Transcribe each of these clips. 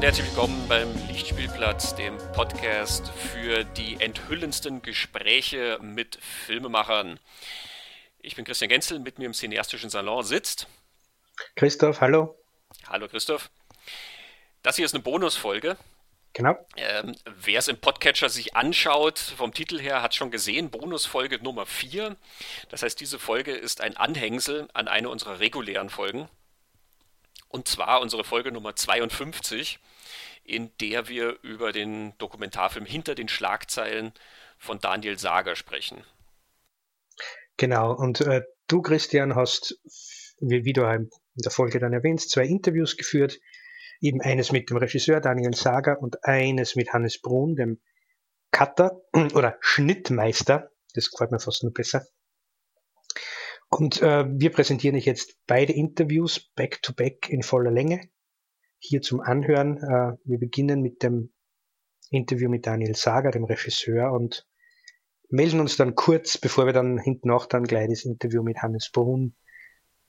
Und herzlich willkommen beim Lichtspielplatz, dem Podcast für die enthüllendsten Gespräche mit Filmemachern. Ich bin Christian Genzel, mit mir im cineastischen Salon sitzt Christoph, hallo. Hallo Christoph. Das hier ist eine Bonusfolge. Genau. Ähm, Wer es im Podcatcher sich anschaut, vom Titel her, hat schon gesehen, Bonusfolge Nummer 4. Das heißt, diese Folge ist ein Anhängsel an eine unserer regulären Folgen. Und zwar unsere Folge Nummer 52, in der wir über den Dokumentarfilm Hinter den Schlagzeilen von Daniel Sager sprechen. Genau, und äh, du, Christian, hast, wie, wie du in der Folge dann erwähnst, zwei Interviews geführt. Eben eines mit dem Regisseur Daniel Sager und eines mit Hannes Brun, dem Cutter oder Schnittmeister. Das gefällt mir fast nur besser. Und äh, wir präsentieren euch jetzt beide Interviews back to back in voller Länge hier zum Anhören. Äh, wir beginnen mit dem Interview mit Daniel Sager, dem Regisseur, und melden uns dann kurz, bevor wir dann hinten auch dann gleich das Interview mit Hannes Brun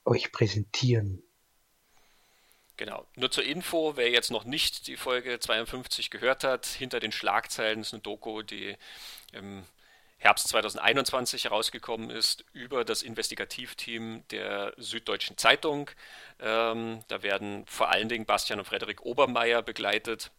euch präsentieren. Genau. Nur zur Info, wer jetzt noch nicht die Folge 52 gehört hat, hinter den Schlagzeilen ist eine Doku, die im Herbst 2021 herausgekommen ist über das Investigativteam der Süddeutschen Zeitung. Ähm, da werden vor allen Dingen Bastian und Frederik Obermeier begleitet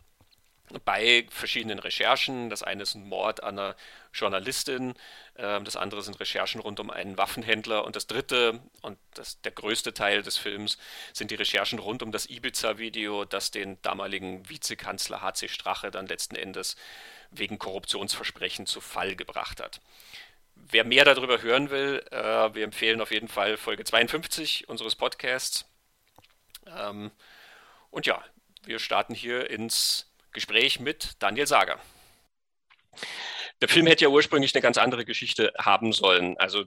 bei verschiedenen Recherchen. Das eine ist ein Mord an einer Journalistin, ähm, das andere sind Recherchen rund um einen Waffenhändler und das dritte und das, der größte Teil des Films sind die Recherchen rund um das Ibiza-Video, das den damaligen Vizekanzler HC Strache dann letzten Endes wegen Korruptionsversprechen zu Fall gebracht hat. Wer mehr darüber hören will, äh, wir empfehlen auf jeden Fall Folge 52 unseres Podcasts. Ähm, und ja, wir starten hier ins Gespräch mit Daniel Sager. Der Film hätte ja ursprünglich eine ganz andere Geschichte haben sollen. Also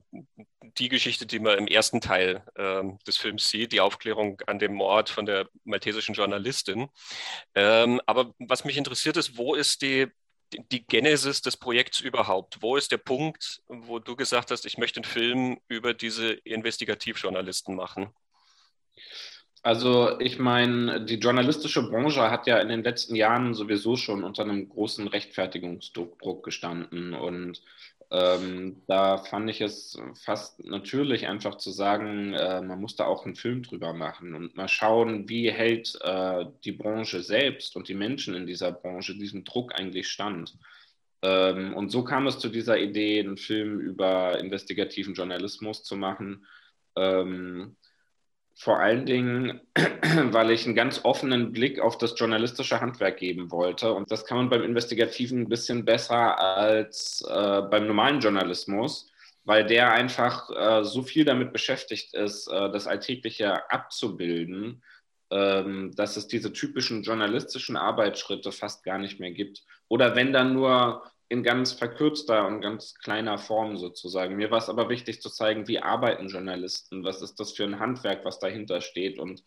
die Geschichte, die man im ersten Teil äh, des Films sieht, die Aufklärung an dem Mord von der maltesischen Journalistin. Ähm, aber was mich interessiert ist, wo ist die, die Genesis des Projekts überhaupt? Wo ist der Punkt, wo du gesagt hast, ich möchte einen Film über diese Investigativjournalisten machen? Also ich meine, die journalistische Branche hat ja in den letzten Jahren sowieso schon unter einem großen Rechtfertigungsdruck gestanden. Und ähm, da fand ich es fast natürlich einfach zu sagen, äh, man muss da auch einen Film drüber machen und mal schauen, wie hält äh, die Branche selbst und die Menschen in dieser Branche diesem Druck eigentlich stand. Ähm, und so kam es zu dieser Idee, einen Film über investigativen Journalismus zu machen. Ähm, vor allen Dingen, weil ich einen ganz offenen Blick auf das journalistische Handwerk geben wollte. Und das kann man beim Investigativen ein bisschen besser als äh, beim normalen Journalismus, weil der einfach äh, so viel damit beschäftigt ist, äh, das Alltägliche abzubilden, ähm, dass es diese typischen journalistischen Arbeitsschritte fast gar nicht mehr gibt. Oder wenn dann nur in ganz verkürzter und ganz kleiner Form sozusagen. Mir war es aber wichtig zu zeigen, wie arbeiten Journalisten, was ist das für ein Handwerk, was dahinter steht und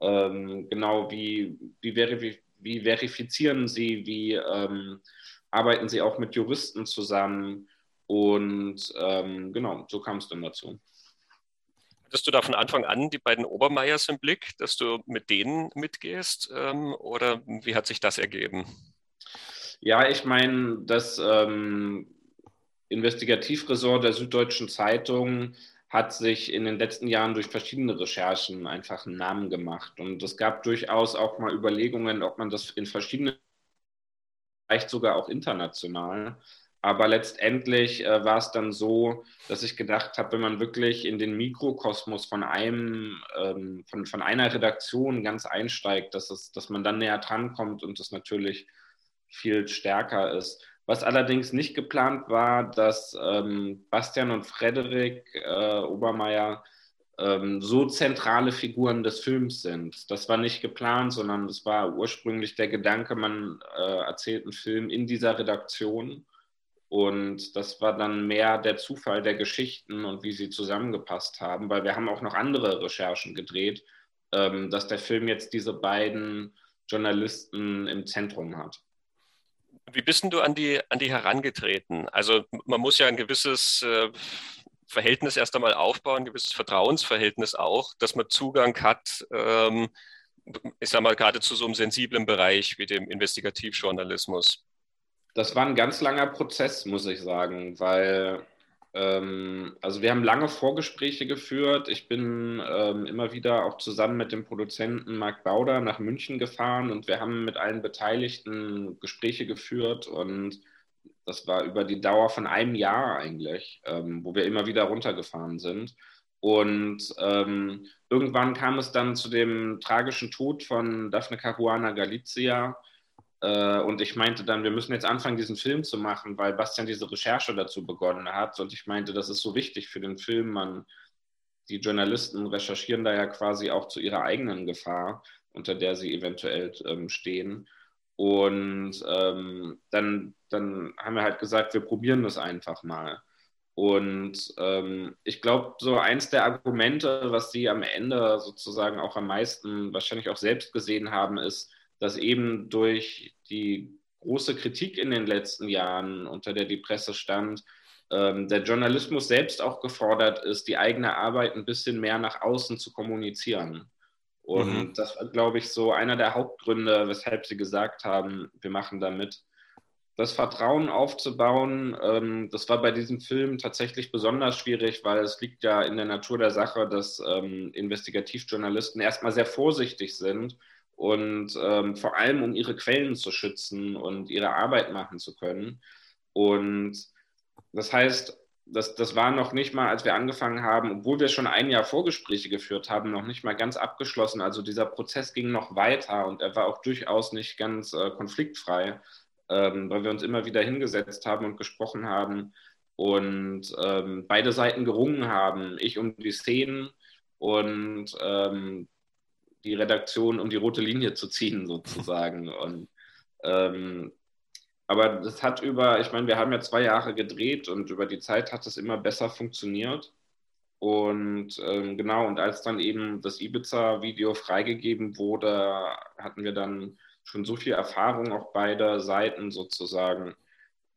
ähm, genau wie, wie, verif wie, verifizieren sie, wie ähm, arbeiten sie auch mit Juristen zusammen und ähm, genau, so kam es dann dazu. Hattest du da von Anfang an die beiden Obermeiers im Blick, dass du mit denen mitgehst ähm, oder wie hat sich das ergeben? Ja, ich meine, das ähm, Investigativressort der Süddeutschen Zeitung hat sich in den letzten Jahren durch verschiedene Recherchen einfach einen Namen gemacht. Und es gab durchaus auch mal Überlegungen, ob man das in verschiedenen, vielleicht sogar auch international. Aber letztendlich äh, war es dann so, dass ich gedacht habe, wenn man wirklich in den Mikrokosmos von einem, ähm, von, von einer Redaktion ganz einsteigt, dass, es, dass man dann näher drankommt und das natürlich viel stärker ist. Was allerdings nicht geplant war, dass ähm, Bastian und Frederik äh, Obermeier ähm, so zentrale Figuren des Films sind. Das war nicht geplant, sondern es war ursprünglich der Gedanke, man äh, erzählt einen Film in dieser Redaktion. Und das war dann mehr der Zufall der Geschichten und wie sie zusammengepasst haben, weil wir haben auch noch andere Recherchen gedreht, ähm, dass der Film jetzt diese beiden Journalisten im Zentrum hat. Wie bist denn du an die, an die herangetreten? Also man muss ja ein gewisses äh, Verhältnis erst einmal aufbauen, ein gewisses Vertrauensverhältnis auch, dass man Zugang hat, ähm, ich sag mal, gerade zu so einem sensiblen Bereich wie dem Investigativjournalismus? Das war ein ganz langer Prozess, muss ich sagen, weil ähm, also wir haben lange Vorgespräche geführt. Ich bin ähm, immer wieder auch zusammen mit dem Produzenten Marc Bauder nach München gefahren und wir haben mit allen Beteiligten Gespräche geführt und das war über die Dauer von einem Jahr eigentlich, ähm, wo wir immer wieder runtergefahren sind. Und ähm, irgendwann kam es dann zu dem tragischen Tod von Daphne Caruana Galizia. Äh, und ich meinte dann, wir müssen jetzt anfangen, diesen Film zu machen, weil Bastian diese Recherche dazu begonnen hat. Und ich meinte, das ist so wichtig für den Film. Man, die Journalisten recherchieren da ja quasi auch zu ihrer eigenen Gefahr, unter der sie eventuell ähm, stehen. Und ähm, dann, dann haben wir halt gesagt, wir probieren das einfach mal. Und ähm, ich glaube, so eins der Argumente, was sie am Ende sozusagen auch am meisten wahrscheinlich auch selbst gesehen haben, ist, dass eben durch die große Kritik in den letzten Jahren, unter der die Presse stand, ähm, der Journalismus selbst auch gefordert ist, die eigene Arbeit ein bisschen mehr nach außen zu kommunizieren. Und mhm. das war, glaube ich, so einer der Hauptgründe, weshalb sie gesagt haben, wir machen da mit das Vertrauen aufzubauen, ähm, das war bei diesem Film tatsächlich besonders schwierig, weil es liegt ja in der Natur der Sache, dass ähm, Investigativjournalisten erstmal sehr vorsichtig sind und ähm, vor allem um ihre Quellen zu schützen und ihre Arbeit machen zu können. Und das heißt, das, das war noch nicht mal, als wir angefangen haben, obwohl wir schon ein Jahr Vorgespräche geführt haben, noch nicht mal ganz abgeschlossen. Also dieser Prozess ging noch weiter und er war auch durchaus nicht ganz äh, konfliktfrei ähm, weil wir uns immer wieder hingesetzt haben und gesprochen haben und ähm, beide Seiten gerungen haben. Ich um die Szenen und ähm, die Redaktion um die rote Linie zu ziehen, sozusagen. Und, ähm, aber das hat über, ich meine, wir haben ja zwei Jahre gedreht und über die Zeit hat es immer besser funktioniert. Und ähm, genau, und als dann eben das Ibiza-Video freigegeben wurde, hatten wir dann schon so viel Erfahrung auf beider Seiten sozusagen,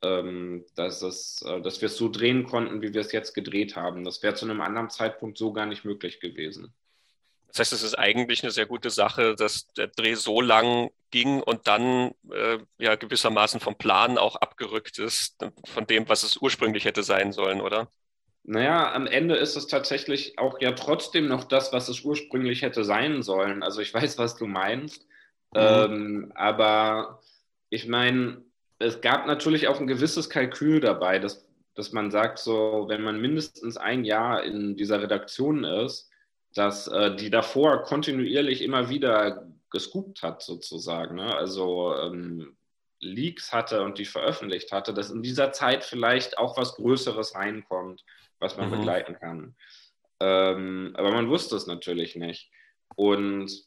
ähm, dass, es, äh, dass wir es so drehen konnten, wie wir es jetzt gedreht haben. Das wäre zu einem anderen Zeitpunkt so gar nicht möglich gewesen. Das heißt, es ist eigentlich eine sehr gute Sache, dass der Dreh so lang ging und dann äh, ja gewissermaßen vom Plan auch abgerückt ist, von dem, was es ursprünglich hätte sein sollen, oder? Naja, am Ende ist es tatsächlich auch ja trotzdem noch das, was es ursprünglich hätte sein sollen. Also ich weiß, was du meinst. Mhm. Ähm, aber ich meine, es gab natürlich auch ein gewisses Kalkül dabei, dass, dass man sagt, so, wenn man mindestens ein Jahr in dieser Redaktion ist, dass äh, die davor kontinuierlich immer wieder gescoopt hat, sozusagen. Ne? Also ähm, Leaks hatte und die veröffentlicht hatte, dass in dieser Zeit vielleicht auch was Größeres reinkommt, was man mhm. begleiten kann. Ähm, aber man wusste es natürlich nicht. Und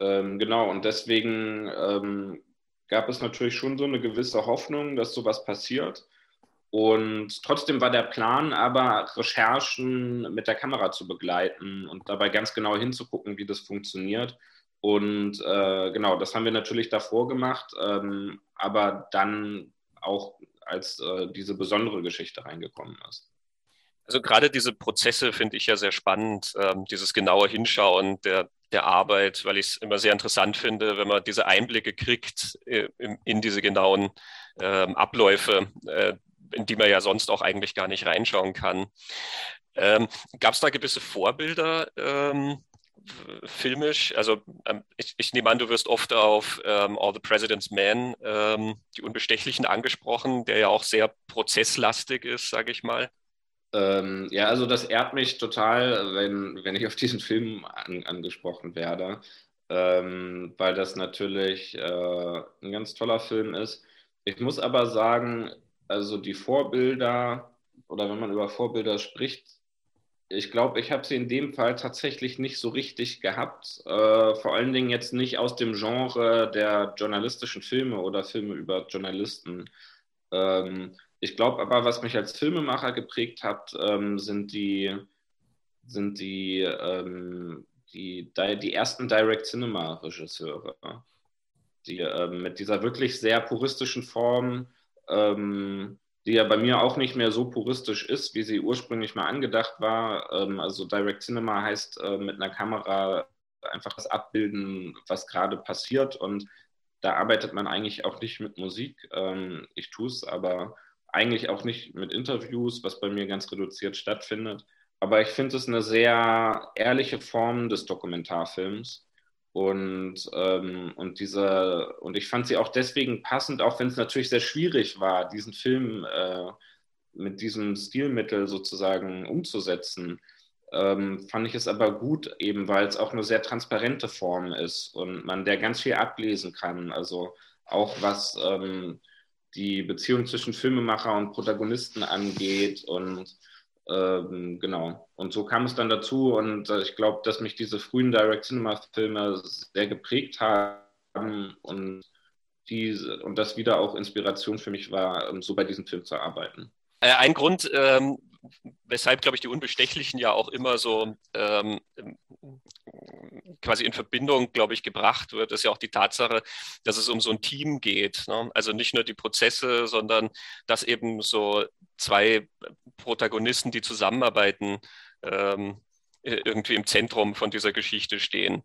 ähm, genau, und deswegen ähm, gab es natürlich schon so eine gewisse Hoffnung, dass sowas passiert. Und trotzdem war der Plan aber, Recherchen mit der Kamera zu begleiten und dabei ganz genau hinzugucken, wie das funktioniert. Und äh, genau, das haben wir natürlich davor gemacht, ähm, aber dann auch, als äh, diese besondere Geschichte reingekommen ist. Also gerade diese Prozesse finde ich ja sehr spannend, ähm, dieses genaue Hinschauen der, der Arbeit, weil ich es immer sehr interessant finde, wenn man diese Einblicke kriegt äh, in, in, diese genauen ähm, Abläufe, äh, in die man ja sonst auch eigentlich gar nicht reinschauen kann. Ähm, Gab es da gewisse Vorbilder ähm, filmisch? Also ähm, ich, ich, nehme an, du wirst oft auf ähm, All the President's Men, die Unbestechlichen angesprochen, der ja auch sehr prozesslastig ist, sage ich mal. Ähm, ja, also das ehrt mich total, wenn, wenn ich auf diesen Film an, angesprochen werde, ähm, weil das natürlich äh, ein ganz toller Film ist. Ich muss aber sagen, also die Vorbilder oder wenn man über Vorbilder spricht, ich glaube, ich habe sie in dem Fall tatsächlich nicht so richtig gehabt. Äh, vor allen Dingen jetzt nicht aus dem Genre der journalistischen Filme oder Filme über Journalisten. Ähm, ich glaube aber, was mich als Filmemacher geprägt hat, ähm, sind die, sind die, ähm, die, die ersten Direct Cinema Regisseure, die ähm, mit dieser wirklich sehr puristischen Form, ähm, die ja bei mir auch nicht mehr so puristisch ist, wie sie ursprünglich mal angedacht war. Ähm, also Direct Cinema heißt äh, mit einer Kamera einfach das abbilden, was gerade passiert. Und da arbeitet man eigentlich auch nicht mit Musik. Ähm, ich tue es, aber eigentlich auch nicht mit Interviews, was bei mir ganz reduziert stattfindet. Aber ich finde es eine sehr ehrliche Form des Dokumentarfilms. Und, ähm, und, diese, und ich fand sie auch deswegen passend, auch wenn es natürlich sehr schwierig war, diesen Film äh, mit diesem Stilmittel sozusagen umzusetzen. Ähm, fand ich es aber gut, eben weil es auch eine sehr transparente Form ist und man der ganz viel ablesen kann. Also auch was ähm, die Beziehung zwischen Filmemacher und Protagonisten angeht und ähm, genau. Und so kam es dann dazu und äh, ich glaube, dass mich diese frühen Direct Cinema Filme sehr geprägt haben und diese, und das wieder auch Inspiration für mich war, ähm, so bei diesem Film zu arbeiten. Äh, ein Grund, ähm, weshalb, glaube ich, die Unbestechlichen ja auch immer so ähm, quasi in Verbindung, glaube ich, gebracht wird, ist ja auch die Tatsache, dass es um so ein Team geht. Ne? Also nicht nur die Prozesse, sondern dass eben so zwei Protagonisten, die zusammenarbeiten, ähm, irgendwie im Zentrum von dieser Geschichte stehen.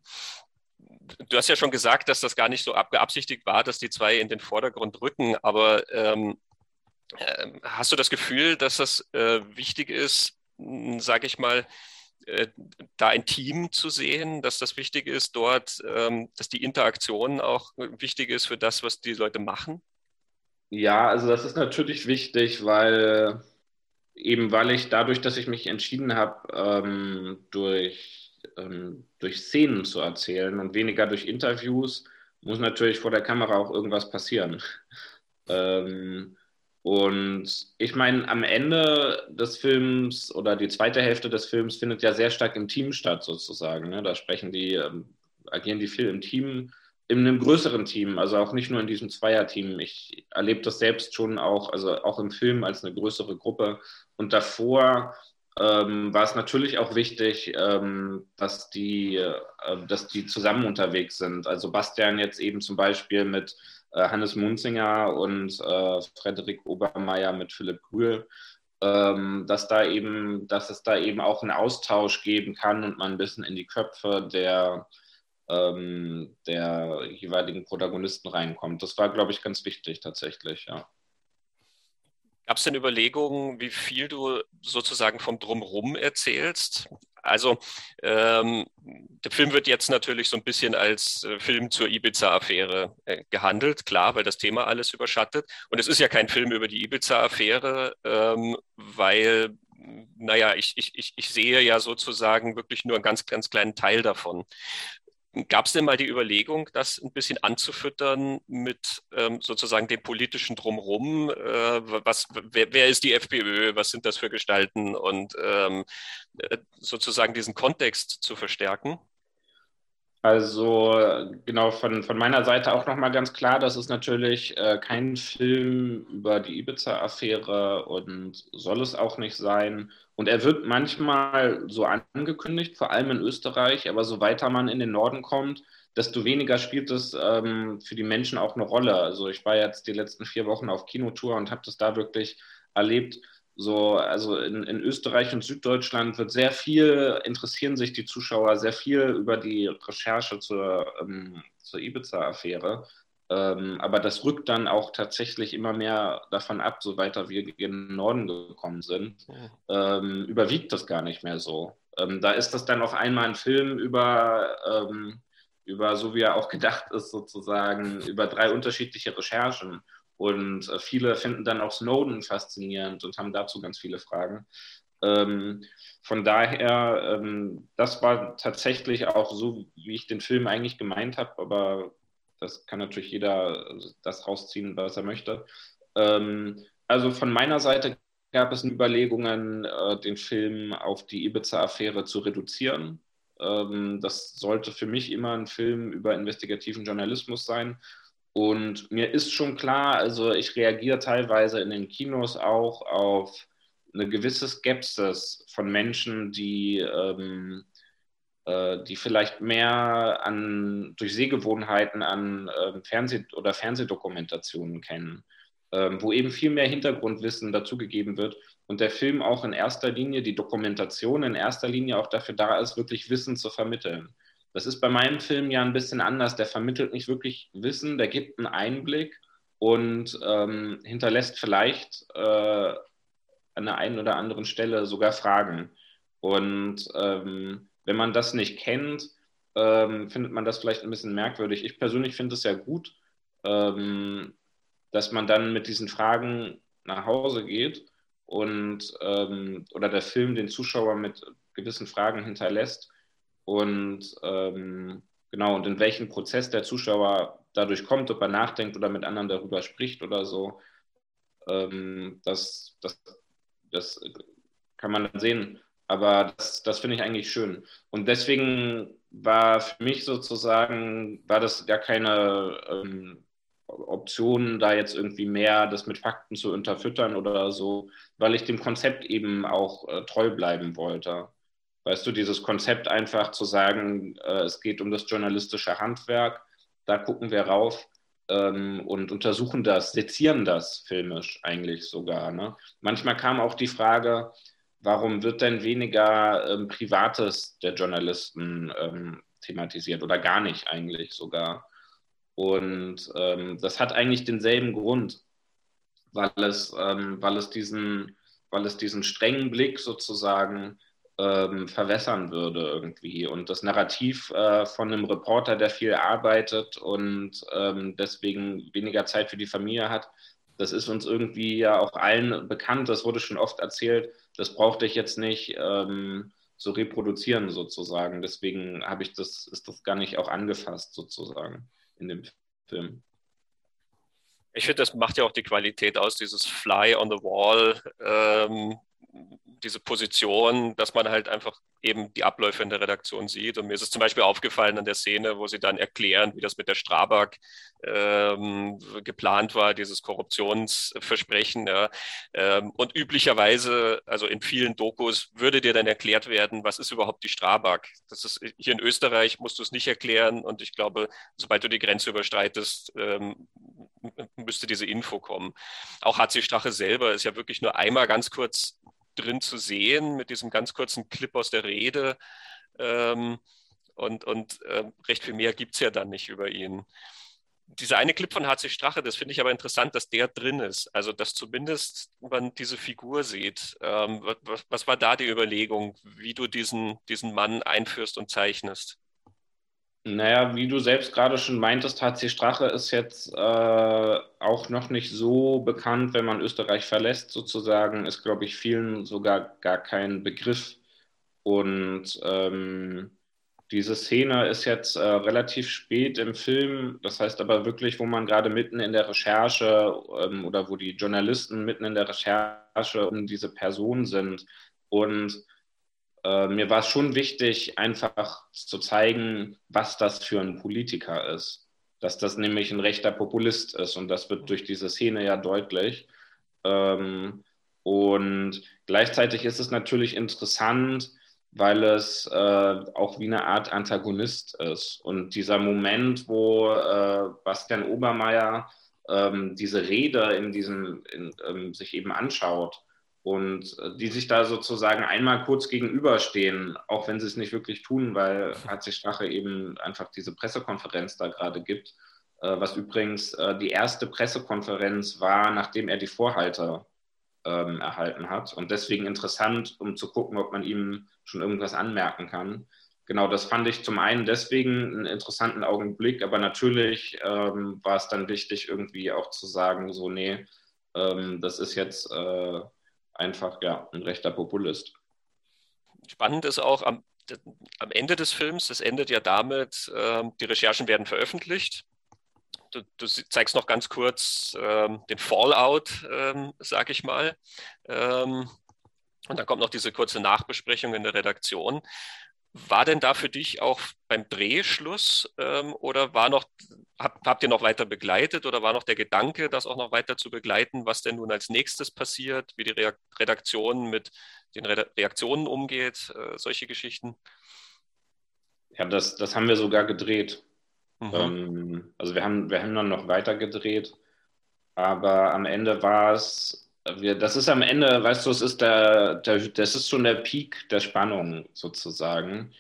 Du hast ja schon gesagt, dass das gar nicht so beabsichtigt war, dass die zwei in den Vordergrund rücken, aber ähm, hast du das Gefühl, dass das äh, wichtig ist, sage ich mal, äh, da ein Team zu sehen, dass das wichtig ist, dort, ähm, dass die Interaktion auch wichtig ist für das, was die Leute machen? Ja, also das ist natürlich wichtig, weil eben weil ich dadurch, dass ich mich entschieden habe, ähm, durch, ähm, durch Szenen zu erzählen und weniger durch Interviews, muss natürlich vor der Kamera auch irgendwas passieren. ähm, und ich meine, am Ende des Films oder die zweite Hälfte des Films findet ja sehr stark im Team statt, sozusagen. Ne? Da sprechen die, ähm, agieren die viel im Team, in einem größeren Team, also auch nicht nur in diesem Zweierteam. Ich erlebe das selbst schon auch, also auch im Film als eine größere Gruppe. Und davor ähm, war es natürlich auch wichtig, ähm, dass, die, äh, dass die zusammen unterwegs sind. Also Bastian jetzt eben zum Beispiel mit Hannes Munzinger und äh, Frederik Obermeier mit Philipp Grühl, ähm, dass da eben, dass es da eben auch einen Austausch geben kann und man ein bisschen in die Köpfe der, ähm, der jeweiligen Protagonisten reinkommt. Das war, glaube ich, ganz wichtig tatsächlich, ja. Gab es denn Überlegungen, wie viel du sozusagen vom Drumrum erzählst? Also ähm, der Film wird jetzt natürlich so ein bisschen als äh, Film zur Ibiza-Affäre äh, gehandelt, klar, weil das Thema alles überschattet. Und es ist ja kein Film über die Ibiza-Affäre, ähm, weil, naja, ich, ich, ich sehe ja sozusagen wirklich nur einen ganz, ganz kleinen Teil davon. Gab es denn mal die Überlegung, das ein bisschen anzufüttern mit ähm, sozusagen dem politischen Drumherum? Äh, was, wer, wer, ist die FPÖ? Was sind das für Gestalten? Und ähm, äh, sozusagen diesen Kontext zu verstärken? Also genau von, von meiner Seite auch nochmal ganz klar, das ist natürlich äh, kein Film über die Ibiza-Affäre und soll es auch nicht sein. Und er wird manchmal so angekündigt, vor allem in Österreich, aber so weiter man in den Norden kommt, desto weniger spielt es ähm, für die Menschen auch eine Rolle. Also ich war jetzt die letzten vier Wochen auf Kinotour und habe das da wirklich erlebt. So, also in, in, Österreich und Süddeutschland wird sehr viel, interessieren sich die Zuschauer sehr viel über die Recherche zur, ähm, zur Ibiza-Affäre. Ähm, aber das rückt dann auch tatsächlich immer mehr davon ab, so weiter wir in den Norden gekommen sind, ähm, überwiegt das gar nicht mehr so. Ähm, da ist das dann auf einmal ein Film über, ähm, über, so wie er auch gedacht ist, sozusagen, über drei unterschiedliche Recherchen. Und äh, viele finden dann auch Snowden faszinierend und haben dazu ganz viele Fragen. Ähm, von daher, ähm, das war tatsächlich auch so, wie ich den Film eigentlich gemeint habe, aber das kann natürlich jeder das rausziehen, was er möchte. Ähm, also von meiner Seite gab es Überlegungen, äh, den Film auf die Ibiza-Affäre zu reduzieren. Ähm, das sollte für mich immer ein Film über investigativen Journalismus sein. Und mir ist schon klar, also ich reagiere teilweise in den Kinos auch auf eine gewisse Skepsis von Menschen, die ähm, äh, die vielleicht mehr an, durch Sehgewohnheiten an äh, Fernseh- oder Fernsehdokumentationen kennen, äh, wo eben viel mehr Hintergrundwissen dazugegeben wird und der Film auch in erster Linie, die Dokumentation in erster Linie auch dafür da ist, wirklich Wissen zu vermitteln. Das ist bei meinem Film ja ein bisschen anders. Der vermittelt nicht wirklich Wissen, der gibt einen Einblick und ähm, hinterlässt vielleicht äh, an der einen oder anderen Stelle sogar Fragen. Und ähm, wenn man das nicht kennt, ähm, findet man das vielleicht ein bisschen merkwürdig. Ich persönlich finde es ja gut, ähm, dass man dann mit diesen Fragen nach Hause geht und ähm, oder der Film den Zuschauer mit gewissen Fragen hinterlässt und ähm, genau und in welchen Prozess der Zuschauer dadurch kommt, ob er nachdenkt oder mit anderen darüber spricht oder so. Ähm, das, das, das kann man dann sehen. Aber das, das finde ich eigentlich schön. Und deswegen war für mich sozusagen, war das gar keine ähm, Option, da jetzt irgendwie mehr das mit Fakten zu unterfüttern oder so, weil ich dem Konzept eben auch äh, treu bleiben wollte. Weißt du, dieses Konzept einfach zu sagen, äh, es geht um das journalistische Handwerk, da gucken wir rauf ähm, und untersuchen das, sezieren das filmisch eigentlich sogar. Ne? Manchmal kam auch die Frage, warum wird denn weniger ähm, Privates der Journalisten ähm, thematisiert oder gar nicht eigentlich sogar? Und ähm, das hat eigentlich denselben Grund, weil es, ähm, weil es, diesen, weil es diesen strengen Blick sozusagen ähm, verwässern würde irgendwie. Und das Narrativ äh, von einem Reporter, der viel arbeitet und ähm, deswegen weniger Zeit für die Familie hat, das ist uns irgendwie ja auch allen bekannt. Das wurde schon oft erzählt. Das brauchte ich jetzt nicht ähm, so reproduzieren sozusagen. Deswegen habe ich das, ist das gar nicht auch angefasst sozusagen in dem Film. Ich finde, das macht ja auch die Qualität aus, dieses Fly on the Wall, ähm, diese Position, dass man halt einfach eben die Abläufe in der Redaktion sieht. Und mir ist es zum Beispiel aufgefallen an der Szene, wo sie dann erklären, wie das mit der Strabag ähm, geplant war, dieses Korruptionsversprechen. Ja. Ähm, und üblicherweise, also in vielen Dokus, würde dir dann erklärt werden, was ist überhaupt die Strabag. Das ist hier in Österreich musst du es nicht erklären. Und ich glaube, sobald du die Grenze überstreitest, ähm, müsste diese Info kommen. Auch HC Strache selber ist ja wirklich nur einmal ganz kurz drin zu sehen mit diesem ganz kurzen Clip aus der Rede. Ähm, und und äh, recht viel mehr gibt es ja dann nicht über ihn. Dieser eine Clip von HC Strache, das finde ich aber interessant, dass der drin ist. Also, dass zumindest man diese Figur sieht. Ähm, was, was war da die Überlegung, wie du diesen, diesen Mann einführst und zeichnest? Naja, wie du selbst gerade schon meintest, HC Strache ist jetzt äh, auch noch nicht so bekannt, wenn man Österreich verlässt, sozusagen, ist, glaube ich, vielen sogar gar kein Begriff. Und ähm, diese Szene ist jetzt äh, relativ spät im Film, das heißt aber wirklich, wo man gerade mitten in der Recherche ähm, oder wo die Journalisten mitten in der Recherche um diese Person sind. Und äh, mir war es schon wichtig, einfach zu zeigen, was das für ein Politiker ist. Dass das nämlich ein rechter Populist ist und das wird durch diese Szene ja deutlich. Ähm, und gleichzeitig ist es natürlich interessant, weil es äh, auch wie eine Art Antagonist ist. Und dieser Moment, wo äh, Bastian Obermeier ähm, diese Rede in diesem, in, ähm, sich eben anschaut und äh, die sich da sozusagen einmal kurz gegenüberstehen, auch wenn sie es nicht wirklich tun, weil HC Strache eben einfach diese Pressekonferenz da gerade gibt, äh, was übrigens äh, die erste Pressekonferenz war, nachdem er die Vorhalter ähm, erhalten hat und deswegen interessant, um zu gucken, ob man ihm schon irgendwas anmerken kann. Genau, das fand ich zum einen deswegen einen interessanten Augenblick, aber natürlich ähm, war es dann wichtig, irgendwie auch zu sagen, so, nee, ähm, das ist jetzt äh, einfach ja, ein rechter Populist. Spannend ist auch am, am Ende des Films, das endet ja damit, äh, die Recherchen werden veröffentlicht. Du, du zeigst noch ganz kurz ähm, den Fallout, ähm, sag ich mal. Ähm, und dann kommt noch diese kurze Nachbesprechung in der Redaktion. War denn da für dich auch beim Drehschluss ähm, oder war noch, hab, habt ihr noch weiter begleitet oder war noch der Gedanke, das auch noch weiter zu begleiten, was denn nun als nächstes passiert, wie die Redaktion mit den Re Reaktionen umgeht, äh, solche Geschichten? Ja, das, das haben wir sogar gedreht. Mhm. Ähm, also wir haben, wir haben dann noch weiter gedreht, aber am Ende war es das ist am Ende, weißt du, es ist der, der, das ist schon der Peak der Spannung sozusagen.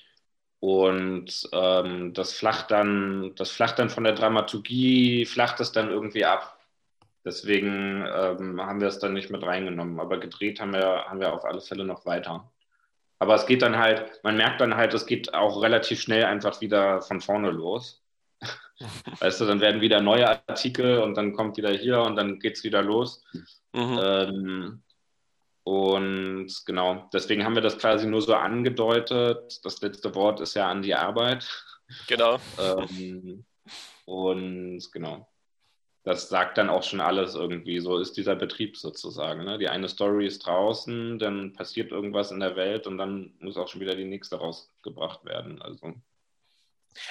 Und ähm, das flacht dann, das flacht dann von der Dramaturgie, flacht es dann irgendwie ab. Deswegen ähm, haben wir es dann nicht mit reingenommen. Aber gedreht haben wir, haben wir auf alle Fälle noch weiter. Aber es geht dann halt, man merkt dann halt, es geht auch relativ schnell einfach wieder von vorne los. Weißt du, dann werden wieder neue Artikel und dann kommt wieder hier und dann geht es wieder los. Mhm. Ähm, und genau, deswegen haben wir das quasi nur so angedeutet. Das letzte Wort ist ja an die Arbeit. Genau. ähm, und genau, das sagt dann auch schon alles irgendwie. So ist dieser Betrieb sozusagen. Ne? Die eine Story ist draußen, dann passiert irgendwas in der Welt und dann muss auch schon wieder die nächste rausgebracht werden. Also.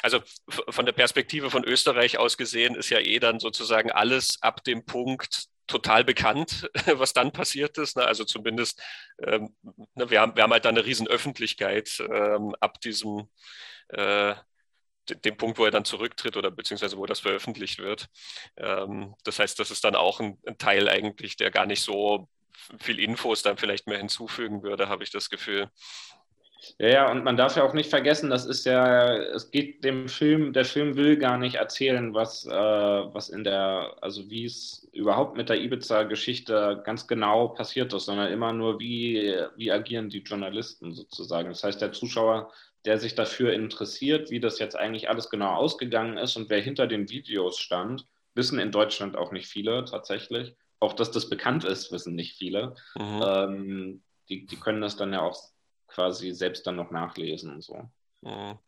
Also von der Perspektive von Österreich aus gesehen ist ja eh dann sozusagen alles ab dem Punkt total bekannt, was dann passiert ist. Ne? Also zumindest, ähm, ne, wir, haben, wir haben halt dann eine riesen Öffentlichkeit ähm, ab diesem äh, dem Punkt, wo er dann zurücktritt oder beziehungsweise wo das veröffentlicht wird. Ähm, das heißt, das ist dann auch ein, Teil eigentlich, der gar nicht so viel Infos dann vielleicht mehr hinzufügen würde, habe ich das Gefühl. Ja, ja, und man darf ja auch nicht vergessen, das ist ja, es geht dem Film, der Film will gar nicht erzählen, was, äh, was in der, also wie es überhaupt mit der Ibiza-Geschichte ganz genau passiert ist, sondern immer nur, wie, wie agieren die Journalisten sozusagen. Das heißt, der Zuschauer der sich dafür interessiert, wie das jetzt eigentlich alles genau ausgegangen ist und wer hinter den Videos stand, wissen in Deutschland auch nicht viele tatsächlich. Auch dass das bekannt ist, wissen nicht viele. Mhm. Ähm, die, die können das dann ja auch quasi selbst dann noch nachlesen und so. Mhm.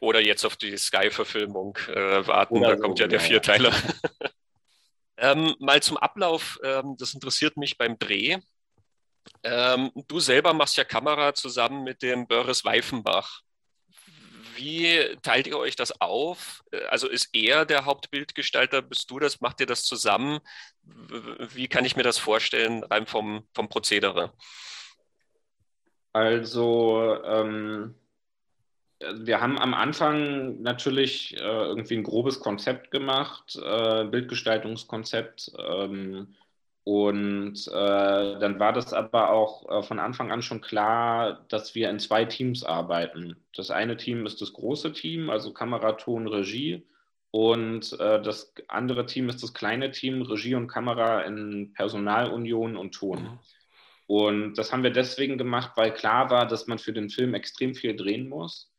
Oder jetzt auf die Sky-Verfilmung äh, warten, Oder da so, kommt ja der Vierteiler. ähm, mal zum Ablauf, ähm, das interessiert mich beim Dreh. Ähm, du selber machst ja Kamera zusammen mit dem Börres Weifenbach. Wie teilt ihr euch das auf? Äh, also ist er der Hauptbildgestalter? Bist du das? Macht ihr das zusammen? Wie kann ich mir das vorstellen, rein vom, vom Prozedere? Also, ähm, wir haben am Anfang natürlich äh, irgendwie ein grobes Konzept gemacht, äh, Bildgestaltungskonzept. Ähm, und äh, dann war das aber auch äh, von Anfang an schon klar, dass wir in zwei Teams arbeiten. Das eine Team ist das große Team, also Kamera, Ton, Regie. Und äh, das andere Team ist das kleine Team, Regie und Kamera in Personalunion und Ton. Mhm. Und das haben wir deswegen gemacht, weil klar war, dass man für den Film extrem viel drehen muss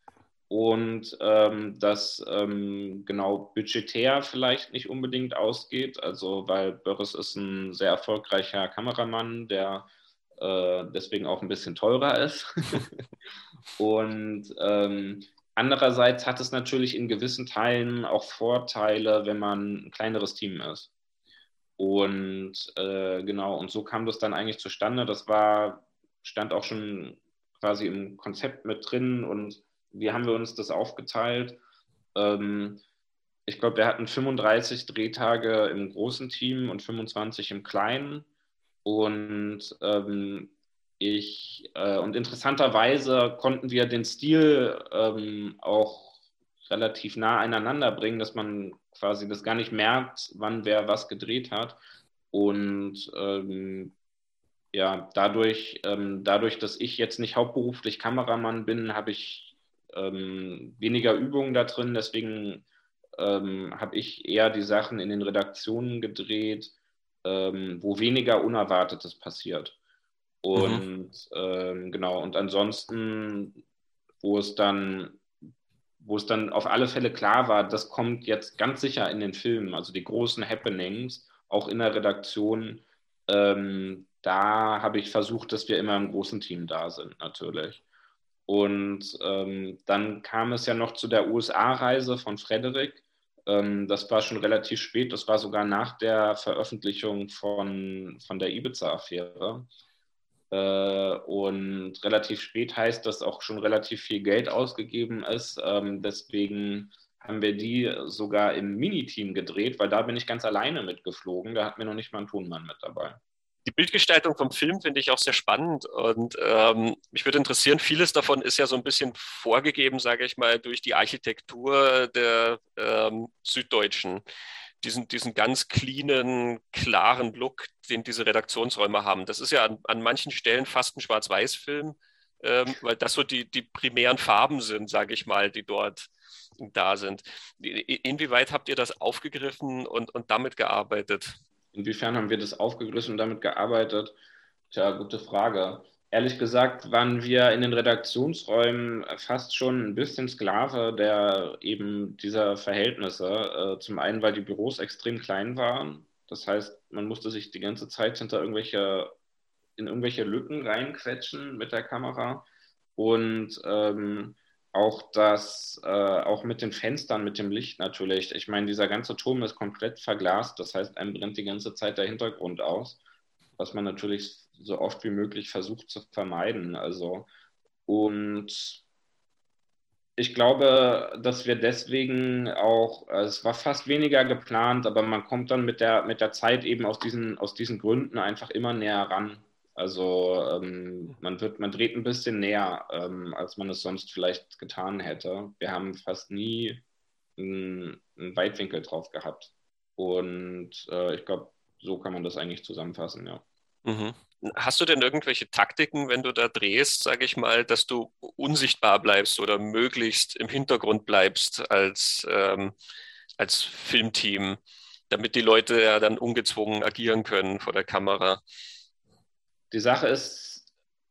und ähm, das ähm, genau budgetär vielleicht nicht unbedingt ausgeht. Also weil Boris ist ein sehr erfolgreicher Kameramann, der äh, deswegen auch ein bisschen teurer ist. und ähm, andererseits hat es natürlich in gewissen Teilen auch Vorteile, wenn man ein kleineres Team ist. Und äh, genau, und so kam das dann eigentlich zustande. Das war, stand auch schon quasi im Konzept mit drin und wie haben wir uns das aufgeteilt? Ähm, ich glaube, wir hatten 35 Drehtage im großen Team und 25 im kleinen. Und ähm, ich, äh, und interessanterweise konnten wir den Stil ähm, auch relativ nah aneinander bringen, dass man quasi das gar nicht merkt, wann wer was gedreht hat. Und ähm, ja, dadurch, ähm, dadurch, dass ich jetzt nicht hauptberuflich Kameramann bin, habe ich ähm, weniger Übungen da drin. Deswegen ähm, habe ich eher die Sachen in den Redaktionen gedreht, ähm, wo weniger Unerwartetes passiert. Und mhm. genau, und ansonsten, wo es dann wo es dann auf alle Fälle klar war, das kommt jetzt ganz sicher in den Filmen, also die großen Happenings, auch in der Redaktion, ähm, da habe ich versucht, dass wir immer im großen Team da sind, natürlich. Und ähm, dann kam es ja noch zu der USA-Reise von Frederik. Ähm, das war schon relativ spät, das war sogar nach der Veröffentlichung von, von der Ibiza-Affäre. Äh, und relativ spät heißt, dass auch schon relativ viel Geld ausgegeben ist. Ähm, deswegen haben wir die sogar im Miniteam gedreht, weil da bin ich ganz alleine mitgeflogen. Da hatten wir noch nicht mal einen Tonmann mit dabei die Bildgestaltung vom Film finde ich auch sehr spannend und ähm, mich würde interessieren, vieles davon ist ja so ein bisschen vorgegeben, sage ich mal, durch die Architektur der ähm, Süddeutschen. Diesen, diesen ganz cleanen, klaren Look, den diese Redaktionsräume haben. Das ist ja an, an manchen Stellen fast ein Schwarz-Weiß-Film. ähm, weil das so die, die primären Farben sind, sage ich mal, die dort da sind. Inwieweit habt ihr das aufgegriffen und, und damit gearbeitet? Inwiefern haben wir das aufgegriffen und damit gearbeitet? Tja, gute Frage. Ehrlich gesagt waren wir in den Redaktionsräumen fast schon ein bisschen Sklave der eben dieser Verhältnisse. Äh, zum einen, weil die Büros extrem klein waren. Das heißt, man musste sich die ganze Zeit hinter irgendwelche, in irgendwelche Lücken reinquetschen mit der Kamera. Und ähm, auch das, äh, auch mit den Fenstern, mit dem Licht natürlich. Ich meine, dieser ganze Turm ist komplett verglast, das heißt, einem brennt die ganze Zeit der Hintergrund aus, was man natürlich so oft wie möglich versucht zu vermeiden. Also, und ich glaube, dass wir deswegen auch, es war fast weniger geplant, aber man kommt dann mit der, mit der Zeit eben aus diesen, aus diesen Gründen einfach immer näher ran. Also ähm, man wird, man dreht ein bisschen näher, ähm, als man es sonst vielleicht getan hätte. Wir haben fast nie einen, einen Weitwinkel drauf gehabt. Und äh, ich glaube, so kann man das eigentlich zusammenfassen, ja. Mhm. Hast du denn irgendwelche Taktiken, wenn du da drehst, sage ich mal, dass du unsichtbar bleibst oder möglichst im Hintergrund bleibst als, ähm, als Filmteam, damit die Leute ja dann ungezwungen agieren können vor der Kamera? Die Sache ist,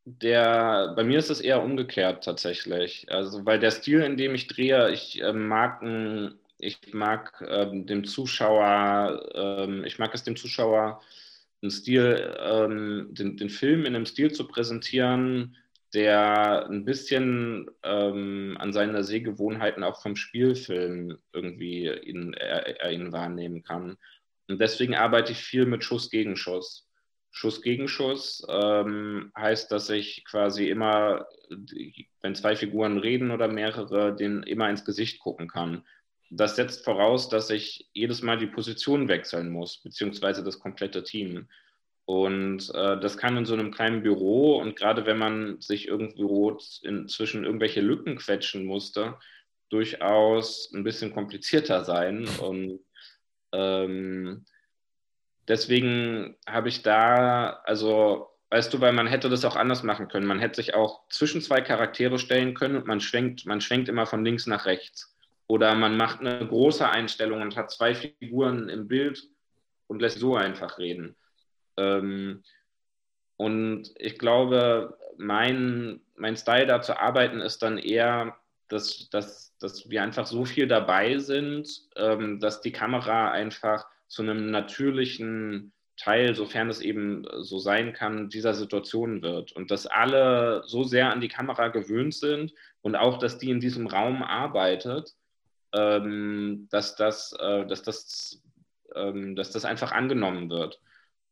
der, bei mir ist es eher umgekehrt tatsächlich. Also, weil der Stil, in dem ich drehe, ich äh, mag, ich mag äh, dem Zuschauer, äh, ich mag es dem Zuschauer, einen Stil, ähm, den, den Film in einem Stil zu präsentieren, der ein bisschen ähm, an seine Sehgewohnheiten auch vom Spielfilm irgendwie in, er, er ihn wahrnehmen kann. Und deswegen arbeite ich viel mit Schuss gegen Schuss. Schuss gegen Schuss ähm, heißt, dass ich quasi immer, wenn zwei Figuren reden oder mehrere, denen immer ins Gesicht gucken kann. Das setzt voraus, dass ich jedes Mal die Position wechseln muss, beziehungsweise das komplette Team. Und äh, das kann in so einem kleinen Büro und gerade wenn man sich irgendwo inzwischen irgendwelche Lücken quetschen musste, durchaus ein bisschen komplizierter sein. Und ähm, deswegen habe ich da, also weißt du, weil man hätte das auch anders machen können. Man hätte sich auch zwischen zwei Charaktere stellen können und man schwenkt, man schwenkt immer von links nach rechts. Oder man macht eine große Einstellung und hat zwei Figuren im Bild und lässt so einfach reden. Ähm, und ich glaube, mein, mein Style da zu arbeiten ist dann eher, dass, dass, dass wir einfach so viel dabei sind, ähm, dass die Kamera einfach zu einem natürlichen Teil, sofern es eben so sein kann, dieser Situation wird. Und dass alle so sehr an die Kamera gewöhnt sind und auch, dass die in diesem Raum arbeitet, dass, das, äh, dass, das, ähm, dass das einfach angenommen wird.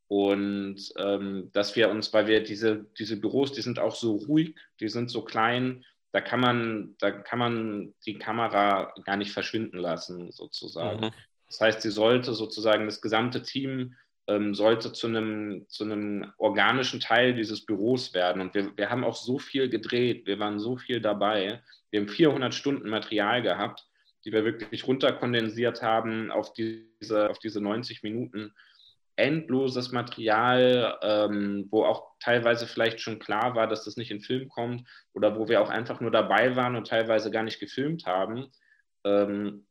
Und ähm, dass wir uns, weil wir diese, diese Büros, die sind auch so ruhig, die sind so klein, da kann man, da kann man die Kamera gar nicht verschwinden lassen, sozusagen. Mhm. Das heißt, sie sollte sozusagen, das gesamte Team ähm, sollte zu einem, zu einem organischen Teil dieses Büros werden. Und wir, wir haben auch so viel gedreht, wir waren so viel dabei. Wir haben 400 Stunden Material gehabt, die wir wirklich runterkondensiert haben auf diese, auf diese 90 Minuten. Endloses Material, ähm, wo auch teilweise vielleicht schon klar war, dass das nicht in Film kommt oder wo wir auch einfach nur dabei waren und teilweise gar nicht gefilmt haben. Ähm,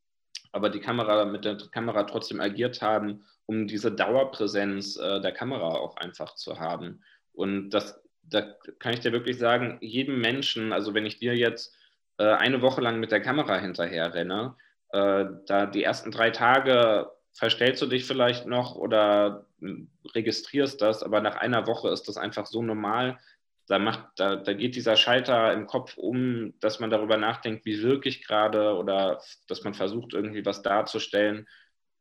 aber die Kamera mit der Kamera trotzdem agiert haben, um diese Dauerpräsenz äh, der Kamera auch einfach zu haben. Und das, da kann ich dir wirklich sagen, jedem Menschen, also wenn ich dir jetzt äh, eine Woche lang mit der Kamera hinterher renne, äh, da die ersten drei Tage verstellst du dich vielleicht noch oder hm, registrierst das, aber nach einer Woche ist das einfach so normal, da, macht, da, da geht dieser Schalter im Kopf um, dass man darüber nachdenkt, wie wirklich gerade oder dass man versucht, irgendwie was darzustellen.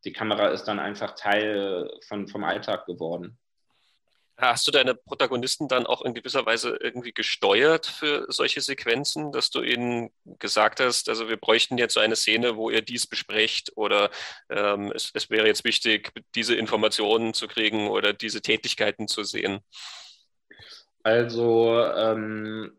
Die Kamera ist dann einfach Teil von, vom Alltag geworden. Hast du deine Protagonisten dann auch in gewisser Weise irgendwie gesteuert für solche Sequenzen, dass du ihnen gesagt hast, also wir bräuchten jetzt so eine Szene, wo ihr dies besprecht oder ähm, es, es wäre jetzt wichtig, diese Informationen zu kriegen oder diese Tätigkeiten zu sehen? Also ähm,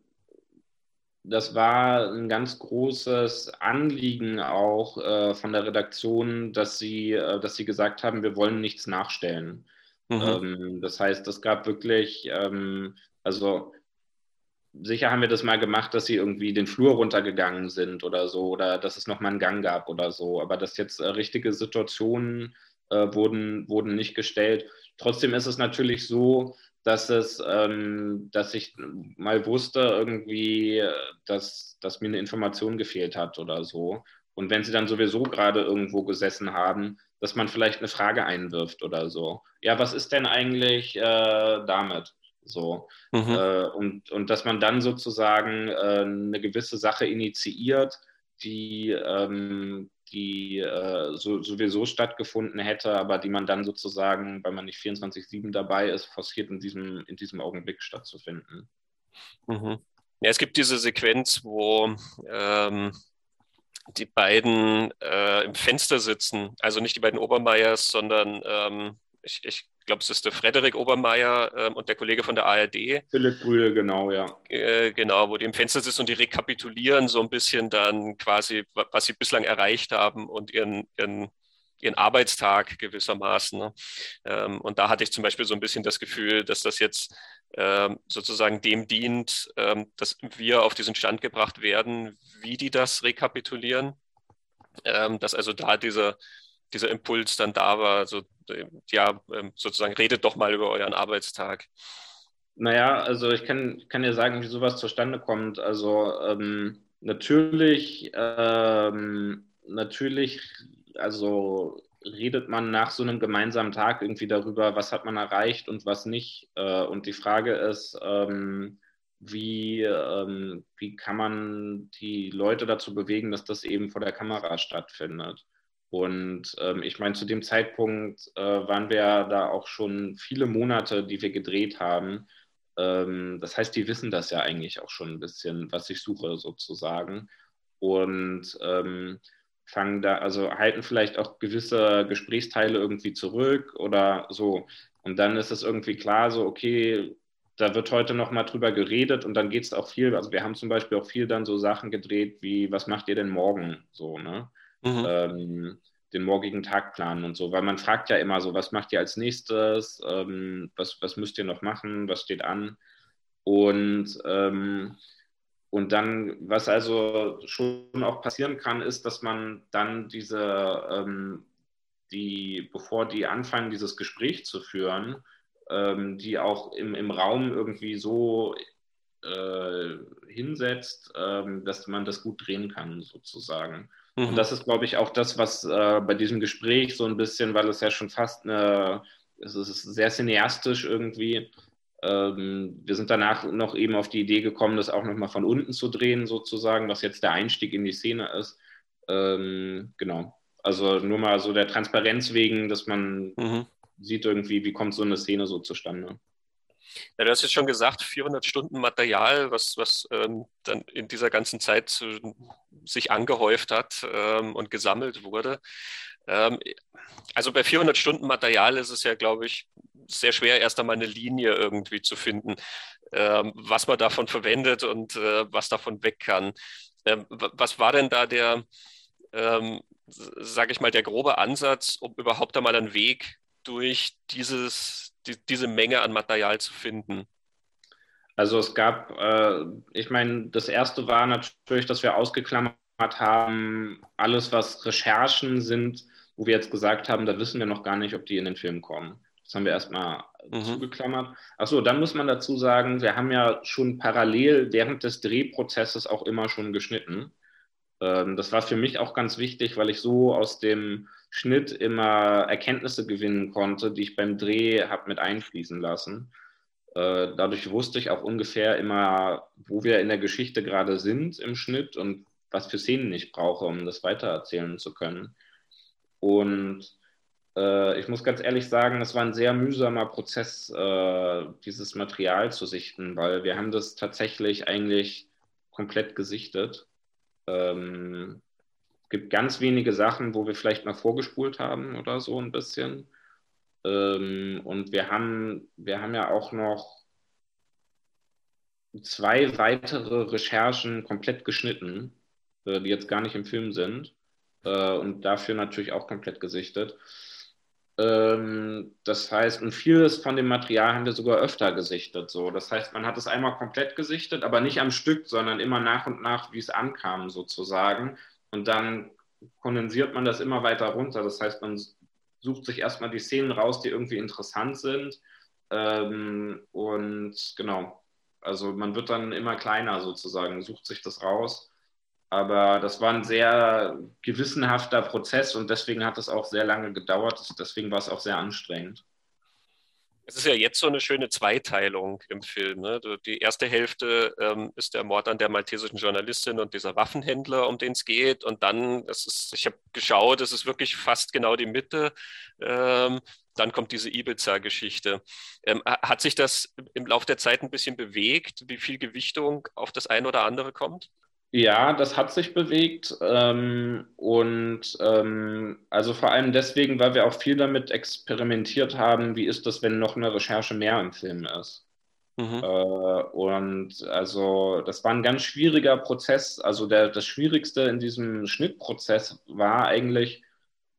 das war ein ganz großes Anliegen auch äh, von der Redaktion, dass sie, äh, dass sie gesagt haben, wir wollen nichts nachstellen. Mhm. Ähm, das heißt, es gab wirklich, ähm, also sicher haben wir das mal gemacht, dass sie irgendwie den Flur runtergegangen sind oder so, oder dass es nochmal einen Gang gab oder so. Aber dass jetzt äh, richtige Situationen äh, wurden, wurden nicht gestellt. Trotzdem ist es natürlich so, dass es, ähm, dass ich mal wusste irgendwie, dass, dass mir eine Information gefehlt hat oder so. Und wenn sie dann sowieso gerade irgendwo gesessen haben, dass man vielleicht eine Frage einwirft oder so. Ja, was ist denn eigentlich äh, damit? So. Mhm. Äh, und, und dass man dann sozusagen äh, eine gewisse Sache initiiert, die, ähm, die äh, so, sowieso stattgefunden hätte, aber die man dann sozusagen, weil man nicht 24-7 dabei ist, forciert in diesem, in diesem Augenblick stattzufinden. Mhm. Ja, es gibt diese Sequenz, wo ähm, die beiden äh, im Fenster sitzen, also nicht die beiden Obermeiers, sondern ähm, ich, ich glaube, es ist der Frederik Obermeier ähm, und der Kollege von der ARD. Philipp Brühl, genau, ja. Äh, genau, wo die im Fenster sitzen und die rekapitulieren so ein bisschen dann quasi, was sie bislang erreicht haben und ihren, ihren, ihren Arbeitstag gewissermaßen. Ne? Ähm, und da hatte ich zum Beispiel so ein bisschen das Gefühl, dass das jetzt sozusagen dem dient, ähm, dass wir auf diesen Stand gebracht werden, wie die das rekapitulieren. Ähm, dass also da dieser dieser Impuls dann da war, so, ja, ähm, sozusagen redet doch mal über euren Arbeitstag. Naja, also ich kann, kann dir sagen, wie sowas zustande kommt. Also ähm, natürlich, ähm, natürlich, also redet man nach so einem gemeinsamen Tag irgendwie darüber, was hat man erreicht und was nicht. Äh, und die Frage ist, ähm, wie, ähm, wie kann man die Leute dazu bewegen, dass das eben vor der Kamera stattfindet. Und ähm, ich meine, zu dem Zeitpunkt äh, waren wir da auch schon viele Monate, die wir gedreht haben. Das heißt, die wissen das ja eigentlich auch schon ein bisschen, was ich suche sozusagen. Und fangen da, also halten vielleicht auch gewisse Gesprächsteile irgendwie zurück oder so. Und dann ist es irgendwie klar, so, okay, da wird heute nochmal drüber geredet und dann geht es auch viel, also wir haben zum Beispiel auch viel dann so Sachen gedreht wie, was macht ihr denn morgen? So, ne? mhm. ähm, den morgigen Tag planen und so, weil man fragt ja immer so, was macht ihr als nächstes, ähm, was, was müsst ihr noch machen, was steht an und ähm, und dann, was also schon auch passieren kann, ist, dass man dann diese, ähm, die, bevor die anfangen, dieses Gespräch zu führen, ähm, die auch im, im Raum irgendwie so äh, hinsetzt, ähm, dass man das gut drehen kann, sozusagen. Mhm. Und das ist, glaube ich, auch das, was äh, bei diesem Gespräch so ein bisschen, weil es ja schon fast eine, es ist sehr cineastisch irgendwie. Ähm, wir sind danach noch eben auf die Idee gekommen, das auch nochmal von unten zu drehen, sozusagen, was jetzt der Einstieg in die Szene ist. Ähm, genau. Also nur mal so der Transparenz wegen, dass man mhm. sieht irgendwie, wie kommt so eine Szene so zustande. Ja, du hast jetzt schon gesagt, 400 Stunden Material, was, was ähm, dann in dieser ganzen Zeit äh, sich angehäuft hat ähm, und gesammelt wurde. Ähm, also bei 400 Stunden Material ist es ja, glaube ich, sehr schwer, erst einmal eine Linie irgendwie zu finden, ähm, was man davon verwendet und äh, was davon weg kann. Ähm, was war denn da der, ähm, sage ich mal, der grobe Ansatz, um überhaupt einmal einen Weg durch dieses die, diese Menge an Material zu finden? Also es gab, äh, ich meine, das erste war natürlich, dass wir ausgeklammert haben, alles, was Recherchen sind, wo wir jetzt gesagt haben, da wissen wir noch gar nicht, ob die in den Film kommen. Das haben wir erstmal mhm. zugeklammert. Achso, dann muss man dazu sagen, wir haben ja schon parallel während des Drehprozesses auch immer schon geschnitten. Ähm, das war für mich auch ganz wichtig, weil ich so aus dem Schnitt immer Erkenntnisse gewinnen konnte, die ich beim Dreh habe mit einfließen lassen. Äh, dadurch wusste ich auch ungefähr immer, wo wir in der Geschichte gerade sind im Schnitt und was für Szenen ich brauche, um das weitererzählen zu können. Und äh, ich muss ganz ehrlich sagen, es war ein sehr mühsamer Prozess, äh, dieses Material zu sichten, weil wir haben das tatsächlich eigentlich komplett gesichtet. Ähm, gibt ganz wenige Sachen, wo wir vielleicht mal vorgespult haben oder so ein bisschen. Ähm, und wir haben, wir haben ja auch noch zwei weitere Recherchen komplett geschnitten, äh, die jetzt gar nicht im Film sind äh, und dafür natürlich auch komplett gesichtet. Ähm, das heißt, und vieles von dem Material haben wir sogar öfter gesichtet. So. Das heißt, man hat es einmal komplett gesichtet, aber nicht am Stück, sondern immer nach und nach, wie es ankam, sozusagen. Und dann kondensiert man das immer weiter runter. Das heißt, man sucht sich erstmal die Szenen raus, die irgendwie interessant sind. Ähm, und genau, also man wird dann immer kleiner sozusagen, sucht sich das raus. Aber das war ein sehr gewissenhafter Prozess und deswegen hat es auch sehr lange gedauert. Deswegen war es auch sehr anstrengend. Es ist ja jetzt so eine schöne Zweiteilung im Film. Ne? Die erste Hälfte ähm, ist der Mord an der maltesischen Journalistin und dieser Waffenhändler, um den es geht. Und dann, das ist, ich habe geschaut, es ist wirklich fast genau die Mitte. Ähm, dann kommt diese Ibiza-Geschichte. Ähm, hat sich das im Laufe der Zeit ein bisschen bewegt, wie viel Gewichtung auf das eine oder andere kommt? Ja, das hat sich bewegt ähm, und ähm, also vor allem deswegen, weil wir auch viel damit experimentiert haben, wie ist das, wenn noch eine Recherche mehr im Film ist. Mhm. Äh, und also das war ein ganz schwieriger Prozess. Also der, das Schwierigste in diesem Schnittprozess war eigentlich,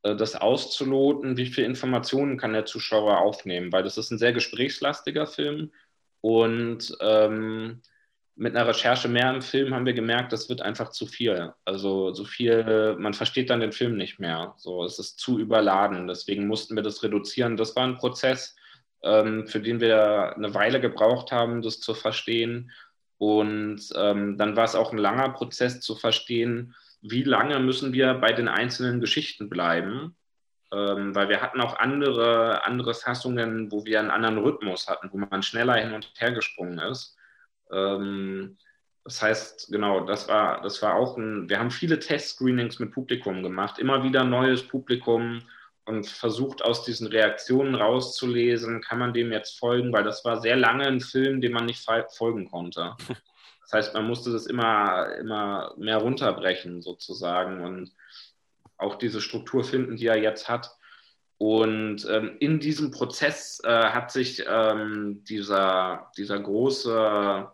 äh, das auszuloten, wie viel Informationen kann der Zuschauer aufnehmen, weil das ist ein sehr gesprächslastiger Film und ähm, mit einer Recherche mehr im Film haben wir gemerkt, das wird einfach zu viel. Also so viel, man versteht dann den Film nicht mehr. So, es ist zu überladen. Deswegen mussten wir das reduzieren. Das war ein Prozess, ähm, für den wir eine Weile gebraucht haben, das zu verstehen. Und ähm, dann war es auch ein langer Prozess zu verstehen, wie lange müssen wir bei den einzelnen Geschichten bleiben. Ähm, weil wir hatten auch andere, andere Fassungen, wo wir einen anderen Rhythmus hatten, wo man schneller hin und her gesprungen ist. Ähm, das heißt, genau, das war, das war auch ein, wir haben viele Test-Screenings mit Publikum gemacht, immer wieder neues Publikum und versucht aus diesen Reaktionen rauszulesen, kann man dem jetzt folgen, weil das war sehr lange ein Film, dem man nicht folgen konnte. Das heißt, man musste das immer, immer mehr runterbrechen sozusagen und auch diese Struktur finden, die er jetzt hat. Und ähm, in diesem Prozess äh, hat sich ähm, dieser, dieser große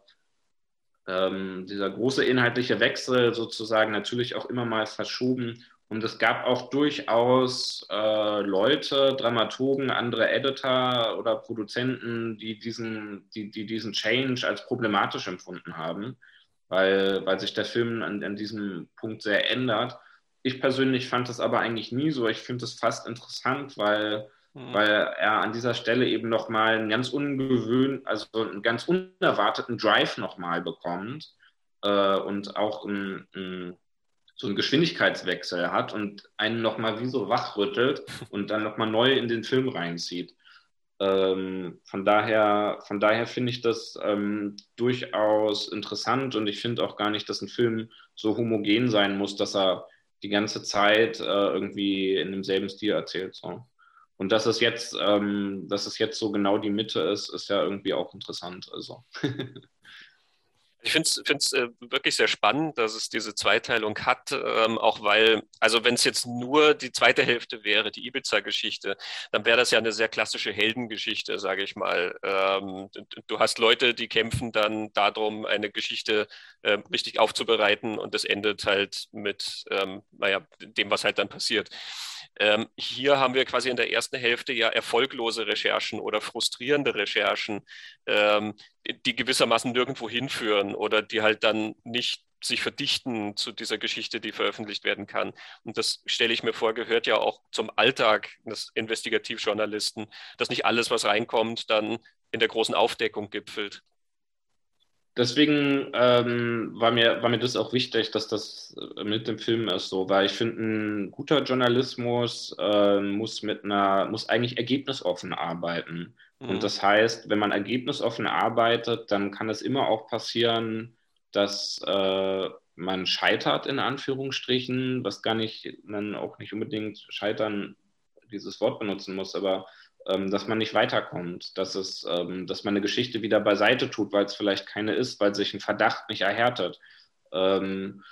ähm, dieser große inhaltliche Wechsel sozusagen natürlich auch immer mal verschoben. Und es gab auch durchaus äh, Leute, Dramaturgen, andere Editor oder Produzenten, die diesen, die, die diesen Change als problematisch empfunden haben, weil, weil sich der Film an, an diesem Punkt sehr ändert. Ich persönlich fand das aber eigentlich nie so. Ich finde es fast interessant, weil mhm. weil er an dieser Stelle eben nochmal einen ganz ungewöhnt, also einen ganz unerwarteten Drive nochmal bekommt äh, und auch ein, ein, so einen Geschwindigkeitswechsel hat und einen nochmal wie so wachrüttelt und dann nochmal neu in den Film reinzieht. Ähm, von daher, von daher finde ich das ähm, durchaus interessant und ich finde auch gar nicht, dass ein Film so homogen sein muss, dass er die ganze Zeit äh, irgendwie in demselben Stil erzählt. So. Und dass es jetzt, ähm, dass es jetzt so genau die Mitte ist, ist ja irgendwie auch interessant. Also. Ich finde es äh, wirklich sehr spannend, dass es diese Zweiteilung hat, ähm, auch weil, also wenn es jetzt nur die zweite Hälfte wäre, die Ibiza-Geschichte, dann wäre das ja eine sehr klassische Heldengeschichte, sage ich mal. Ähm, du hast Leute, die kämpfen dann darum, eine Geschichte äh, richtig aufzubereiten und das endet halt mit, ähm, naja, dem, was halt dann passiert. Ähm, hier haben wir quasi in der ersten Hälfte ja erfolglose Recherchen oder frustrierende Recherchen, ähm, die gewissermaßen nirgendwo hinführen oder die halt dann nicht sich verdichten zu dieser Geschichte, die veröffentlicht werden kann. Und das stelle ich mir vor, gehört ja auch zum Alltag des Investigativjournalisten, dass nicht alles, was reinkommt, dann in der großen Aufdeckung gipfelt deswegen ähm, war, mir, war mir das auch wichtig, dass das äh, mit dem Film ist so, weil ich finde, ein guter Journalismus äh, muss mit einer, muss eigentlich ergebnisoffen arbeiten. Mhm. Und das heißt, wenn man ergebnisoffen arbeitet, dann kann es immer auch passieren, dass äh, man scheitert, in Anführungsstrichen, was gar nicht, man auch nicht unbedingt scheitern dieses Wort benutzen muss, aber dass man nicht weiterkommt, dass, es, ähm, dass man eine Geschichte wieder beiseite tut, weil es vielleicht keine ist, weil sich ein Verdacht nicht erhärtet. Ähm,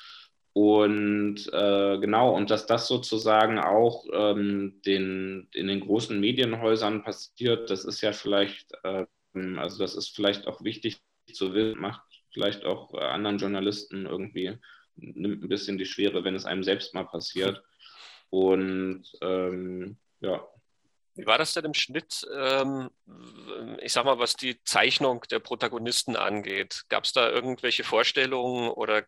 und äh, genau, und dass das sozusagen auch ähm, den, in den großen Medienhäusern passiert, das ist ja vielleicht, ähm, also das ist vielleicht auch wichtig zu wissen, macht vielleicht auch äh, anderen Journalisten irgendwie, nimmt ein bisschen die Schwere, wenn es einem selbst mal passiert. Und ähm, ja, Wie war das denn im Schnitt, ähm, ich sag mal, was die Zeichnung der Protagonisten angeht? Gab es da irgendwelche Vorstellungen oder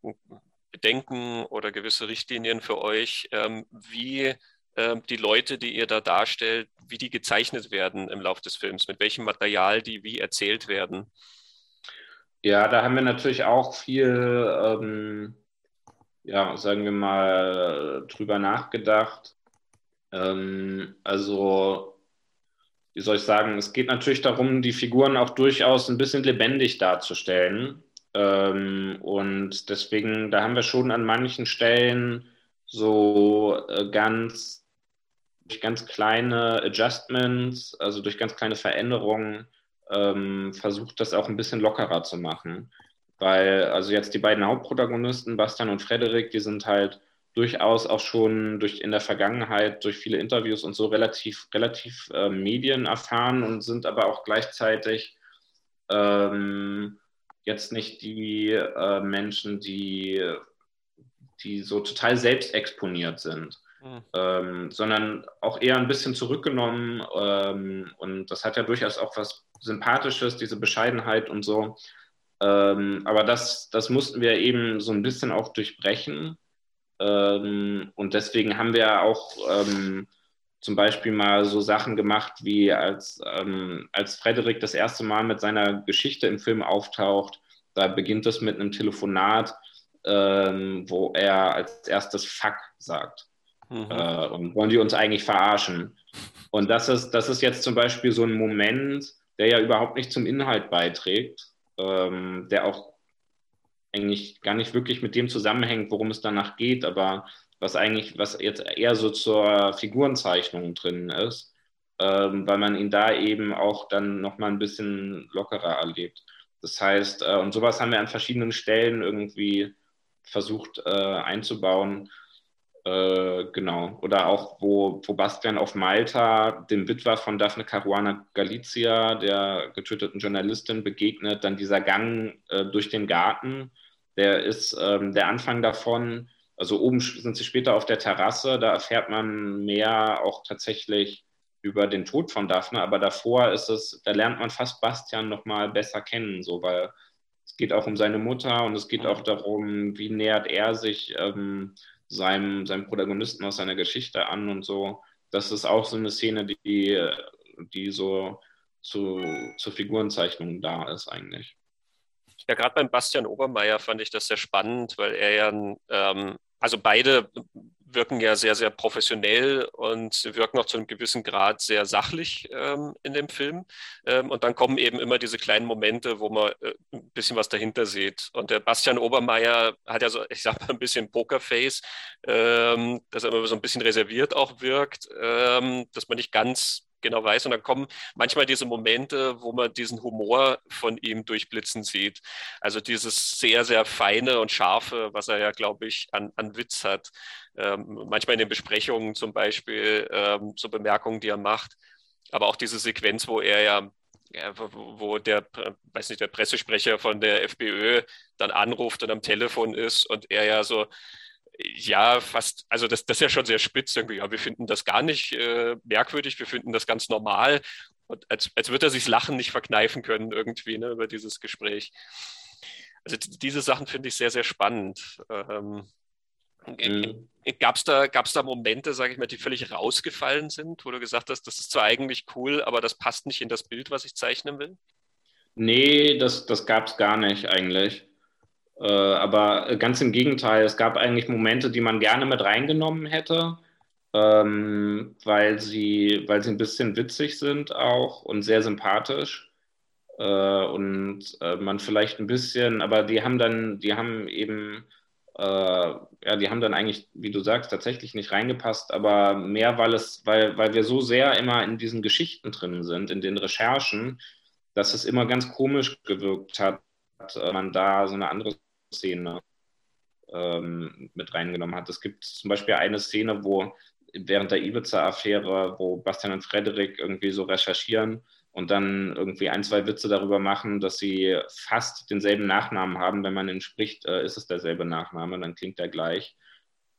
Bedenken oder gewisse Richtlinien für euch, ähm, wie ähm, die Leute, die ihr da darstellt, wie die gezeichnet werden im Laufe des Films, mit welchem Material die wie erzählt werden? Ja, da haben wir natürlich auch viel, ähm, ja, sagen wir mal, drüber nachgedacht. Ähm, also wie soll ich sagen, es geht natürlich darum, die Figuren auch durchaus ein bisschen lebendig darzustellen. Ähm, und deswegen, da haben wir schon an manchen Stellen so äh, ganz, durch ganz kleine Adjustments, also durch ganz kleine Veränderungen, ähm, versucht, das auch ein bisschen lockerer zu machen. Weil, also jetzt die beiden Hauptprotagonisten, Bastian und Frederik, die sind halt durchaus auch schon durch in der Vergangenheit durch viele Interviews und so relativ relativ äh, medienerfahren und sind aber auch gleichzeitig ähm, jetzt nicht die äh, Menschen, die die so total selbst exponiert sind, mhm. ähm, sondern auch eher ein bisschen zurückgenommen ähm, und das hat ja durchaus auch was Sympathisches, diese Bescheidenheit und so. Ähm, aber das, das mussten wir eben so ein bisschen auch durchbrechen und deswegen haben wir auch ähm, zum Beispiel mal so Sachen gemacht, wie als, ähm, als Frederik das erste Mal mit seiner Geschichte im Film auftaucht, da beginnt es mit einem Telefonat, ähm, wo er als erstes Fuck sagt. Mhm. Äh, und wollen die uns eigentlich verarschen? Und das ist, das ist jetzt zum Beispiel so ein Moment, der ja überhaupt nicht zum Inhalt beiträgt, ähm, der auch eigentlich gar nicht wirklich mit dem zusammenhängt, worum es danach geht, aber was eigentlich, was jetzt eher so zur Figurenzeichnung drin ist, ähm, weil man ihn da eben auch dann nochmal ein bisschen lockerer erlebt. Das heißt, äh, und sowas haben wir an verschiedenen Stellen irgendwie versucht äh, einzubauen. Äh, genau. Oder auch, wo, wo Bastian auf Malta dem Witwer von Daphne Caruana Galizia, der getöteten Journalistin, begegnet, dann dieser Gang äh, durch den Garten der ist ähm, der Anfang davon, also oben sind sie später auf der Terrasse, da erfährt man mehr auch tatsächlich über den Tod von Daphne, aber davor ist es, da lernt man fast Bastian nochmal besser kennen, so, weil es geht auch um seine Mutter und es geht auch darum, wie nähert er sich ähm, seinem, seinem Protagonisten aus seiner Geschichte an und so. Das ist auch so eine Szene, die, die so zu, zur Figurenzeichnung da ist eigentlich. Ja, gerade beim Bastian Obermeier fand ich das sehr spannend, weil er ja, ähm, also beide wirken ja sehr, sehr professionell und wirken auch zu einem gewissen Grad sehr sachlich ähm, in dem Film. Ähm, und dann kommen eben immer diese kleinen Momente, wo man äh, ein bisschen was dahinter sieht. Und der Bastian Obermeier hat ja so, ich sag mal, ein bisschen Pokerface, ähm, dass er immer so ein bisschen reserviert auch wirkt, ähm, dass man nicht ganz genau weiß. Und dann kommen manchmal diese Momente, wo man diesen Humor von ihm durchblitzen sieht. Also dieses sehr, sehr feine und scharfe, was er ja, glaube ich, an, an Witz hat. Ähm, manchmal in den Besprechungen zum Beispiel ähm, so Bemerkungen, die er macht. Aber auch diese Sequenz, wo er ja, wo der, weiß nicht, der Pressesprecher von der FPÖ dann anruft und am Telefon ist und er ja so, ja, fast, also das, das ist ja schon sehr spitz irgendwie. Ja, wir finden das gar nicht äh, merkwürdig, wir finden das ganz normal. Und als, als würde er sich Lachen nicht verkneifen können irgendwie ne, über dieses Gespräch. Also diese Sachen finde ich sehr, sehr spannend. Ähm, mhm. Gab es da, gab's da Momente, sage ich mal, die völlig rausgefallen sind, wo du gesagt hast, das ist zwar eigentlich cool, aber das passt nicht in das Bild, was ich zeichnen will? Nee, das, das gab es gar nicht eigentlich. Äh, aber ganz im Gegenteil, es gab eigentlich Momente, die man gerne mit reingenommen hätte, ähm, weil, sie, weil sie ein bisschen witzig sind auch und sehr sympathisch. Äh, und äh, man vielleicht ein bisschen, aber die haben dann, die haben eben, äh, ja, die haben dann eigentlich, wie du sagst, tatsächlich nicht reingepasst, aber mehr, weil es, weil, weil wir so sehr immer in diesen Geschichten drin sind, in den Recherchen, dass es immer ganz komisch gewirkt hat, man da so eine andere Szene ähm, mit reingenommen hat. Es gibt zum Beispiel eine Szene, wo während der Ibiza-Affäre, wo Bastian und Frederik irgendwie so recherchieren und dann irgendwie ein, zwei Witze darüber machen, dass sie fast denselben Nachnamen haben. Wenn man ihn spricht, äh, ist es derselbe Nachname, dann klingt er gleich.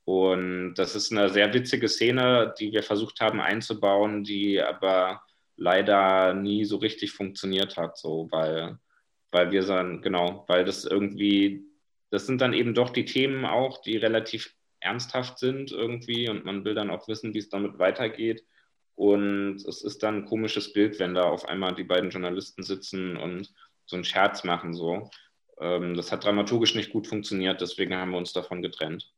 Und das ist eine sehr witzige Szene, die wir versucht haben einzubauen, die aber leider nie so richtig funktioniert hat, so, weil, weil wir sagen, genau, weil das irgendwie, das sind dann eben doch die Themen auch, die relativ ernsthaft sind irgendwie und man will dann auch wissen, wie es damit weitergeht. Und es ist dann ein komisches Bild, wenn da auf einmal die beiden Journalisten sitzen und so einen Scherz machen. So. Ähm, das hat dramaturgisch nicht gut funktioniert, deswegen haben wir uns davon getrennt.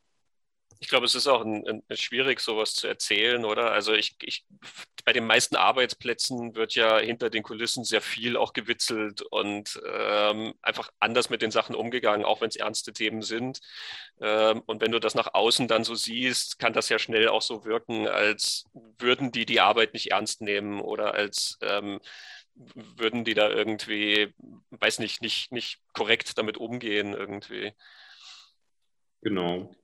Ich glaube, es ist auch ein, ein, schwierig, sowas zu erzählen, oder? Also ich, ich, bei den meisten Arbeitsplätzen wird ja hinter den Kulissen sehr viel auch gewitzelt und ähm, einfach anders mit den Sachen umgegangen, auch wenn es ernste Themen sind. Ähm, und wenn du das nach außen dann so siehst, kann das ja schnell auch so wirken, als würden die die Arbeit nicht ernst nehmen oder als ähm, würden die da irgendwie, weiß nicht, nicht, nicht korrekt damit umgehen irgendwie. Genau.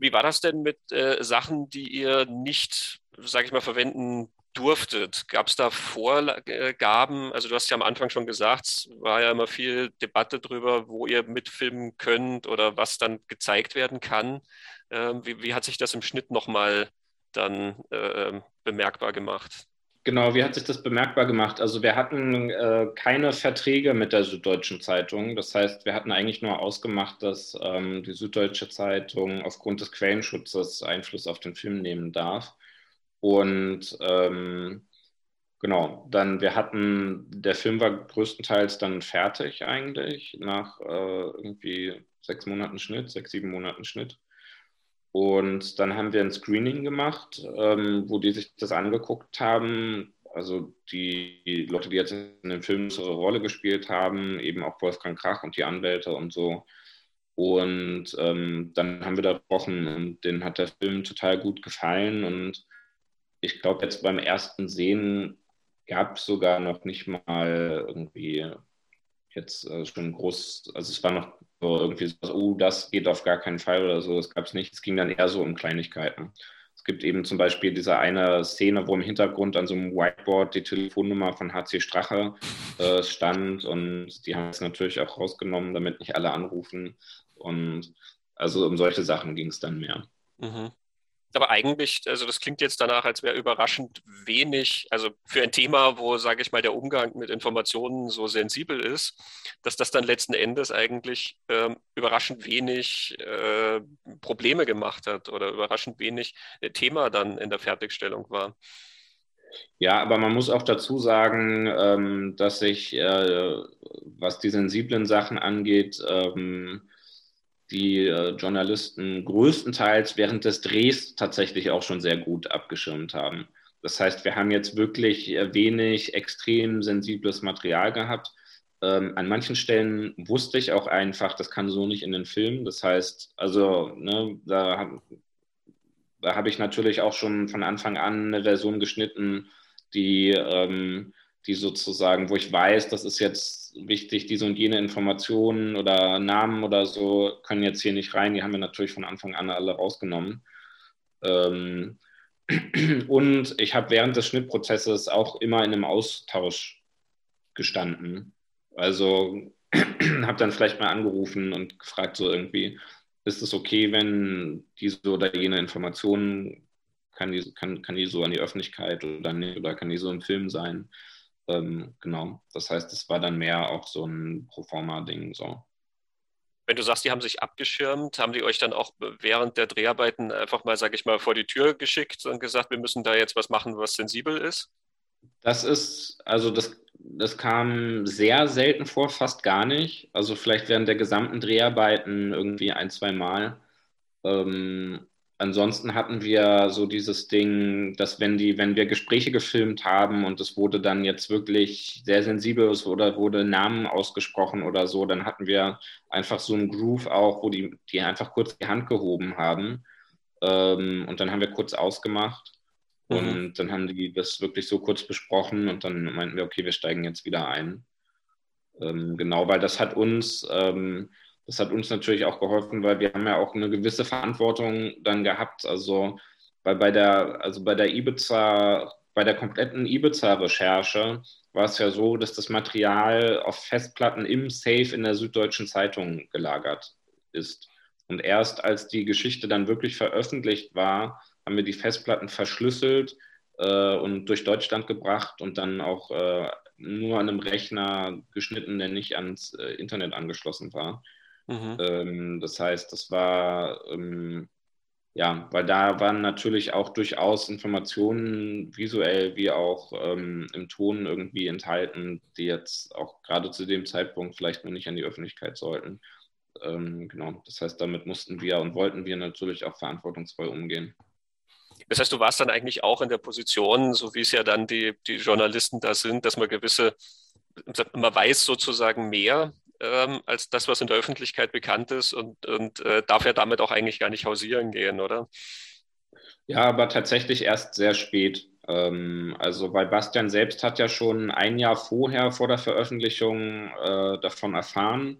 Wie war das denn mit äh, Sachen, die ihr nicht, sage ich mal, verwenden durftet? Gab es da Vorgaben? Also du hast ja am Anfang schon gesagt, es war ja immer viel Debatte darüber, wo ihr mitfilmen könnt oder was dann gezeigt werden kann. Ähm, wie, wie, hat sich das im Schnitt nochmal dann äh, bemerkbar gemacht? Genau, wie hat sich das bemerkbar gemacht? Also wir hatten äh, keine Verträge mit der Süddeutschen Zeitung. Das heißt, wir hatten eigentlich nur ausgemacht, dass ähm, die Süddeutsche Zeitung aufgrund des Quellenschutzes Einfluss auf den Film nehmen darf. Und ähm, genau, dann wir hatten, der Film war größtenteils dann fertig eigentlich, nach äh, irgendwie sechs Monaten Schnitt, sechs, sieben Monaten Schnitt. Und dann haben wir ein Screening gemacht, ähm, wo die sich das angeguckt haben. Also die Leute, die jetzt in dem Film eine Rolle gespielt haben, eben auch Wolfgang Krach und die Anwälte und so. Und ähm, dann haben wir da gesprochen und denen hat der Film total gut gefallen. Und ich glaube, jetzt beim ersten Sehen gab es sogar noch nicht mal irgendwie jetzt äh, schon groß, also es war noch irgendwie so, oh, das geht auf gar keinen Fall oder so, das gab es nicht. Es ging dann eher so um Kleinigkeiten. Es gibt eben zum Beispiel diese eine Szene, wo im Hintergrund an so einem Whiteboard die Telefonnummer von HC Strache äh, stand und die haben es natürlich auch rausgenommen, damit nicht alle anrufen. Und also um solche Sachen ging es dann mehr. Mhm aber eigentlich, also das klingt jetzt danach, als wäre überraschend wenig, also für ein Thema, wo, sage ich mal, der Umgang mit Informationen so sensibel ist, dass das dann letzten Endes eigentlich ähm, überraschend wenig äh, Probleme gemacht hat oder überraschend wenig äh, Thema dann in der Fertigstellung war. Ja, aber man muss auch dazu sagen, ähm, dass sich, äh, was die sensiblen Sachen angeht, ähm, die äh, Journalisten größtenteils während des Drehs tatsächlich auch schon sehr gut abgeschirmt haben. Das heißt, wir haben jetzt wirklich äh, wenig extrem sensibles Material gehabt. Ähm, an manchen Stellen wusste ich auch einfach, das kann so nicht in den Film. Das heißt, also ne, da, da habe ich natürlich auch schon von Anfang an eine Version geschnitten, die ähm, die sozusagen, wo ich weiß, das ist jetzt wichtig, diese und jene Informationen oder Namen oder so können jetzt hier nicht rein. Die haben wir natürlich von Anfang an alle rausgenommen. Ähm, und ich habe während des Schnittprozesses auch immer in einem Austausch gestanden. Also habe dann vielleicht mal angerufen und gefragt, so irgendwie, ist es okay, wenn diese oder jene Informationen, kann die, kann, kann die so an die Öffentlichkeit oder nicht, oder kann die so im Film sein? Ähm, genau. Das heißt, es war dann mehr auch so ein Proforma-Ding. So. Wenn du sagst, die haben sich abgeschirmt, haben die euch dann auch während der Dreharbeiten einfach mal, sage ich mal, vor die Tür geschickt und gesagt, wir müssen da jetzt was machen, was sensibel ist? Das ist, also das, das kam sehr selten vor, fast gar nicht. Also vielleicht während der gesamten Dreharbeiten irgendwie ein, zwei Mal. Ähm, ansonsten hatten wir so dieses Ding, dass wenn die, wenn wir Gespräche gefilmt haben und es wurde dann jetzt wirklich sehr sensibel oder wurde Namen ausgesprochen oder so, dann hatten wir einfach so einen Groove auch, wo die, die einfach kurz die Hand gehoben haben. Ähm, und dann haben wir kurz ausgemacht. Mhm. Und dann haben die das wirklich so kurz besprochen und dann meinten wir, okay, wir steigen jetzt wieder ein. Ähm, genau, weil das hat uns, ähm, das hat uns natürlich auch geholfen, weil wir haben ja auch eine gewisse Verantwortung dann gehabt. Also bei, bei der, also bei der Ibiza, bei der kompletten Ibiza-Recherche war es ja so, dass das Material auf Festplatten im Safe in der Süddeutschen Zeitung gelagert ist. Und erst als die Geschichte dann wirklich veröffentlicht war, haben wir die Festplatten verschlüsselt äh, und durch Deutschland gebracht und dann auch äh, nur an einem Rechner geschnitten, der nicht ans äh, Internet angeschlossen war. Mhm. Ähm, das heißt, das war, ähm, ja, weil da waren natürlich auch durchaus Informationen visuell wie auch ähm, im Ton irgendwie enthalten, die jetzt auch gerade zu dem Zeitpunkt vielleicht noch nicht an die Öffentlichkeit sollten. Genau, das heißt, damit mussten wir und wollten wir natürlich auch verantwortungsvoll umgehen. Das heißt, du warst dann eigentlich auch in der Position, so wie es ja dann die, die Journalisten da sind, dass man gewisse, man weiß sozusagen mehr ähm, als das, was in der Öffentlichkeit bekannt ist und, und äh, darf ja damit auch eigentlich gar nicht hausieren gehen, oder? Ja, aber tatsächlich erst sehr spät. Ähm, also weil Bastian selbst hat ja schon ein Jahr vorher, vor der Veröffentlichung, äh, davon erfahren.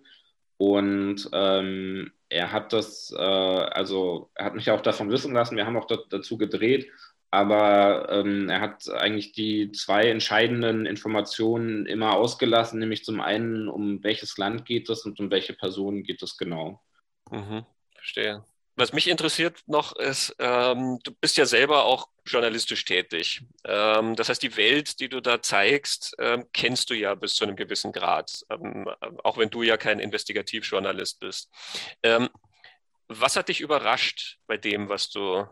Und ähm, er hat das, äh, also er hat mich auch davon wissen lassen, wir haben auch dazu gedreht, aber ähm, er hat eigentlich die zwei entscheidenden Informationen immer ausgelassen, nämlich zum einen, um welches Land geht es und um welche Person geht es genau. Mhm, verstehe. Was mich interessiert noch ist, ähm, du bist ja selber auch journalistisch tätig. Ähm, das heißt, die Welt, die du da zeigst, ähm, kennst du ja bis zu einem gewissen Grad, ähm, auch wenn du ja kein Investigativjournalist bist. Ähm, was hat dich überrascht bei dem, was du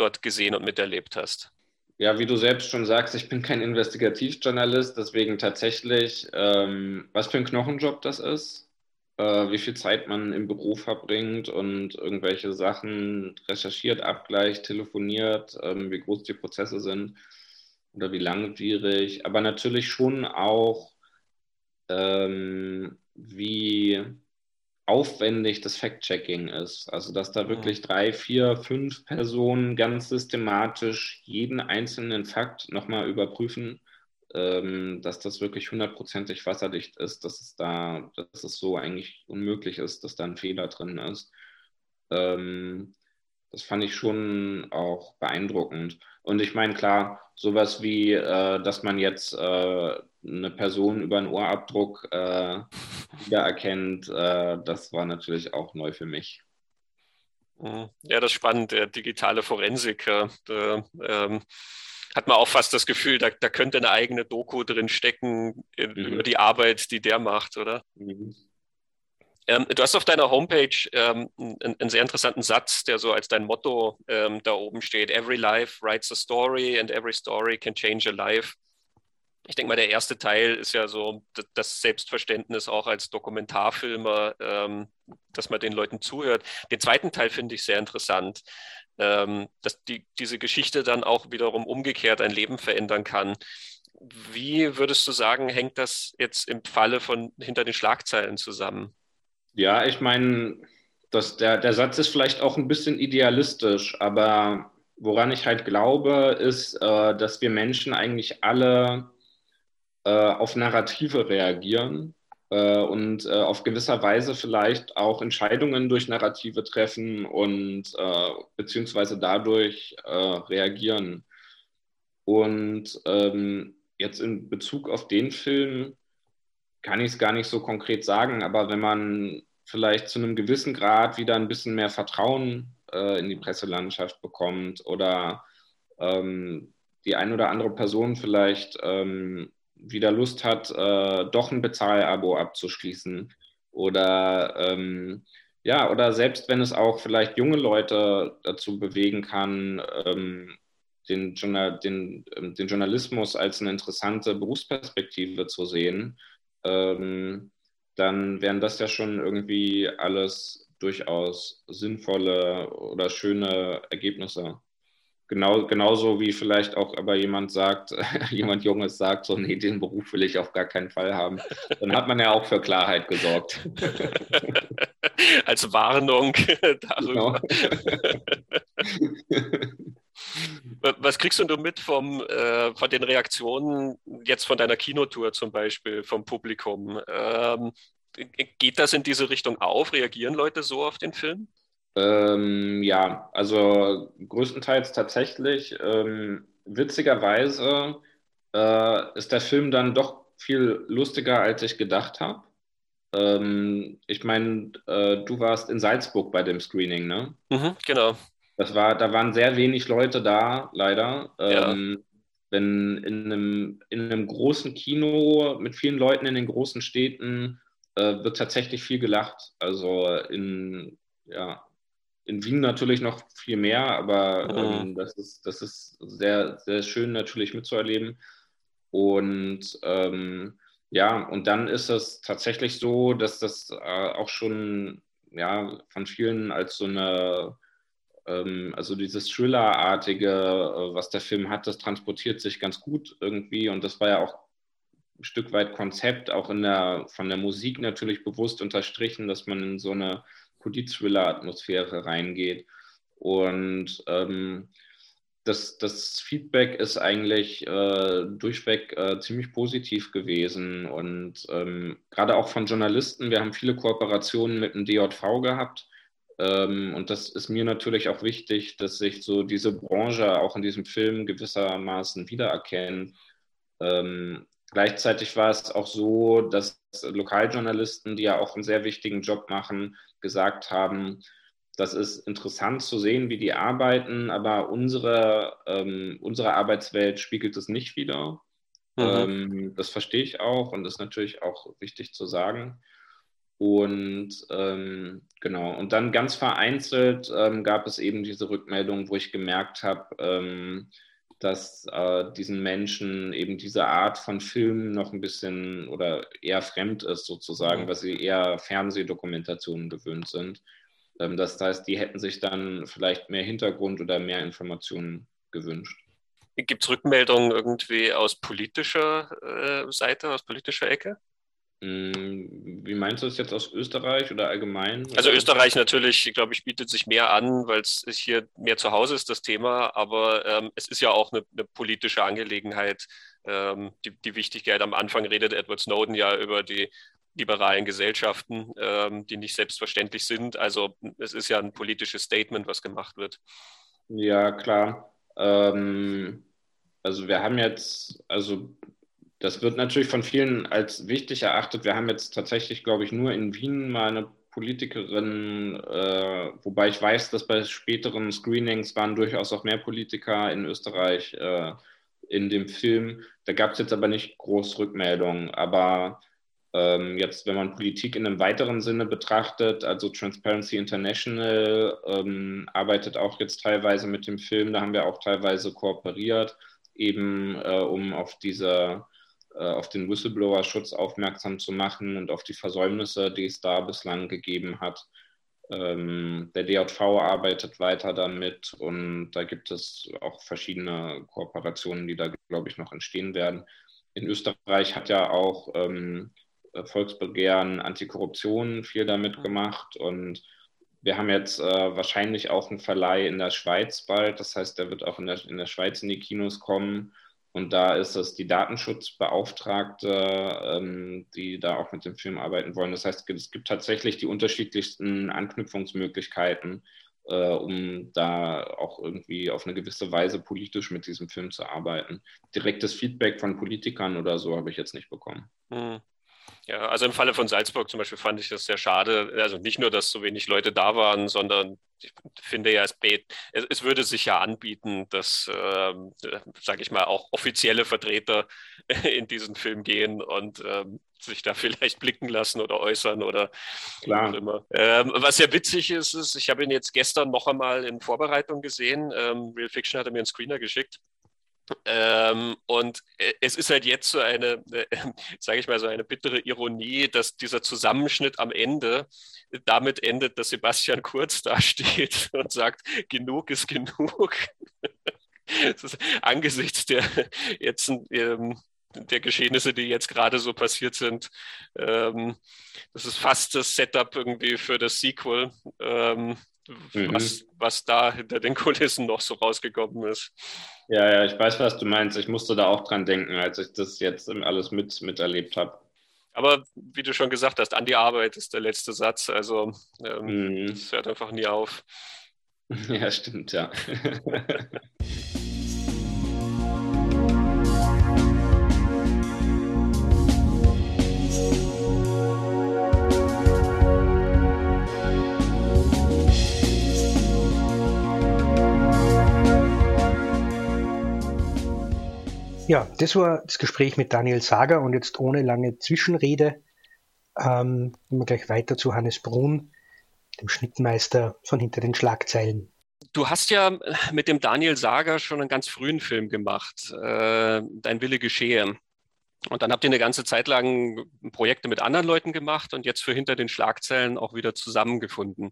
dort gesehen und miterlebt hast? Ja, wie du selbst schon sagst, ich bin kein Investigativjournalist, deswegen tatsächlich, ähm, was für ein Knochenjob das ist äh, wie viel Zeit man im Büro verbringt und irgendwelche Sachen recherchiert, abgleicht, telefoniert, ähm, wie groß die Prozesse sind oder wie langwierig, aber natürlich schon auch, ähm, wie aufwendig das Fact-Checking ist. Also, dass da wirklich drei, vier, fünf Personen ganz systematisch jeden einzelnen Fakt nochmal überprüfen ähm, dass das wirklich hundertprozentig wasserdicht ist, dass es da, dass es so eigentlich unmöglich ist, dass da ein Fehler drin ist. Ähm, das fand ich schon auch beeindruckend. Und ich meine, klar, sowas wie, äh, dass man jetzt äh, eine Person über einen Ohrabdruck äh, wiedererkennt, äh, das war natürlich auch neu für mich. Mhm. Ja, das ist spannend, der digitale Forensiker. Der, ähm, hat man auch fast das Gefühl, da, da könnte eine eigene Doku drin stecken in, mhm. über die Arbeit, die der macht, oder? Mhm. Ähm, du hast auf deiner Homepage ähm, einen, einen, sehr interessanten Satz, der so als dein Motto ähm, da oben steht: Every life writes a story and every story can change a life. Ich denke mal, der erste Teil ist ja so das Selbstverständnis auch als Dokumentarfilmer, ähm, dass man den Leuten zuhört. Den zweiten Teil finde ich sehr interessant ähm, dass die, diese Geschichte dann auch wiederum umgekehrt ein Leben verändern kann. Wie würdest du sagen, hängt das jetzt im Falle von hinter den Schlagzeilen zusammen? Ja, ich meine, der, der Satz ist vielleicht auch ein bisschen idealistisch, aber woran ich halt glaube, ist, äh, dass wir Menschen eigentlich alle äh, auf Narrative reagieren äh, und äh, auf gewisser Weise vielleicht auch Entscheidungen durch Narrative treffen und äh, beziehungsweise dadurch äh, reagieren. Und ähm, jetzt in Bezug auf den Film kann ich es gar nicht so konkret sagen, aber wenn man vielleicht zu einem gewissen Grad wieder ein bisschen mehr Vertrauen äh, in die Presselandschaft bekommt oder ähm, die ein oder andere Person vielleicht ähm, wieder Lust hat, äh, doch ein Bezahlabo abzuschließen. Oder ähm, ja, oder selbst wenn es auch vielleicht junge Leute dazu bewegen kann, ähm, den, den, ähm, den, Journalismus als eine interessante Berufsperspektive zu sehen, ähm, dann wären das ja schon irgendwie alles durchaus sinnvolle oder schöne Ergebnisse. Genau, genauso wie vielleicht auch aber jemand sagt, jemand Junges sagt, so, nee, den Beruf will ich auf gar keinen Fall haben. Dann hat man ja auch für Klarheit gesorgt. Als Warnung darüber. Genau. Was kriegst du mit vom, äh, von den Reaktionen jetzt von deiner Kinotour zum Beispiel vom Publikum? Ähm, geht das in diese Richtung auf? Reagieren Leute so auf den Film? Ähm, ja, also größtenteils tatsächlich. Ähm, witzigerweise äh, ist der Film dann doch viel lustiger, als ich gedacht habe. ähm, ich meine, äh, du warst in Salzburg bei dem Screening, ne? Mhm, genau. Das war, da waren sehr wenig Leute da, leider. Ähm, ja. Wenn in einem, in einem großen Kino mit vielen Leuten in den großen Städten äh, wird tatsächlich viel gelacht. Also in, ja, in Wien natürlich noch viel mehr, aber mhm. ähm, das, ist, das ist sehr, sehr schön natürlich mitzuerleben. Und ähm, ja, und dann ist es tatsächlich so, dass das äh, auch schon ja, von vielen als so eine, ähm, also dieses Thriller-artige, äh, was der Film hat, das transportiert sich ganz gut irgendwie. Und das war ja auch ein Stück weit Konzept, auch in der, von der Musik natürlich bewusst unterstrichen, dass man in so eine Polit-Thriller-Atmosphäre reingeht. Und ähm, das, das, Feedback ist eigentlich äh, durchweg äh, ziemlich positiv gewesen und ähm, gerade auch von Journalisten. Wir haben viele Kooperationen mit dem DJV gehabt ähm, und das ist mir natürlich auch wichtig, dass sich so diese Branche auch in diesem Film gewissermaßen wiedererkennt. Ähm, gleichzeitig war es auch so, dass Lokaljournalisten, die ja auch einen sehr wichtigen Job machen, gesagt haben, das ist interessant zu sehen, wie die arbeiten, aber unsere, ähm, unsere Arbeitswelt spiegelt es nicht wieder. Mhm. Ähm, das verstehe ich auch und ist natürlich auch wichtig zu sagen. Und ähm, genau, und dann ganz vereinzelt ähm, gab es eben diese Rückmeldung, wo ich gemerkt habe, ähm, dass äh, diesen Menschen eben diese Art von Film noch ein bisschen oder eher fremd ist sozusagen, mhm. weil sie eher Fernsehdokumentationen gewöhnt sind. Ähm, das heißt, die hätten sich dann vielleicht mehr Hintergrund oder mehr Informationen gewünscht. Gibt es Rückmeldungen irgendwie aus politischer äh, Seite, aus politischer Ecke? Mm, wie meinst du es jetzt aus Österreich oder allgemein? Also Österreich natürlich, glaube ich, bietet sich mehr an, weil es hier mehr zu Hause ist, das Thema. Aber ähm, es ist ja auch eine, eine politische Angelegenheit. Ähm, die, die, Wichtigkeit am Anfang redet Edward Snowden ja über die liberalen Gesellschaften, ähm, die nicht selbstverständlich sind. Also es ist ja ein politisches Statement, was gemacht wird. Ja, klar. Ähm, also wir haben jetzt, also das wird natürlich von vielen als wichtig erachtet. Wir haben jetzt tatsächlich, glaube ich, nur in Wien mal eine Politikerin, äh, wobei ich weiß, dass bei späteren Screenings waren durchaus auch mehr Politiker in Österreich äh, in dem Film. Da gab es jetzt aber nicht groß Rückmeldungen. Aber ähm, jetzt, wenn man Politik in einem weiteren Sinne betrachtet, also Transparency International ähm, arbeitet auch jetzt teilweise mit dem Film, da haben wir auch teilweise kooperiert, eben äh, um auf diese auf den Whistleblower-Schutz aufmerksam zu machen und auf die Versäumnisse, die es da bislang gegeben hat. Ähm, der DJV arbeitet weiter damit und da gibt es auch verschiedene Kooperationen, die da, glaube ich, noch entstehen werden. In Österreich hat ja auch ähm, äh, Volksbegehren Antikorruption viel damit gemacht und wir haben jetzt äh, wahrscheinlich auch einen Verleih in der Schweiz bald. Das heißt, der wird auch in der, in der Schweiz in die Kinos kommen. Und da ist es die Datenschutzbeauftragte, ähm, die da auch mit dem Film arbeiten wollen. Das heißt, es gibt tatsächlich die unterschiedlichsten Anknüpfungsmöglichkeiten, äh, um da auch irgendwie auf eine gewisse Weise politisch mit diesem Film zu arbeiten. Direktes Feedback von Politikern oder so habe ich jetzt nicht bekommen. Hm. Ja, also im Falle von Salzburg zum Beispiel fand ich das sehr schade. Also nicht nur, dass so wenig Leute da waren, sondern ich finde ja, es, es würde sich ja anbieten, dass, ähm, sage ich mal, auch offizielle Vertreter in diesen Film gehen und ähm, sich da vielleicht blicken lassen oder äußern oder Klar. immer. Ähm, was sehr witzig ist, ist, ich habe ihn jetzt gestern noch einmal in Vorbereitung gesehen. Ähm, Real Fiction hatte mir einen Screener geschickt. Ähm, und äh, es ist halt jetzt so eine, äh, sage ich mal, so eine bittere Ironie, dass dieser Zusammenschnitt am Ende damit endet, dass Sebastian Kurz dasteht und sagt, genug ist genug. ist angesichts der jetzt ähm, der Geschehnisse, die jetzt gerade so passiert sind. Ähm, das ist fast das Setup irgendwie für das Sequel. Ähm, mhm. was, was da hinter den Kulissen noch so rausgekommen ist. Ja, ja, ich weiß, was du meinst. Ich musste da auch dran denken, als ich das jetzt alles mit, miterlebt habe. Aber wie du schon gesagt hast, an die Arbeit ist der letzte Satz. Also ähm, mhm. das hört einfach nie auf. Ja, stimmt, ja. Ja, das war das Gespräch mit Daniel Sager und jetzt ohne lange Zwischenrede ähm, gehen wir gleich weiter zu Hannes Brun, dem Schnittmeister von hinter den Schlagzeilen. Du hast ja mit dem Daniel Sager schon einen ganz frühen Film gemacht, äh, Dein Wille geschehe. Und dann habt ihr eine ganze Zeit lang Projekte mit anderen Leuten gemacht und jetzt für hinter den Schlagzeilen auch wieder zusammengefunden.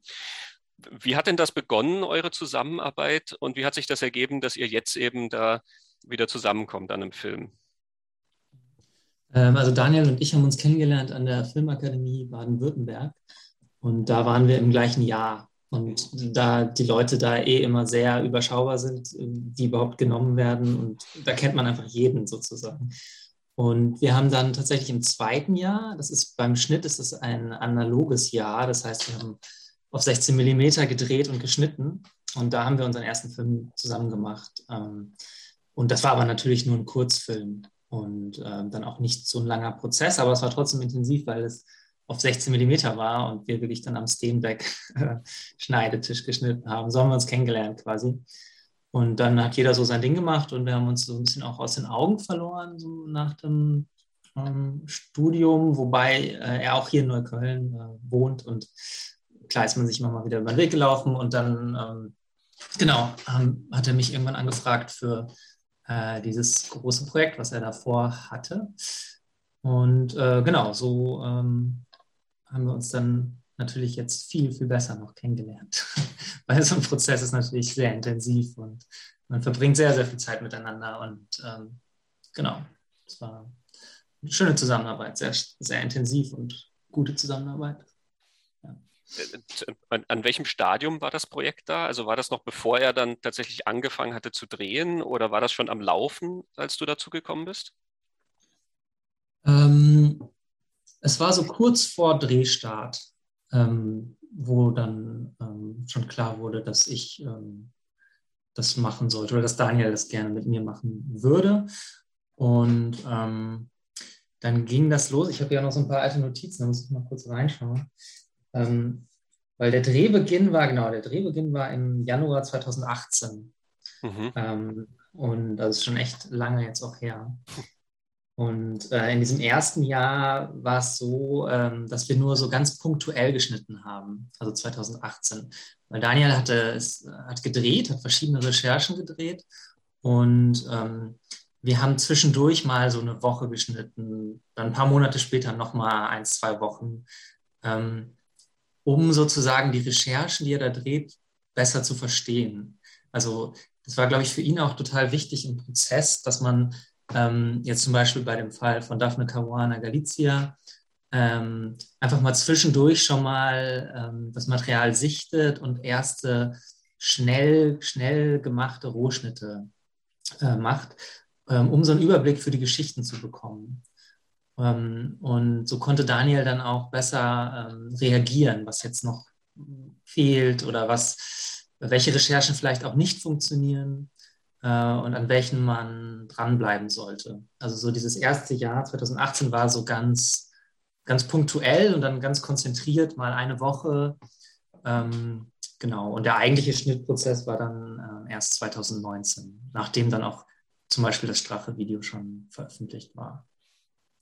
Wie hat denn das begonnen, eure Zusammenarbeit? Und wie hat sich das ergeben, dass ihr jetzt eben da wieder zusammenkommt an einem Film? Ähm, also Daniel und ich haben uns kennengelernt an der Filmakademie Baden-Württemberg und da waren wir im gleichen Jahr. Und da die Leute da eh immer sehr überschaubar sind, die überhaupt genommen werden und da kennt man einfach jeden sozusagen. Und wir haben dann tatsächlich im zweiten Jahr, das ist beim Schnitt ist es ein analoges Jahr, das heißt, wir haben auf 16 Millimeter gedreht und geschnitten und da haben wir unseren ersten Film zusammen gemacht. Und das war aber natürlich nur ein Kurzfilm und äh, dann auch nicht so ein langer Prozess, aber es war trotzdem intensiv, weil es auf 16 Millimeter war und wir wirklich dann am Steenbeck äh, Schneidetisch geschnitten haben. So haben wir uns kennengelernt quasi. Und dann hat jeder so sein Ding gemacht und wir haben uns so ein bisschen auch aus den Augen verloren, so nach dem ähm, Studium, wobei äh, er auch hier in Neukölln äh, wohnt und klar ist man sich immer mal wieder über den Weg gelaufen und dann, ähm, genau, ähm, hat er mich irgendwann angefragt für äh, dieses große Projekt, was er davor hatte. Und äh, genau, so ähm, haben wir uns dann natürlich jetzt viel, viel besser noch kennengelernt. Weil so ein Prozess ist natürlich sehr intensiv und man verbringt sehr, sehr viel Zeit miteinander. Und ähm, genau, es war eine schöne Zusammenarbeit, sehr, sehr intensiv und gute Zusammenarbeit. An, an, welchem Stadium war das Projekt da? Also war das noch bevor er dann tatsächlich angefangen hatte zu drehen oder war das schon am Laufen, als du dazu gekommen bist? Ähm, es war so kurz vor Drehstart, ähm, wo dann ähm, schon klar wurde, dass ich ähm, das machen sollte oder dass Daniel das gerne mit mir machen würde. Und ähm, dann ging das los. Ich habe ja noch so ein paar alte Notizen, da muss ich mal kurz reinschauen. Ähm, weil der Drehbeginn war, genau, der Drehbeginn war im Januar 2018. Mhm. Ähm, und das ist schon echt lange jetzt auch her. Und äh, in diesem ersten Jahr war es so, ähm, dass wir nur so ganz punktuell geschnitten haben, also 2018. Weil Daniel hatte, es, hat gedreht, hat verschiedene Recherchen gedreht und ähm, wir haben zwischendurch mal so eine Woche geschnitten, dann ein paar Monate später nochmal ein, zwei Wochen. Ähm, um sozusagen die Recherchen, die er da dreht, besser zu verstehen. Also das war, glaube ich, für ihn auch total wichtig im Prozess, dass man ähm, jetzt zum Beispiel bei dem Fall von Daphne Caruana Galizia ähm, einfach mal zwischendurch schon mal ähm, das Material sichtet und erste schnell, schnell gemachte Rohschnitte äh, macht, ähm, um so einen Überblick für die Geschichten zu bekommen. Ähm, und so konnte Daniel dann auch besser ähm, reagieren, was jetzt noch fehlt oder was, welche Recherchen vielleicht auch nicht funktionieren äh, und an welchen man dranbleiben sollte. Also so dieses erste Jahr 2018 war so ganz, ganz punktuell und dann ganz konzentriert, mal eine Woche. Ähm, genau, und der eigentliche Schnittprozess war dann äh, erst 2019, nachdem dann auch zum Beispiel das Strache-Video schon veröffentlicht war.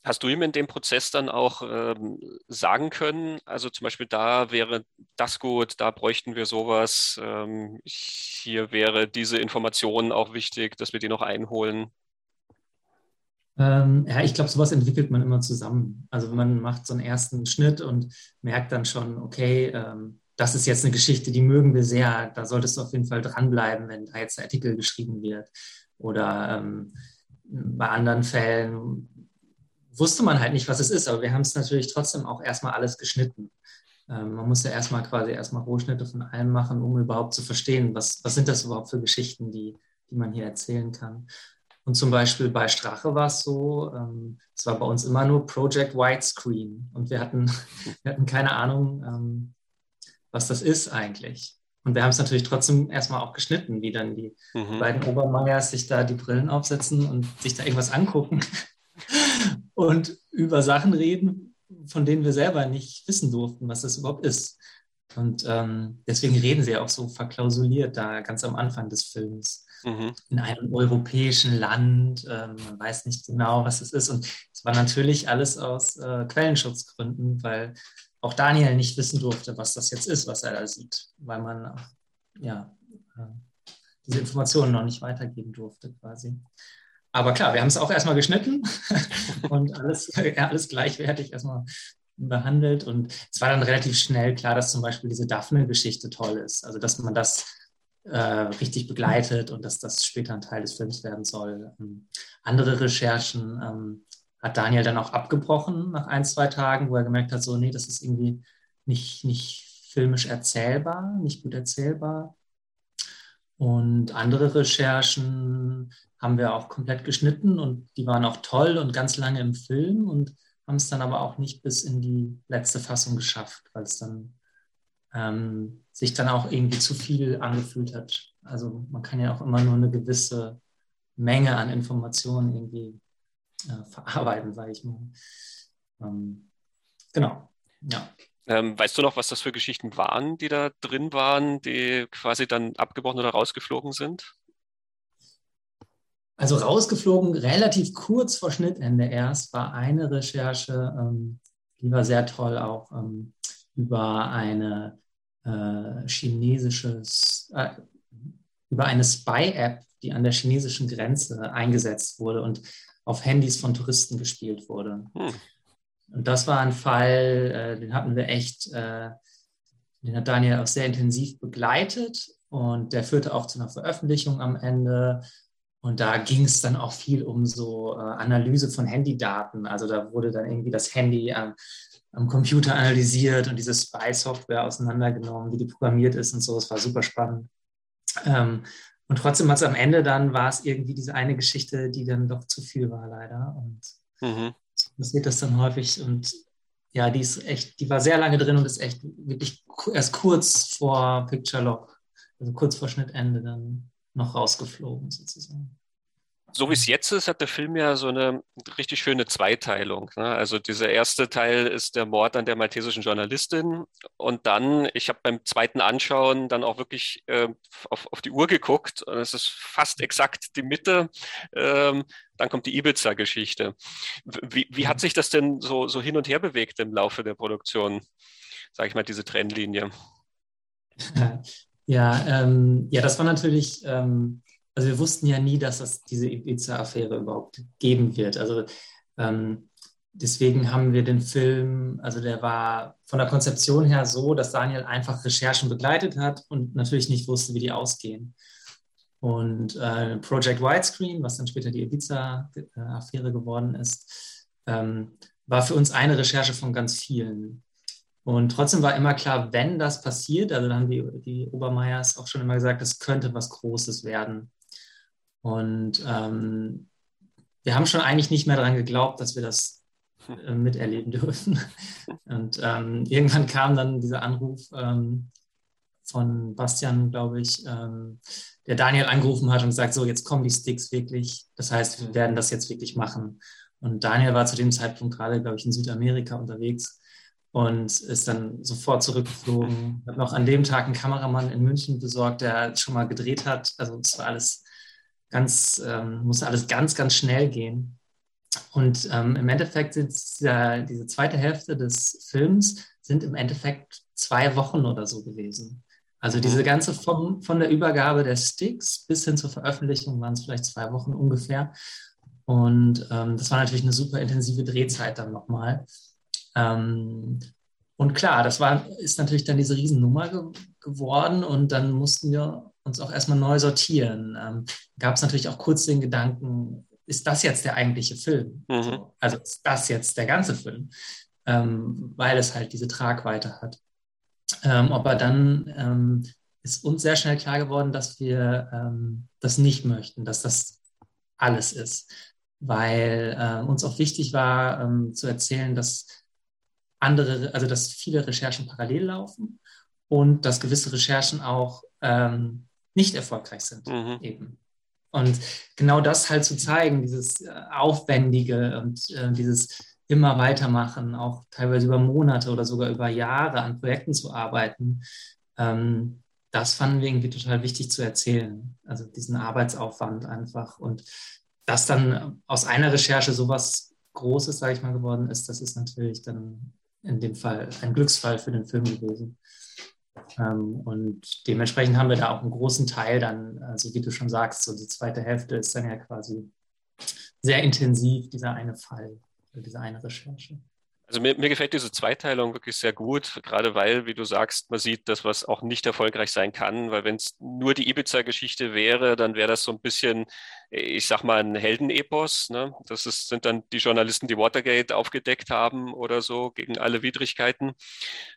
Hast du ihm in dem Prozess dann auch ähm, sagen können, also zum Beispiel da wäre das gut, da bräuchten wir sowas, ähm, hier wäre diese Information auch wichtig, dass wir die noch einholen? Ähm, ja, ich glaube, sowas entwickelt man immer zusammen. Also man macht so einen ersten Schnitt und merkt dann schon, okay, ähm, das ist jetzt eine Geschichte, die mögen wir sehr, da solltest du auf jeden Fall dranbleiben, wenn da jetzt ein Artikel geschrieben wird. Oder ähm, bei anderen Fällen wusste man halt nicht, was es ist, aber wir haben es natürlich trotzdem auch erstmal alles geschnitten. Ähm, man muss ja erstmal quasi erstmal Rohschnitte von allem machen, um überhaupt zu verstehen, was, was sind das überhaupt für Geschichten, die, die man hier erzählen kann. Und zum Beispiel bei Strache war es so, ähm, es war bei uns immer nur Project Widescreen und wir hatten, wir hatten keine Ahnung, ähm, was das ist eigentlich. Und wir haben es natürlich trotzdem erstmal auch geschnitten, wie dann die mhm. beiden Obermeyers sich da die Brillen aufsetzen und sich da irgendwas angucken und über Sachen reden, von denen wir selber nicht wissen durften, was das überhaupt ist. Und ähm, deswegen reden sie auch so verklausuliert da ganz am Anfang des Films. mhm. in einem europäischen Land. Ähm, man weiß nicht genau, was es ist. Und es war natürlich alles aus äh, Quellenschutzgründen, weil auch Daniel nicht wissen durfte, was das jetzt ist, was er da sieht, weil man ja, äh, diese Informationen noch nicht weitergeben durfte quasi. Aber klar, wir haben es auch erstmal geschnitten und alles, alles gleichwertig erstmal behandelt. Und es war dann relativ schnell klar, dass zum Beispiel diese Daphne-Geschichte toll ist. Also, dass man das äh, richtig begleitet und dass das später ein Teil des Films werden soll. Ähm, andere Recherchen ähm, hat Daniel dann auch abgebrochen nach ein, zwei Tagen, wo er gemerkt hat, so, nee, das ist irgendwie nicht, nicht filmisch erzählbar, nicht gut erzählbar. Und andere Recherchen haben wir auch komplett geschnitten und die waren auch toll und ganz lange im Film und haben es dann aber auch nicht bis in die letzte Fassung geschafft, weil es dann ähm, sich dann auch irgendwie zu viel angefühlt hat. Also man kann ja auch immer nur eine gewisse Menge an Informationen irgendwie äh, verarbeiten, sage ich mal. Ähm, genau, ja. Ähm, weißt du noch, was das für Geschichten waren, die da drin waren, die quasi dann abgebrochen oder rausgeflogen sind? Also rausgeflogen, relativ kurz vor Schnittende erst, war eine Recherche, ähm, die war sehr toll auch ähm, über eine äh, chinesische, äh, über eine Spy-App, die an der chinesischen Grenze eingesetzt wurde und auf Handys von Touristen gespielt wurde. Hm. Und das war ein Fall, äh, den hatten wir echt, äh, den hat Daniel auch sehr intensiv begleitet und der führte auch zu einer Veröffentlichung am Ende. Und da ging es dann auch viel um so äh, Analyse von Handydaten. Also da wurde dann irgendwie das Handy am, am Computer analysiert und diese Spy-Software auseinandergenommen, wie die programmiert ist und so. Es war super spannend. Ähm, und trotzdem hat es am Ende dann, war es irgendwie diese eine Geschichte, die dann doch zu viel war, leider. Und mhm. so passiert das dann häufig. Und ja, die ist echt, die war sehr lange drin und ist echt wirklich erst kurz vor Picture Lock, also kurz vor Schnittende dann noch rausgeflogen sozusagen so wie es jetzt ist, hat der Film ja so eine richtig schöne Zweiteilung. Ne? Also dieser erste Teil ist der Mord an der maltesischen Journalistin und dann, ich habe beim zweiten Anschauen dann auch wirklich äh, auf, auf die Uhr geguckt und es ist fast exakt die Mitte. Ähm, dann kommt die Ibiza-Geschichte. Wie, wie hat sich das denn so, so hin und her bewegt im Laufe der Produktion, sage ich mal, diese Trennlinie? Ja, ähm, ja, das war natürlich ähm, also wir wussten ja nie, dass es diese Ibiza-Affäre überhaupt geben wird. Also ähm, deswegen haben wir den Film, also der war von der Konzeption her so, dass Daniel einfach Recherchen begleitet hat und natürlich nicht wusste, wie die ausgehen. Und äh, Project Widescreen, was dann später die Ibiza-Affäre geworden ist, ähm, war für uns eine Recherche von ganz vielen. Und trotzdem war immer klar, wenn das passiert, also dann haben die, die Obermeiers auch schon immer gesagt, das könnte was Großes werden. Und ähm, wir haben schon eigentlich nicht mehr daran geglaubt, dass wir das äh, miterleben dürfen. Und ähm, irgendwann kam dann dieser Anruf ähm, von Bastian, glaube ich, ähm, der Daniel angerufen hat und gesagt, so, jetzt kommen die Sticks wirklich. Das heißt, wir werden das jetzt wirklich machen. Und Daniel war zu dem Zeitpunkt gerade, glaube ich, in Südamerika unterwegs und ist dann sofort zurückgeflogen. Ich habe noch an dem Tag einen Kameramann in München besorgt, der schon mal gedreht hat. Also es war alles ganz, ähm, musste alles ganz, ganz schnell gehen. Und ähm, im Endeffekt sind diese, diese zweite Hälfte des Films sind im Endeffekt zwei Wochen oder so gewesen. Also diese ganze von, von der Übergabe der Sticks bis hin zur Veröffentlichung waren es vielleicht zwei Wochen ungefähr. Und ähm, das war natürlich eine super intensive Drehzeit dann nochmal. Ähm, und klar, das war, ist natürlich dann diese Riesennummer ge geworden und dann mussten wir uns auch erstmal neu sortieren. Ähm, Gab es natürlich auch kurz den Gedanken, ist das jetzt der eigentliche Film? Mhm. Also ist das jetzt der ganze Film? Ähm, weil es halt diese Tragweite hat. Ähm, aber dann ähm, ist uns sehr schnell klar geworden, dass wir ähm, das nicht möchten, dass das alles ist. Weil äh, uns auch wichtig war ähm, zu erzählen, dass andere, also dass viele Recherchen parallel laufen und dass gewisse Recherchen auch ähm, nicht erfolgreich sind mhm. eben. Und genau das halt zu zeigen, dieses äh, Aufwendige und äh, dieses immer weitermachen, auch teilweise über Monate oder sogar über Jahre an Projekten zu arbeiten, ähm, das fanden wir irgendwie total wichtig zu erzählen. Also diesen Arbeitsaufwand einfach. Und dass dann aus einer Recherche sowas Großes, sage ich mal, geworden ist, das ist natürlich dann in dem Fall ein Glücksfall für den Film gewesen. Ähm, und dementsprechend haben wir da auch einen großen Teil dann, also wie du schon sagst, so die zweite Hälfte ist dann ja quasi sehr intensiv, dieser eine Fall, diese eine Recherche. Also mir, mir, gefällt diese Zweiteilung wirklich sehr gut, gerade weil, wie du sagst, man sieht das, was auch nicht erfolgreich sein kann, weil wenn es nur die Ibiza-Geschichte wäre, dann wäre das so ein bisschen, ich sag mal, ein Heldenepos. Ne? Das ist, sind dann die Journalisten, die Watergate aufgedeckt haben oder so, gegen alle Widrigkeiten.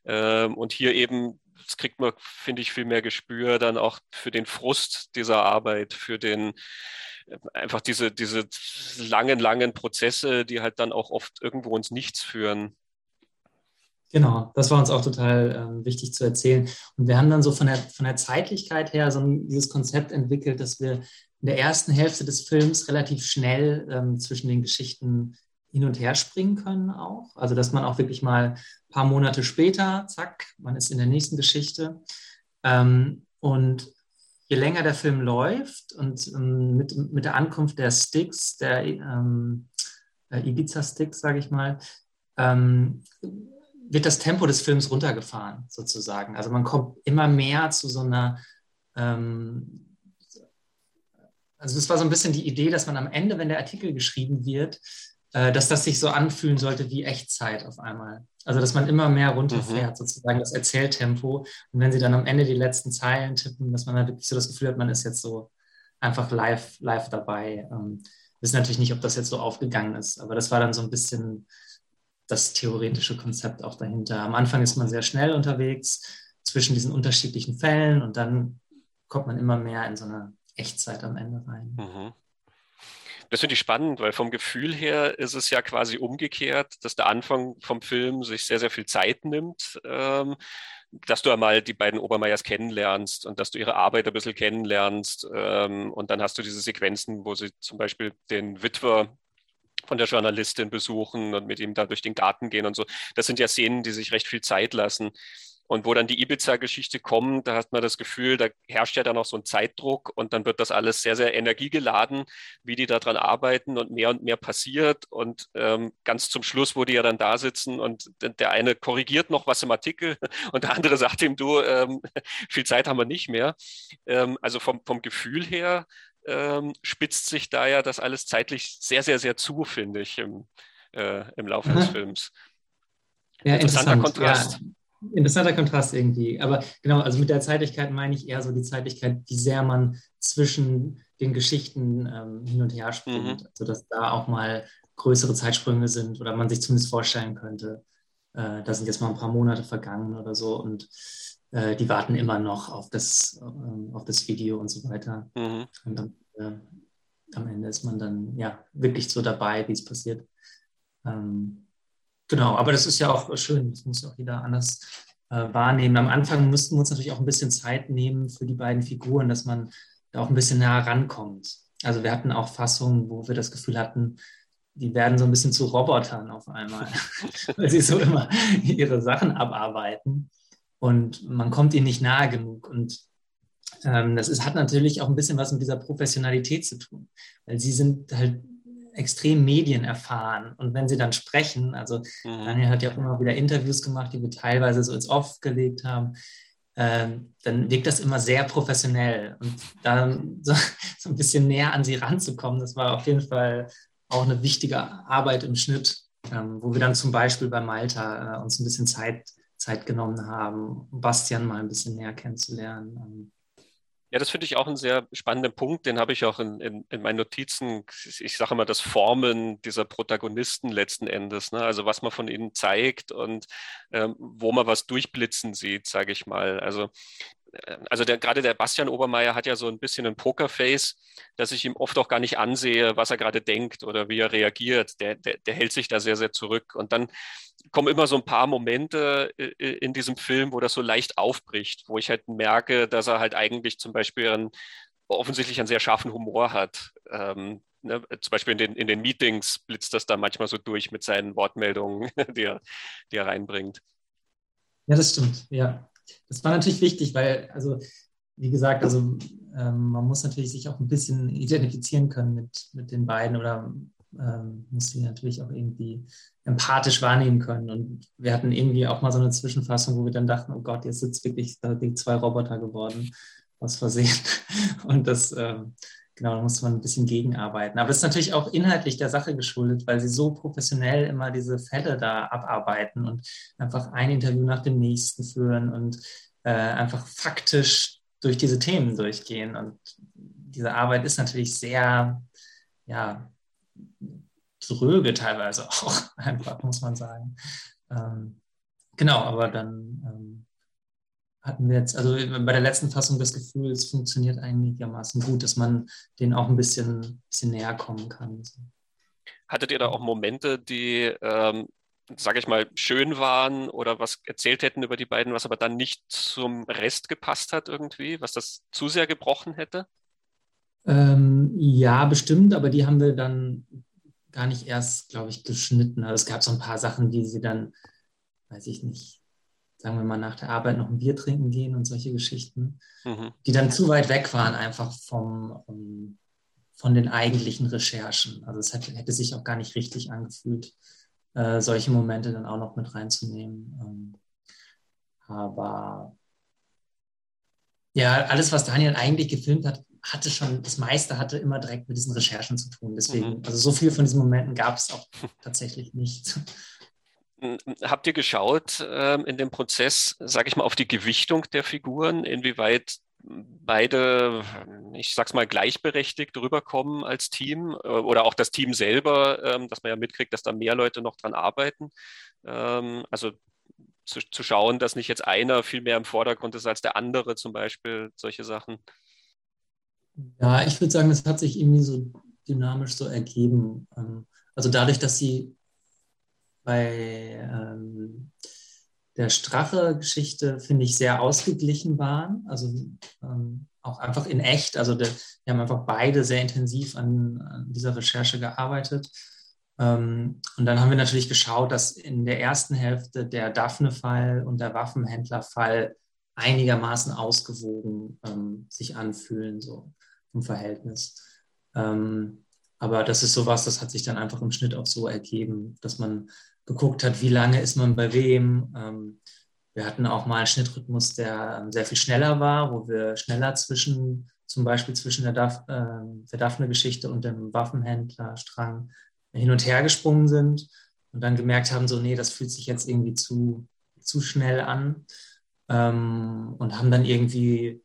Ähm, und hier eben, das kriegt man, finde ich, viel mehr Gespür dann auch für den Frust dieser Arbeit, für den einfach diese, diese langen, langen Prozesse, die halt dann auch oft irgendwo ins Nichts führen. Genau, das war uns auch total ähm, wichtig zu erzählen. Und wir haben dann so von der, von der Zeitlichkeit her so ein, dieses Konzept entwickelt, dass wir in der ersten Hälfte des Films relativ schnell ähm, zwischen den Geschichten hin und her springen können auch. Also dass man auch wirklich mal ein paar Monate später, zack, man ist in der nächsten Geschichte. Ähm, und je länger der Film läuft und ähm, mit, mit der Ankunft der Sticks, der ähm, Ibiza-Sticks, sage ich mal, ähm, wird das Tempo des Films runtergefahren, sozusagen. Also man kommt immer mehr zu so einer, ähm, also das war so ein bisschen die Idee, dass man am Ende, wenn der Artikel geschrieben wird, äh, dass das sich so anfühlen sollte wie Echtzeit auf einmal. Also dass man immer mehr runterfährt, mhm. sozusagen das Erzähltempo. Und wenn sie dann am Ende die letzten Zeilen tippen, dass man dann wirklich so das Gefühl hat, man ist jetzt so einfach live, live dabei. Ähm, wissen natürlich nicht, ob das jetzt so aufgegangen ist, aber das war dann so ein bisschen das theoretische Konzept auch dahinter. Am Anfang ist man sehr schnell unterwegs zwischen diesen unterschiedlichen Fällen und dann kommt man immer mehr in so eine Echtzeit am Ende rein. Mhm. Das finde ich spannend, weil vom Gefühl her ist es ja quasi umgekehrt, dass der Anfang vom Film sich sehr, sehr viel Zeit nimmt, ähm, dass du einmal die beiden Obermeiers kennenlernst und dass du ihre Arbeit ein bisschen kennenlernst. Ähm, und dann hast du diese Sequenzen, wo sie zum Beispiel den Witwer von der Journalistin besuchen und mit ihm da durch den Garten gehen und so. Das sind ja Szenen, die sich recht viel Zeit lassen. Und wo dann die Ibiza-Geschichte kommt, da hat man das Gefühl, da herrscht ja dann auch so ein Zeitdruck und dann wird das alles sehr, sehr energiegeladen, wie die daran arbeiten und mehr und mehr passiert. Und ähm, ganz zum Schluss, wo die ja dann da sitzen und der eine korrigiert noch was im Artikel und der andere sagt ihm, du, ähm, viel Zeit haben wir nicht mehr. Ähm, also vom, vom Gefühl her ähm, spitzt sich da ja das alles zeitlich sehr, sehr, sehr zu, finde ich, im, äh, im Laufe des Films. Ja, Interessanter Kontrast. Ja interessanter Kontrast irgendwie. Aber genau, also mit der Zeitlichkeit meine ich eher so die Zeitlichkeit, wie sehr man zwischen den Geschichten ähm, hin und her springt. Mhm. Also dass da auch mal größere Zeitsprünge sind oder man sich zumindest vorstellen könnte, äh, da sind jetzt mal ein paar Monate vergangen oder so und äh, die warten immer noch auf das, äh, auf das Video und so weiter. Mhm. Und dann, äh, am Ende ist man dann ja wirklich so dabei, wie es passiert. Ähm, Genau, aber das ist ja auch schön, das muss auch jeder anders äh, wahrnehmen. Am Anfang mussten wir uns natürlich auch ein bisschen Zeit nehmen für die beiden Figuren, dass man da auch ein bisschen näher rankommt. Also wir hatten auch Fassungen, wo wir das Gefühl hatten, die werden so ein bisschen zu Robotern auf einmal, weil sie so immer ihre Sachen abarbeiten und man kommt ihnen nicht nahe genug. Und ähm, das ist, hat natürlich auch ein bisschen was mit dieser Professionalität zu tun, weil sie sind halt extrem medienerfahren. Und wenn sie dann sprechen, also mhm. Daniel hat ja auch immer wieder Interviews gemacht, die wir teilweise so ins Off gelegt haben, ähm, dann wirkt das immer sehr professionell. Und dann so, so, ein bisschen näher an sie ranzukommen, das war auf jeden Fall auch eine wichtige Arbeit im Schnitt, ähm, wo wir dann zum Beispiel bei Malta äh, uns ein bisschen Zeit, Zeit genommen haben, Bastian mal ein bisschen näher kennenzulernen. Ähm, ja, das finde ich auch einen sehr spannenden Punkt. Den habe ich auch in, in, in meinen Notizen. Ich sage immer das Formen dieser Protagonisten letzten Endes. Ne? Also was man von ihnen zeigt und ähm, wo man was durchblitzen sieht, sage ich mal. Also also der, gerade der Bastian Obermeier hat ja so ein bisschen ein Pokerface, dass ich ihm oft auch gar nicht ansehe, was er gerade denkt oder wie er reagiert. Der, der, der hält sich da sehr, sehr zurück. Und dann kommen immer so ein paar Momente äh, äh, in diesem Film, wo das so leicht aufbricht, wo ich halt merke, dass er halt eigentlich zum Beispiel einen, offensichtlich einen sehr scharfen Humor hat. Ähm, ne? Zum Beispiel in den, in den Meetings blitzt das da manchmal so durch mit seinen Wortmeldungen, die er, die er reinbringt. Ja, das stimmt, ja. Das war natürlich wichtig, weil also wie gesagt, also ähm, man muss natürlich sich auch ein bisschen identifizieren können mit, mit den beiden oder ähm, muss sie natürlich auch irgendwie empathisch wahrnehmen können. Und wir hatten irgendwie auch mal so eine Zwischenfassung, wo wir dann dachten, oh Gott, jetzt sind es wirklich die zwei Roboter geworden, aus Versehen. Und das, ähm, genau, da muss man ein bisschen gegenarbeiten. Aber das ist natürlich auch inhaltlich der Sache geschuldet, weil sie so professionell immer diese Fälle da abarbeiten und einfach ein Interview nach dem nächsten führen und äh, einfach faktisch durch diese Themen durchgehen. Und diese Arbeit ist natürlich sehr, ja, dröge teilweise auch, einfach, muss man sagen. Ähm, genau, aber dann ähm, hatten wir jetzt, also bei der letzten Fassung das Gefühl, es funktioniert einigermaßen gut, dass man denen auch ein bisschen, bisschen näher kommen kann. Hattet ihr da auch Momente, die, ähm, sage ich mal, schön waren oder was erzählt hätten über die beiden, was aber dann nicht zum Rest gepasst hat irgendwie, was das zu sehr gebrochen hätte? Ähm, ja, bestimmt, aber die haben wir dann gar nicht erst, glaube ich, geschnitten. Also es gab so ein paar Sachen, die sie dann, weiß ich nicht, sagen wir mal nach der Arbeit noch ein Bier trinken gehen und solche Geschichten, mhm. die dann zu weit weg waren einfach vom, um, von den eigentlichen Recherchen. Also es hätte, hätte, sich auch gar nicht richtig angefühlt, äh, solche Momente dann auch noch mit reinzunehmen. Ähm, aber ja, alles, was Daniel eigentlich gefilmt hat, hatte schon, das meiste hatte immer direkt mit diesen Recherchen zu tun. Deswegen, mhm. also so viel von diesen Momenten gab es auch tatsächlich nicht. Habt ihr geschaut ähm, in dem Prozess, sage ich mal, auf die Gewichtung der Figuren, inwieweit beide, ich sag's mal, gleichberechtigt rüberkommen als Team äh, oder auch das Team selber, ähm, dass man ja mitkriegt, dass da mehr Leute noch dran arbeiten. Ähm, also zu, zu schauen, dass nicht jetzt einer viel mehr im Vordergrund ist als der andere, zum Beispiel, solche Sachen. Ja, ich würde sagen, das hat sich irgendwie so dynamisch so ergeben. Ähm, also dadurch, dass sie bei ähm, der Strache-Geschichte, finde ich, sehr ausgeglichen waren. Also ähm, auch einfach in echt. Also der, wir haben einfach beide sehr intensiv an, an dieser Recherche gearbeitet. Ähm, und dann haben wir natürlich geschaut, dass in der ersten Hälfte der Daphne-Fall und der Waffenhändler-Fall einigermaßen ausgewogen ähm, sich anfühlen. So im Verhältnis. Ähm, aber das ist sowas, das hat sich dann einfach im Schnitt auch so ergeben, dass man geguckt hat, wie lange ist man bei wem. Ähm, wir hatten auch mal einen Schnittrhythmus, der ähm, sehr viel schneller war, wo wir schneller zwischen, zum Beispiel zwischen der, Daph äh, der Daphne-Geschichte und dem Waffenhändlerstrang hin und her gesprungen sind und dann gemerkt haben, so, nee, das fühlt sich jetzt irgendwie zu, zu schnell an ähm, und haben dann irgendwie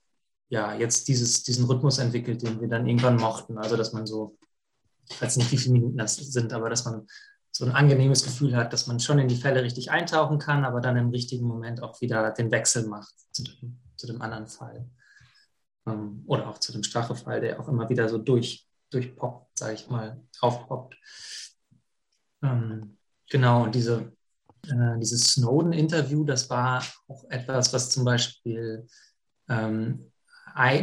ja, jetzt dieses, diesen Rhythmus entwickelt, den wir dann irgendwann mochten. Also, dass man so, ich weiß nicht, wie viele Minuten das sind, aber dass man so ein angenehmes Gefühl hat, dass man schon in die Fälle richtig eintauchen kann, aber dann im richtigen Moment auch wieder den Wechsel macht zu dem, zu dem anderen Fall. Ähm, oder auch zu dem Strachefall, der auch immer wieder so durch, durchpoppt, sage ich mal, aufpoppt. Ähm, genau, und diese, äh, dieses Snowden-Interview, das war auch etwas, was zum Beispiel ähm,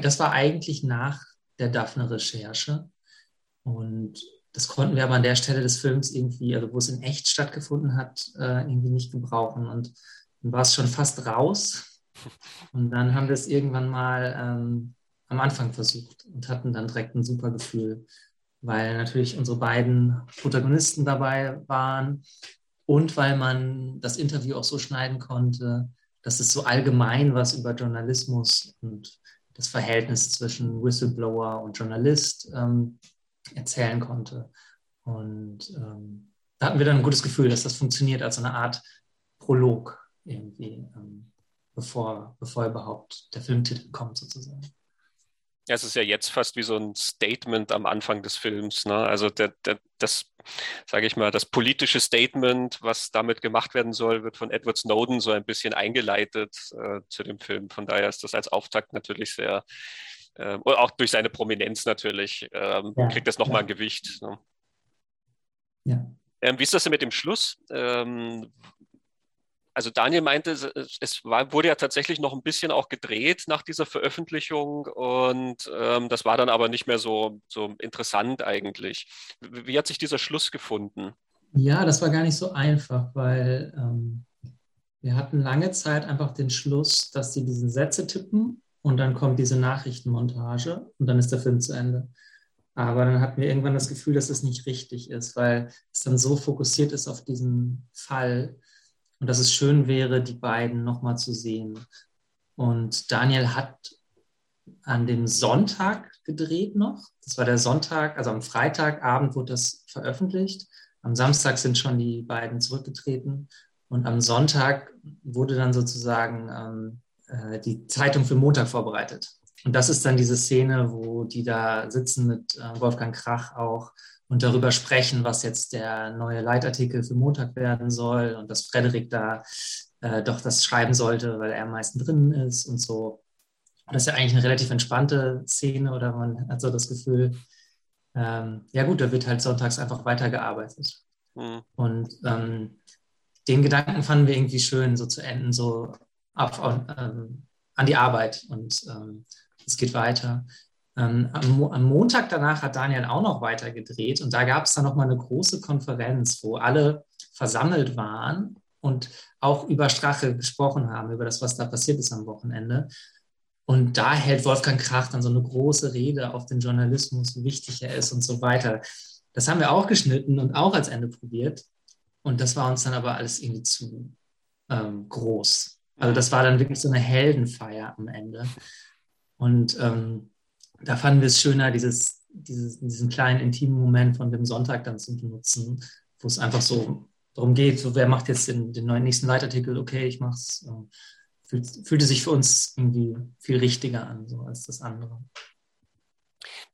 das war eigentlich nach der Daphne-Recherche. Und das konnten wir aber an der Stelle des Films irgendwie, also wo es in echt stattgefunden hat, äh, irgendwie nicht gebrauchen. Und dann war es schon fast raus. Und dann haben wir es irgendwann mal ähm, am Anfang versucht und hatten dann direkt ein super Gefühl, weil natürlich unsere beiden Protagonisten dabei waren und weil man das Interview auch so schneiden konnte, dass es so allgemein was über Journalismus und das Verhältnis zwischen Whistleblower und Journalist ähm, erzählen konnte. Und ähm, da hatten wir dann ein gutes Gefühl, dass das funktioniert als eine Art Prolog irgendwie, ähm, bevor, bevor überhaupt der Filmtitel kommt sozusagen. Ja, es ist ja jetzt fast wie so ein Statement am Anfang des Films. Ne? Also der, der, das, sage ich mal, das politische Statement, was damit gemacht werden soll, wird von Edward Snowden so ein bisschen eingeleitet äh, zu dem Film. Von daher ist das als Auftakt natürlich sehr, äh, auch durch seine Prominenz natürlich, ähm, ja, kriegt das nochmal ja. ein Gewicht. Ne? Ja. Ähm, wie ist das denn mit dem Schluss? Ähm, also Daniel meinte, es war, wurde ja tatsächlich noch ein bisschen auch gedreht nach dieser Veröffentlichung und ähm, das war dann aber nicht mehr so, so interessant eigentlich. Wie, wie, hat sich dieser Schluss gefunden? Ja, das war gar nicht so einfach, weil ähm, wir hatten lange Zeit einfach den Schluss, dass sie diesen Sätze tippen und dann kommt diese Nachrichtenmontage und dann ist der Film zu Ende. Aber dann hatten wir irgendwann das Gefühl, dass es nicht richtig ist, weil es dann so fokussiert ist auf diesen Fall und dass es schön wäre, die beiden nochmal zu sehen. Und Daniel hat an dem Sonntag gedreht noch. Das war der Sonntag, also am Freitagabend wurde das veröffentlicht. Am Samstag sind schon die beiden zurückgetreten. Und am Sonntag wurde dann sozusagen ähm, äh, die Zeitung für Montag vorbereitet. Und das ist dann diese Szene, wo die da sitzen mit äh, Wolfgang Krach auch und darüber sprechen, was jetzt der neue Leitartikel für Montag werden soll und dass Frederik da äh, doch das schreiben sollte, weil er am meisten drin ist und so. Und das ist ja eigentlich eine relativ entspannte Szene oder man hat so das Gefühl, ähm, ja gut, da wird halt sonntags einfach weitergearbeitet. Mhm. Und ähm, den Gedanken fanden wir irgendwie schön, so zu enden, so auf, ähm, an die Arbeit und ähm, es geht weiter. Ähm, am, am, Montag danach hat Daniel auch noch weiter gedreht und da gab es dann nochmal eine große Konferenz, wo alle versammelt waren und auch über Strache gesprochen haben, über das, was da passiert ist am Wochenende. Und da hält Wolfgang Krach dann so eine große Rede auf den Journalismus, wie wichtig er ist und so weiter. Das haben wir auch geschnitten und auch als Ende probiert. Und das war uns dann aber alles irgendwie zu ähm, groß. Also das war dann wirklich so eine Heldenfeier am Ende. Und ähm, da fanden wir es schöner, dieses, dieses, diesen kleinen intimen Moment von dem Sonntag dann zu benutzen, wo es einfach so darum geht, so wer macht jetzt den, den neuen nächsten Leitartikel, okay, ich mach's. Ähm, fühlt, fühlte sich für uns irgendwie viel richtiger an, so als das andere.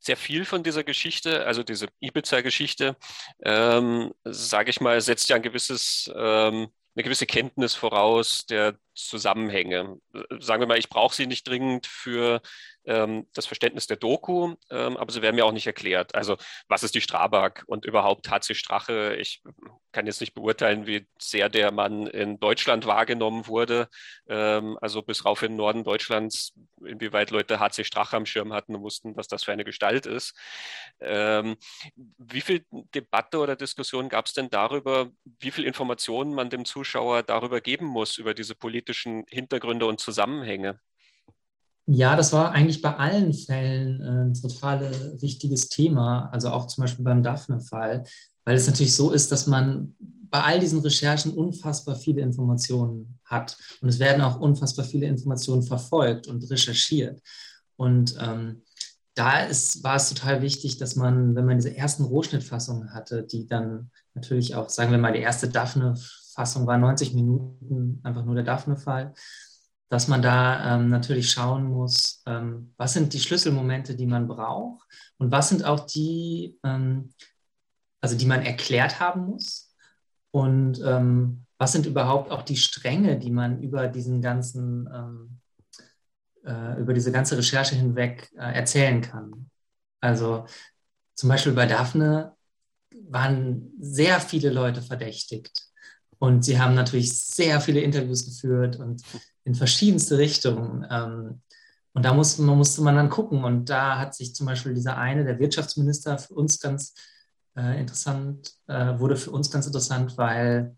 Sehr viel von dieser Geschichte, also diese Ibiza-Geschichte, ähm, sage ich mal, setzt ja ein gewisses ähm, eine gewisse Kenntnis voraus der Zusammenhänge. Sagen wir mal, ich brauche sie nicht dringend für ähm, das Verständnis der Doku, ähm, aber sie werden mir auch nicht erklärt. Also was ist die Strabag und überhaupt HC Strache? Ich kann jetzt nicht beurteilen, wie sehr der Mann in Deutschland wahrgenommen wurde. Ähm, also bis rauf in den Norden Deutschlands, inwieweit Leute HC Strache am Schirm hatten und wussten, was das für eine Gestalt ist. Ähm, wie viel Debatte oder Diskussion gab es denn darüber, wie viel Informationen man dem Zuschauer darüber geben muss, über diese politischen Hintergründe und Zusammenhänge? Ja, das war eigentlich bei allen Fällen äh, ein total wichtiges Thema, also auch zum Beispiel beim Daphne-Fall, weil es natürlich so ist, dass man bei all diesen Recherchen unfassbar viele Informationen hat und es werden auch unfassbar viele Informationen verfolgt und recherchiert. Und ähm, da ist, war es total wichtig, dass man, wenn man diese ersten Rohschnittfassungen hatte, die dann natürlich auch, sagen wir mal, die erste Daphne-Fassung war 90 Minuten, einfach nur der Daphne-Fall, dass man da ähm, natürlich schauen muss, ähm, was sind die Schlüsselmomente, die man braucht und was sind auch die, ähm, also die man erklärt haben muss und ähm, was sind überhaupt auch die Stränge, die man über diesen ganzen, ähm, äh, über diese ganze Recherche hinweg äh, erzählen kann. Also zum Beispiel bei Daphne waren sehr viele Leute verdächtigt. Und sie haben natürlich sehr viele Interviews geführt und in verschiedenste Richtungen. Ähm, und da musste man, musste man dann gucken. Und da hat sich zum Beispiel dieser eine, der Wirtschaftsminister, für uns ganz äh, interessant, äh, wurde für uns ganz interessant, weil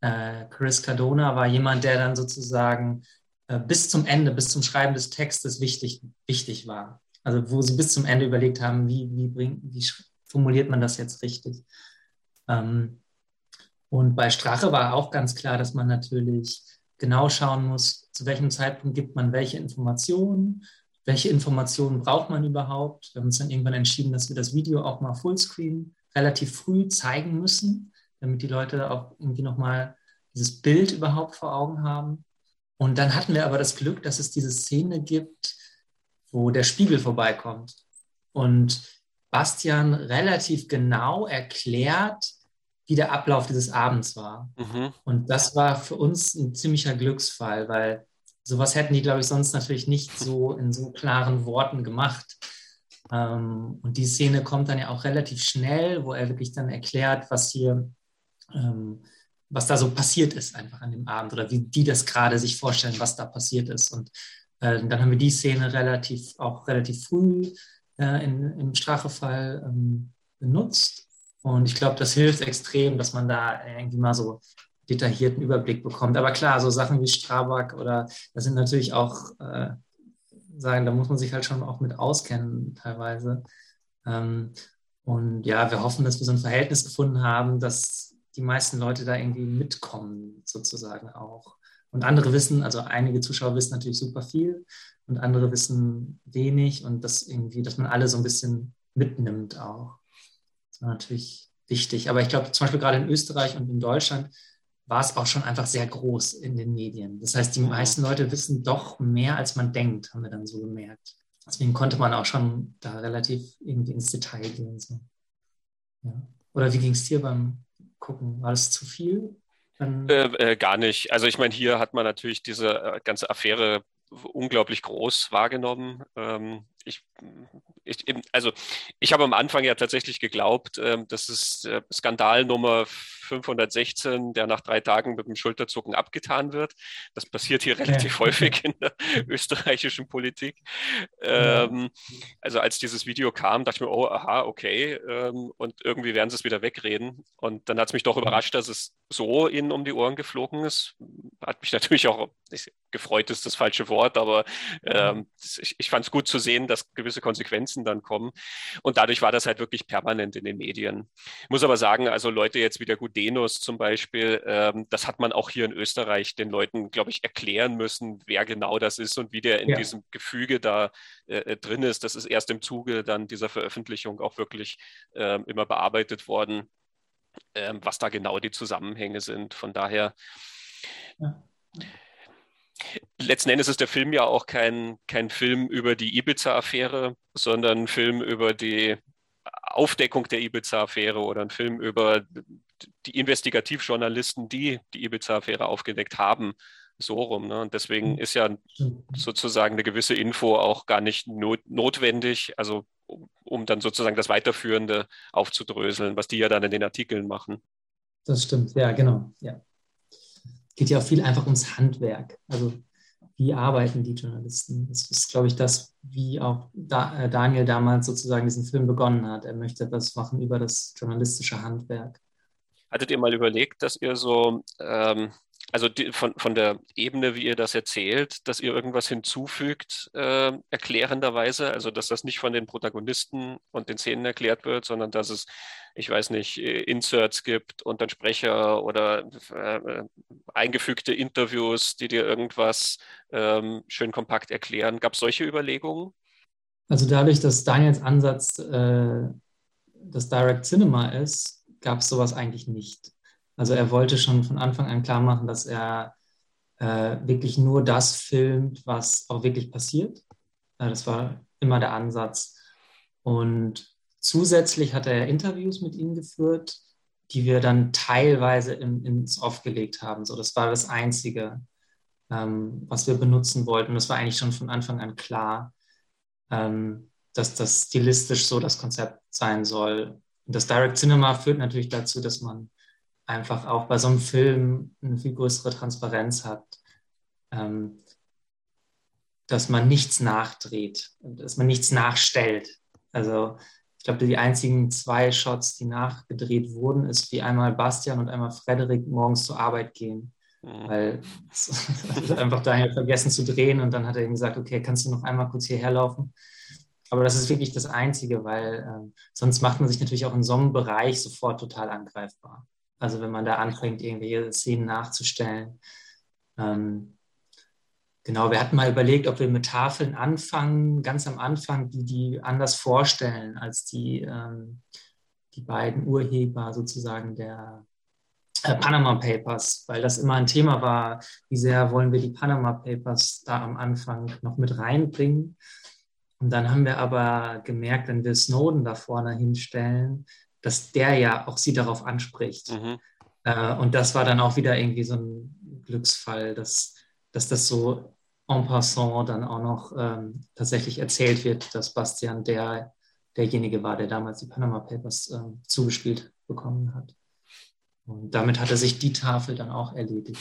äh, Chris Cardona war jemand, der dann sozusagen äh, bis zum Ende, bis zum Schreiben des Textes wichtig, wichtig war. Also wo sie bis zum Ende überlegt haben, wie, wie, bring, wie formuliert man das jetzt richtig. Ähm, und bei Strache war auch ganz klar, dass man natürlich genau schauen muss, zu welchem Zeitpunkt gibt man welche Informationen, welche Informationen braucht man überhaupt. Wir haben uns dann irgendwann entschieden, dass wir das Video auch mal Fullscreen relativ früh zeigen müssen, damit die Leute auch irgendwie nochmal dieses Bild überhaupt vor Augen haben. Und dann hatten wir aber das Glück, dass es diese Szene gibt, wo der Spiegel vorbeikommt und Bastian relativ genau erklärt, wie der Ablauf dieses Abends war. Mhm. Und das war für uns ein ziemlicher Glücksfall, weil sowas hätten die, glaube ich, sonst natürlich nicht so in so klaren Worten gemacht. Ähm, und die Szene kommt dann ja auch relativ schnell, wo er wirklich dann erklärt, was hier, ähm, was da so passiert ist einfach an dem Abend oder wie die das gerade sich vorstellen, was da passiert ist. Und äh, dann haben wir die Szene relativ, auch relativ früh äh, in, im Strachefall ähm, benutzt und ich glaube, das hilft extrem, dass man da irgendwie mal so detaillierten Überblick bekommt. Aber klar, so Sachen wie Strabag oder das sind natürlich auch äh, sagen, da muss man sich halt schon auch mit auskennen teilweise. Ähm, und ja, wir hoffen, dass wir so ein Verhältnis gefunden haben, dass die meisten Leute da irgendwie mitkommen, sozusagen auch. Und andere wissen, also einige Zuschauer wissen natürlich super viel und andere wissen wenig und das irgendwie, dass man alle so ein bisschen mitnimmt auch. Das war natürlich wichtig. Aber ich glaube, zum Beispiel gerade in Österreich und in Deutschland war es auch schon einfach sehr groß in den Medien. Das heißt, die meisten Leute wissen doch mehr, als man denkt, haben wir dann so gemerkt. Deswegen konnte man auch schon da relativ irgendwie ins Detail gehen. So. Ja. Oder wie ging es dir beim Gucken? War das zu viel? Äh, äh, gar nicht. Also ich meine, hier hat man natürlich diese äh, ganze Affäre unglaublich groß wahrgenommen. Ähm, ich, ich, also ich habe am Anfang ja tatsächlich geglaubt, ähm, das ist äh, Skandal Nummer 516, der nach drei Tagen mit dem Schulterzucken abgetan wird. Das passiert hier relativ ja. häufig in der österreichischen Politik. Ähm, also als dieses Video kam, dachte ich mir, oh, aha, okay. Ähm, und irgendwie werden sie es wieder wegreden. Und dann hat es mich doch überrascht, dass es so ihnen um die Ohren geflogen ist. Hat mich natürlich auch, gefreut ist das falsche Wort, aber ähm, ich, ich fand es gut zu sehen, dass gewisse Konsequenzen dann kommen. Und dadurch war das halt wirklich permanent in den Medien. Ich muss aber sagen, also Leute jetzt wie der Gudenus zum Beispiel, ähm, das hat man auch hier in Österreich den Leuten, glaube ich, erklären müssen, wer genau das ist und wie der in ja. diesem Gefüge da äh, äh, drin ist. Das ist erst im Zuge dann dieser Veröffentlichung auch wirklich äh, immer bearbeitet worden, äh, was da genau die Zusammenhänge sind. Von daher. Ja letzten Endes ist der Film ja auch kein, kein Film über die Ibiza-Affäre, sondern ein Film über die Aufdeckung der Ibiza-Affäre oder ein Film über die Investigativjournalisten, die die Ibiza-Affäre aufgedeckt haben. So rum. Ne? Und deswegen ist ja sozusagen eine gewisse Info auch gar nicht not notwendig, also um, um dann sozusagen das Weiterführende aufzudröseln, was die ja dann in den Artikeln machen. Das stimmt, ja, genau. Ja geht ja auch viel einfach ums Handwerk. Also wie arbeiten die Journalisten? Das ist, glaube ich, das, wie auch da, äh, Daniel damals sozusagen diesen Film begonnen hat. Er möchte etwas machen über das journalistische Handwerk. Hattet ihr mal überlegt, dass ihr so ähm, also die, von, von der Ebene, wie ihr das erzählt, dass ihr irgendwas hinzufügt, äh, erklärenderweise, also dass das nicht von den Protagonisten und den Szenen erklärt wird, sondern dass es, ich weiß nicht, äh, Inserts gibt und dann Sprecher oder äh, eingefügte Interviews, die dir irgendwas ähm, schön kompakt erklären. Gab es solche Überlegungen? Also dadurch, dass Daniels Ansatz äh, das Direct Cinema ist, gab es sowas eigentlich nicht. Also er wollte schon von Anfang an klar machen, dass er äh, wirklich nur das filmt, was auch wirklich passiert. Äh, das war immer der Ansatz. Und zusätzlich hat er Interviews mit ihm geführt, die wir dann teilweise in, ins Off gelegt haben. So, das war das Einzige, ähm, was wir benutzen wollten. Und das war eigentlich schon von Anfang an klar, ähm, dass das stilistisch so das Konzept sein soll. Und das Direct Cinema führt natürlich dazu, dass man einfach auch bei so einem Film eine viel größere Transparenz hat, ähm, dass man nichts nachdreht, dass man nichts nachstellt. Also ich glaube, die einzigen zwei Shots, die nachgedreht wurden, ist wie einmal Bastian und einmal Frederik morgens zur Arbeit gehen. Mhm. Weil einfach Daniel vergessen zu drehen und dann hat er ihm gesagt, okay, kannst du noch einmal kurz hierher laufen? Aber das ist wirklich das Einzige, weil ähm, sonst macht man sich natürlich auch in so einem Bereich sofort total angreifbar. Also wenn man da anfängt, irgendwelche Szenen nachzustellen. Ähm, genau, wir hatten mal überlegt, ob wir mit Tafeln anfangen, ganz am Anfang, die die anders vorstellen als die, ähm, die beiden Urheber sozusagen der äh, Panama Papers, weil das immer ein Thema war, wie sehr wollen wir die Panama Papers da am Anfang noch mit reinbringen. Und dann haben wir aber gemerkt, wenn wir Snowden da vorne hinstellen, dass der ja auch sie darauf anspricht. Mhm. Äh, und das war dann auch wieder irgendwie so ein Glücksfall, dass, dass das so en passant dann auch noch ähm, tatsächlich erzählt wird, dass Bastian der, derjenige war, der damals die Panama Papers äh, zugespielt bekommen hat. Und damit hat er sich die Tafel dann auch erledigt.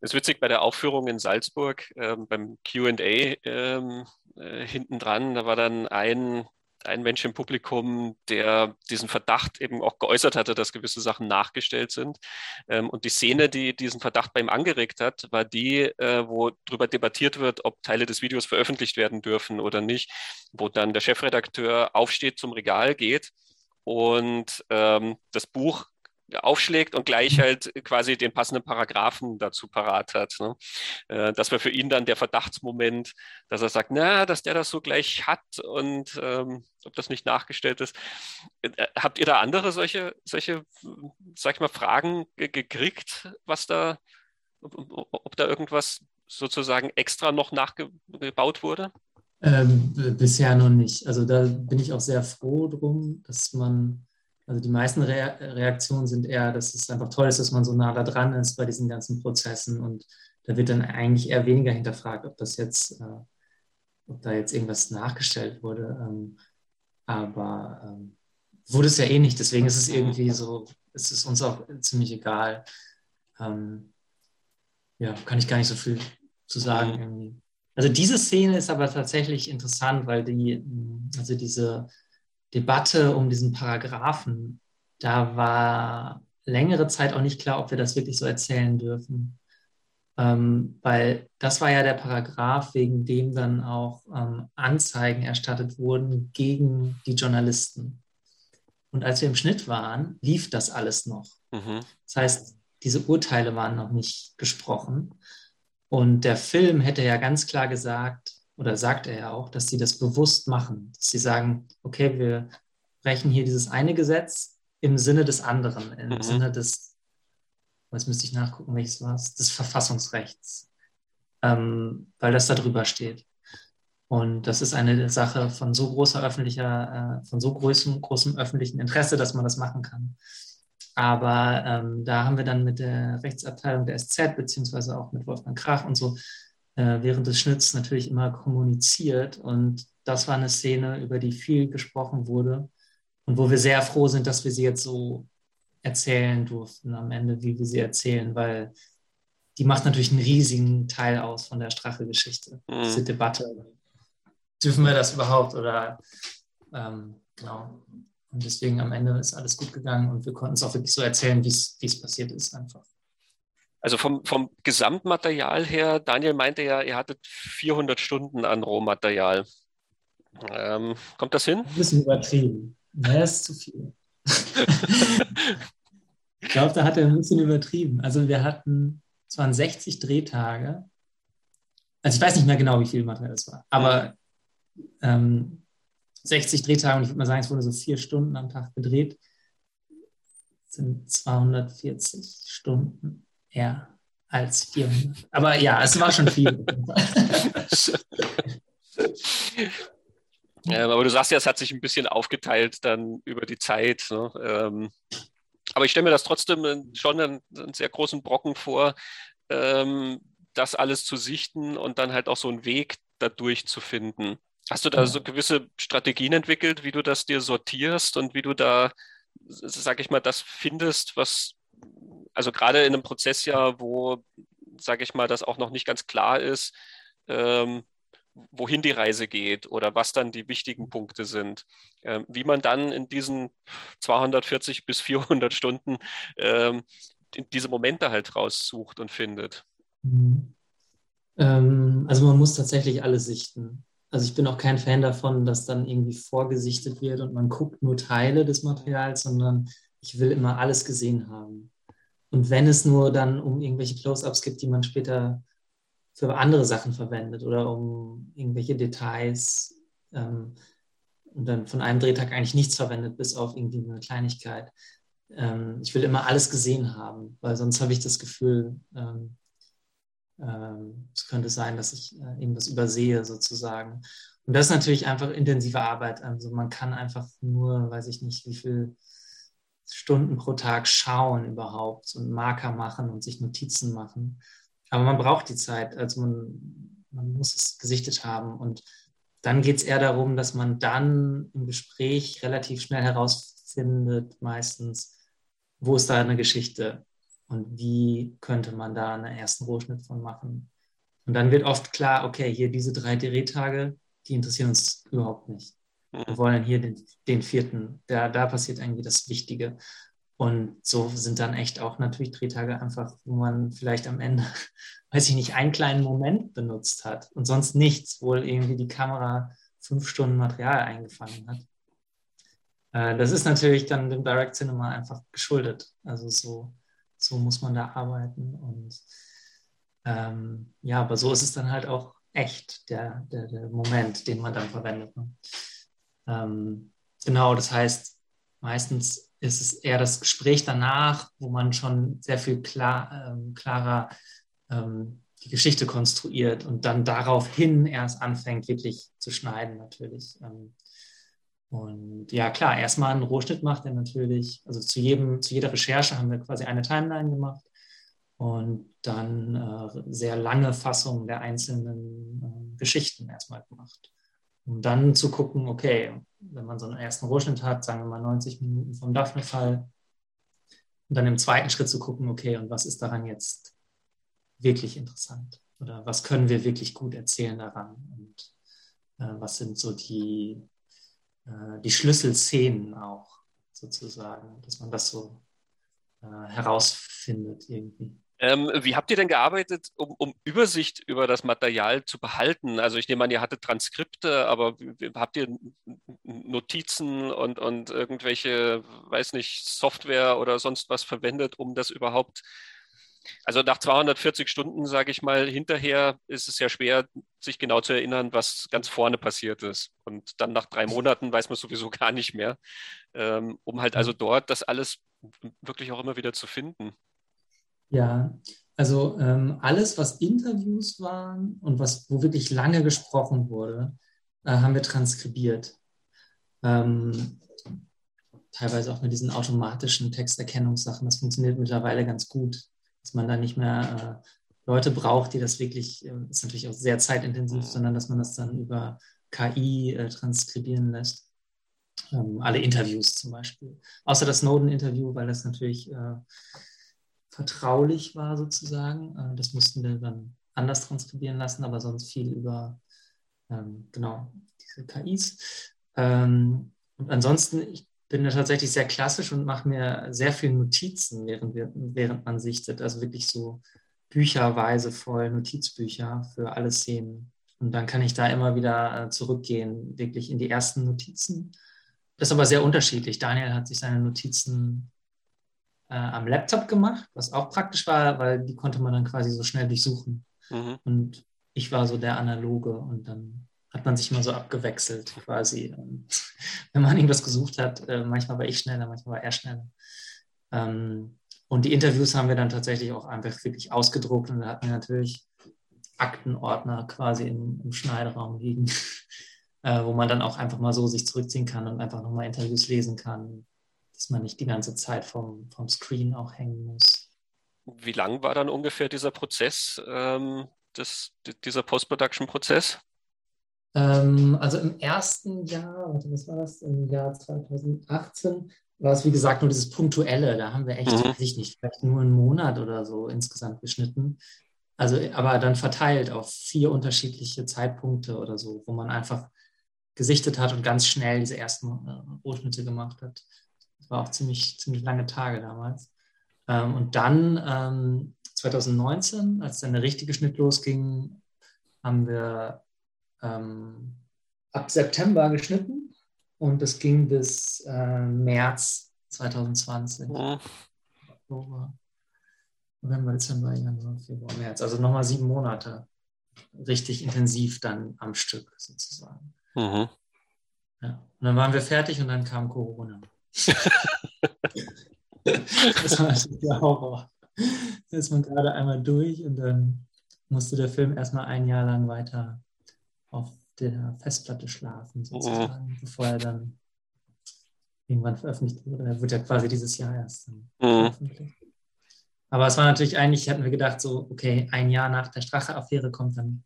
Das ist witzig, bei der Aufführung in Salzburg, ähm, beim QA ähm, äh, hinten dran, da war dann ein ein Mensch im Publikum, der diesen Verdacht eben auch geäußert hatte, dass gewisse Sachen nachgestellt sind. Ähm, und die Szene, die diesen Verdacht bei ihm angeregt hat, war die, äh, wo darüber debattiert wird, ob Teile des Videos veröffentlicht werden dürfen oder nicht, wo dann der Chefredakteur aufsteht, zum Regal geht und ähm, das Buch aufschlägt und gleich halt quasi den passenden Paragraphen dazu parat hat. Ne? Äh, das war für ihn dann der Verdachtsmoment, dass er sagt, na, dass der das so gleich hat und ähm, ob das nicht nachgestellt ist. Äh, habt ihr da andere solche, solche, sag ich mal, Fragen gekriegt, was da, ob, ob da irgendwas sozusagen extra noch nachgebaut wurde? Ähm, bisher noch nicht. Also da bin ich auch sehr froh drum, dass man also die meisten Re Reaktionen sind eher, dass es einfach toll ist, dass man so nah da dran ist bei diesen ganzen Prozessen und da wird dann eigentlich eher weniger hinterfragt, ob das jetzt, äh, ob da jetzt irgendwas nachgestellt wurde. Ähm, aber ähm, wurde es ja eh nicht, deswegen ist es irgendwie so, es ist uns auch ziemlich egal. Ähm, ja, kann ich gar nicht so viel zu sagen irgendwie. Also diese Szene ist aber tatsächlich interessant, weil die, also diese Debatte um diesen Paragraphen, da war längere Zeit auch nicht klar, ob wir das wirklich so erzählen dürfen. Ähm, weil das war ja der Paragraph, wegen dem dann auch ähm, Anzeigen erstattet wurden gegen die Journalisten. Und als wir im Schnitt waren, lief das alles noch. Mhm. Das heißt, diese Urteile waren noch nicht gesprochen. Und der Film hätte ja ganz klar gesagt, oder sagt er ja auch, dass sie das bewusst machen, dass sie sagen, okay, wir brechen hier dieses eine Gesetz im Sinne des anderen, im mhm. Sinne des, jetzt müsste ich nachgucken, welches war es, des Verfassungsrechts, ähm, weil das da drüber steht. Und das ist eine Sache von so großer öffentlicher, äh, von so großem, großem öffentlichen Interesse, dass man das machen kann. Aber ähm, da haben wir dann mit der Rechtsabteilung der SZ, beziehungsweise auch mit Wolfgang Krach und so, äh, während des Schnitts natürlich immer kommuniziert. Und das war eine Szene, über die viel gesprochen wurde und wo wir sehr froh sind, dass wir sie jetzt so erzählen durften am Ende, wie wir sie erzählen, weil die macht natürlich einen riesigen Teil aus von der Strache-Geschichte, mhm. diese Debatte. Dürfen wir das überhaupt? Oder ähm, genau. Und deswegen am Ende ist alles gut gegangen und wir konnten es auch wirklich so erzählen, wie es passiert ist einfach. Also vom, vom Gesamtmaterial her, Daniel meinte ja, ihr hattet 400 Stunden an Rohmaterial. Ähm, kommt das hin? Ein bisschen übertrieben. Naja, ist zu viel. ich glaube, da hat er ein bisschen übertrieben. Also wir hatten, es waren 60 Drehtage. Also ich weiß nicht mehr genau, wie viel Material es war, aber ähm, 60 Drehtage und ich würde mal sagen, es wurde so vier Stunden am Tag gedreht. Das sind 240 Stunden ja, als 400. Aber ja, es war schon viel. ähm, aber du sagst ja, es hat sich ein bisschen aufgeteilt dann über die Zeit. Ne? Ähm, aber ich stelle mir das trotzdem schon einen, einen sehr großen Brocken vor, ähm, das alles zu sichten und dann halt auch so einen Weg dadurch zu finden. Hast du da so gewisse Strategien entwickelt, wie du das dir sortierst und wie du da, sag ich mal, das findest, was also gerade in einem Prozess ja, wo, sage ich mal, das auch noch nicht ganz klar ist, ähm, wohin die Reise geht oder was dann die wichtigen Punkte sind. Ähm, wie man dann in diesen 240 bis 400 Stunden ähm, diese Momente halt raussucht und findet. Mhm. Also man muss tatsächlich alle sichten. Also ich bin auch kein Fan davon, dass dann irgendwie vorgesichtet wird und man guckt nur Teile des Materials, sondern ich will immer alles gesehen haben. Und wenn es nur dann um irgendwelche Close-ups gibt, die man später für andere Sachen verwendet oder um irgendwelche Details ähm, und dann von einem Drehtag eigentlich nichts verwendet, bis auf irgendwie eine Kleinigkeit. Ähm, ich will immer alles gesehen haben, weil sonst habe ich das Gefühl, ähm, ähm es könnte sein, dass ich äh, irgendwas übersehe sozusagen. Und das ist natürlich einfach intensive Arbeit. Also man kann einfach nur, weiß ich nicht, wie viel Stunden pro Tag schauen überhaupt und Marker machen und sich Notizen machen. Aber man braucht die Zeit, also man, man muss es gesichtet haben. Und dann geht es eher darum, dass man dann im Gespräch relativ schnell herausfindet, meistens, wo ist da eine Geschichte und wie könnte man da einen ersten Rohschnitt von machen. Und dann wird oft klar, okay, hier diese drei Drehtage, die interessieren uns überhaupt nicht. Wir mhm. wollen hier den, den vierten. Da, da passiert irgendwie das Wichtige. Und so sind dann echt auch natürlich Drehtage einfach, wo man vielleicht am Ende, weiß ich nicht, einen kleinen Moment benutzt hat und sonst nichts, wohl irgendwie die Kamera fünf Stunden Material eingefangen hat. Äh, das ist natürlich dann dem Direct Cinema einfach geschuldet. Also so, so muss man da arbeiten. Und ähm, ja, aber so ist es dann halt auch echt, der, der, der Moment, den man dann verwendet. Ähm, genau, das heißt, meistens ist es eher das Gespräch danach, wo man schon sehr viel klar, ähm, klarer ähm, die Geschichte konstruiert und dann daraufhin erst anfängt, wirklich zu schneiden, natürlich. Ähm, und ja, klar, erstmal einen Rohschnitt macht er natürlich, also zu, jedem, zu jeder Recherche haben wir quasi eine Timeline gemacht und dann äh, sehr lange Fassungen der einzelnen äh, Geschichten erstmal gemacht um dann zu gucken, okay, wenn man so einen ersten Rohschnitt hat, sagen wir mal 90 Minuten vom Daphne-Fall, und dann im zweiten Schritt zu gucken, okay, und was ist daran jetzt wirklich interessant? Oder was können wir wirklich gut erzählen daran? Und äh, was sind so die, äh, die Schlüsselszenen auch sozusagen, dass man das so äh, herausfindet irgendwie. Ähm, wie habt ihr denn gearbeitet, um, um, Übersicht über das Material zu behalten? Also ich nehme an, ihr hattet Transkripte, aber habt ihr Notizen und, und irgendwelche, weiß nicht, Software oder sonst was verwendet, um das überhaupt also nach 240 Stunden, sage ich mal, hinterher ist es ja schwer, sich genau zu erinnern, was ganz vorne passiert ist. Und dann nach drei Monaten weiß man sowieso gar nicht mehr, ähm, um halt also dort das alles wirklich auch immer wieder zu finden. Ja, also ähm, alles, was Interviews waren und was, wo wirklich lange gesprochen wurde, äh, haben wir transkribiert. Ähm, teilweise auch mit diesen automatischen Texterkennungssachen. Das funktioniert mittlerweile ganz gut, dass man da nicht mehr äh, Leute braucht, die das wirklich, äh, ist natürlich auch sehr zeitintensiv, sondern dass man das dann über KI äh, transkribieren lässt. Ähm, alle Interviews zum Beispiel. Außer das Snowden-Interview, weil das natürlich äh, vertraulich war sozusagen. Äh, das mussten wir dann anders transkribieren lassen, aber sonst viel über ähm, genau diese KIs. Ähm, und ansonsten, ich bin da tatsächlich sehr klassisch und mache mir sehr viele Notizen, während, wir, während man sichtet. Also wirklich so bücherweise voll Notizbücher für alle Szenen. Und dann kann ich da immer wieder äh, zurückgehen, wirklich in die ersten Notizen. Das ist aber sehr unterschiedlich. Daniel hat sich seine Notizen äh, am Laptop gemacht, was auch praktisch war, weil die konnte man dann quasi so schnell durchsuchen. Mhm. Und ich war so der Analoge und dann hat man sich mal so abgewechselt quasi. Und wenn man irgendwas gesucht hat, äh, manchmal war ich schneller, manchmal war er schneller. Ähm, und die Interviews haben wir dann tatsächlich auch einfach wirklich ausgedruckt und da hatten wir natürlich Aktenordner quasi im, im Schneideraum liegen, äh, wo man dann auch einfach mal so sich zurückziehen kann und einfach nochmal Interviews lesen kann dass man nicht die ganze Zeit vom, vom Screen auch hängen muss. Wie lang war dann ungefähr dieser Prozess, ähm, des, dieser Post-Production-Prozess? Ähm, also im ersten Jahr, warte, was war das, im Jahr 2018, war es wie gesagt nur dieses Punktuelle. Da haben wir echt, mhm. weiß ich nicht, vielleicht nur einen Monat oder so insgesamt geschnitten. Also, aber dann verteilt auf vier unterschiedliche Zeitpunkte oder so, wo man einfach gesichtet hat und ganz schnell diese ersten äh, Rohschnitte gemacht hat war auch ziemlich, ziemlich lange Tage damals. Ähm, und dann ähm, 2019, als dann der richtige Schnitt losging, haben wir ähm, ab September geschnitten und es ging bis äh, März 2020. Ja. Oktober, November, Dezember, Januar, Februar, März. Also nochmal sieben Monate richtig intensiv dann am Stück sozusagen. Mhm. Ja. Und dann waren wir fertig und dann kam Corona das war natürlich der Horror. Da ist man gerade einmal durch und dann musste der Film erstmal ein Jahr lang weiter auf der Festplatte schlafen, sozusagen, mhm. bevor er dann irgendwann veröffentlicht wurde. Er wird ja quasi dieses Jahr erst mhm. veröffentlicht. Aber es war natürlich eigentlich, hatten wir gedacht, so, okay, ein Jahr nach der Strache-Affäre kommt dann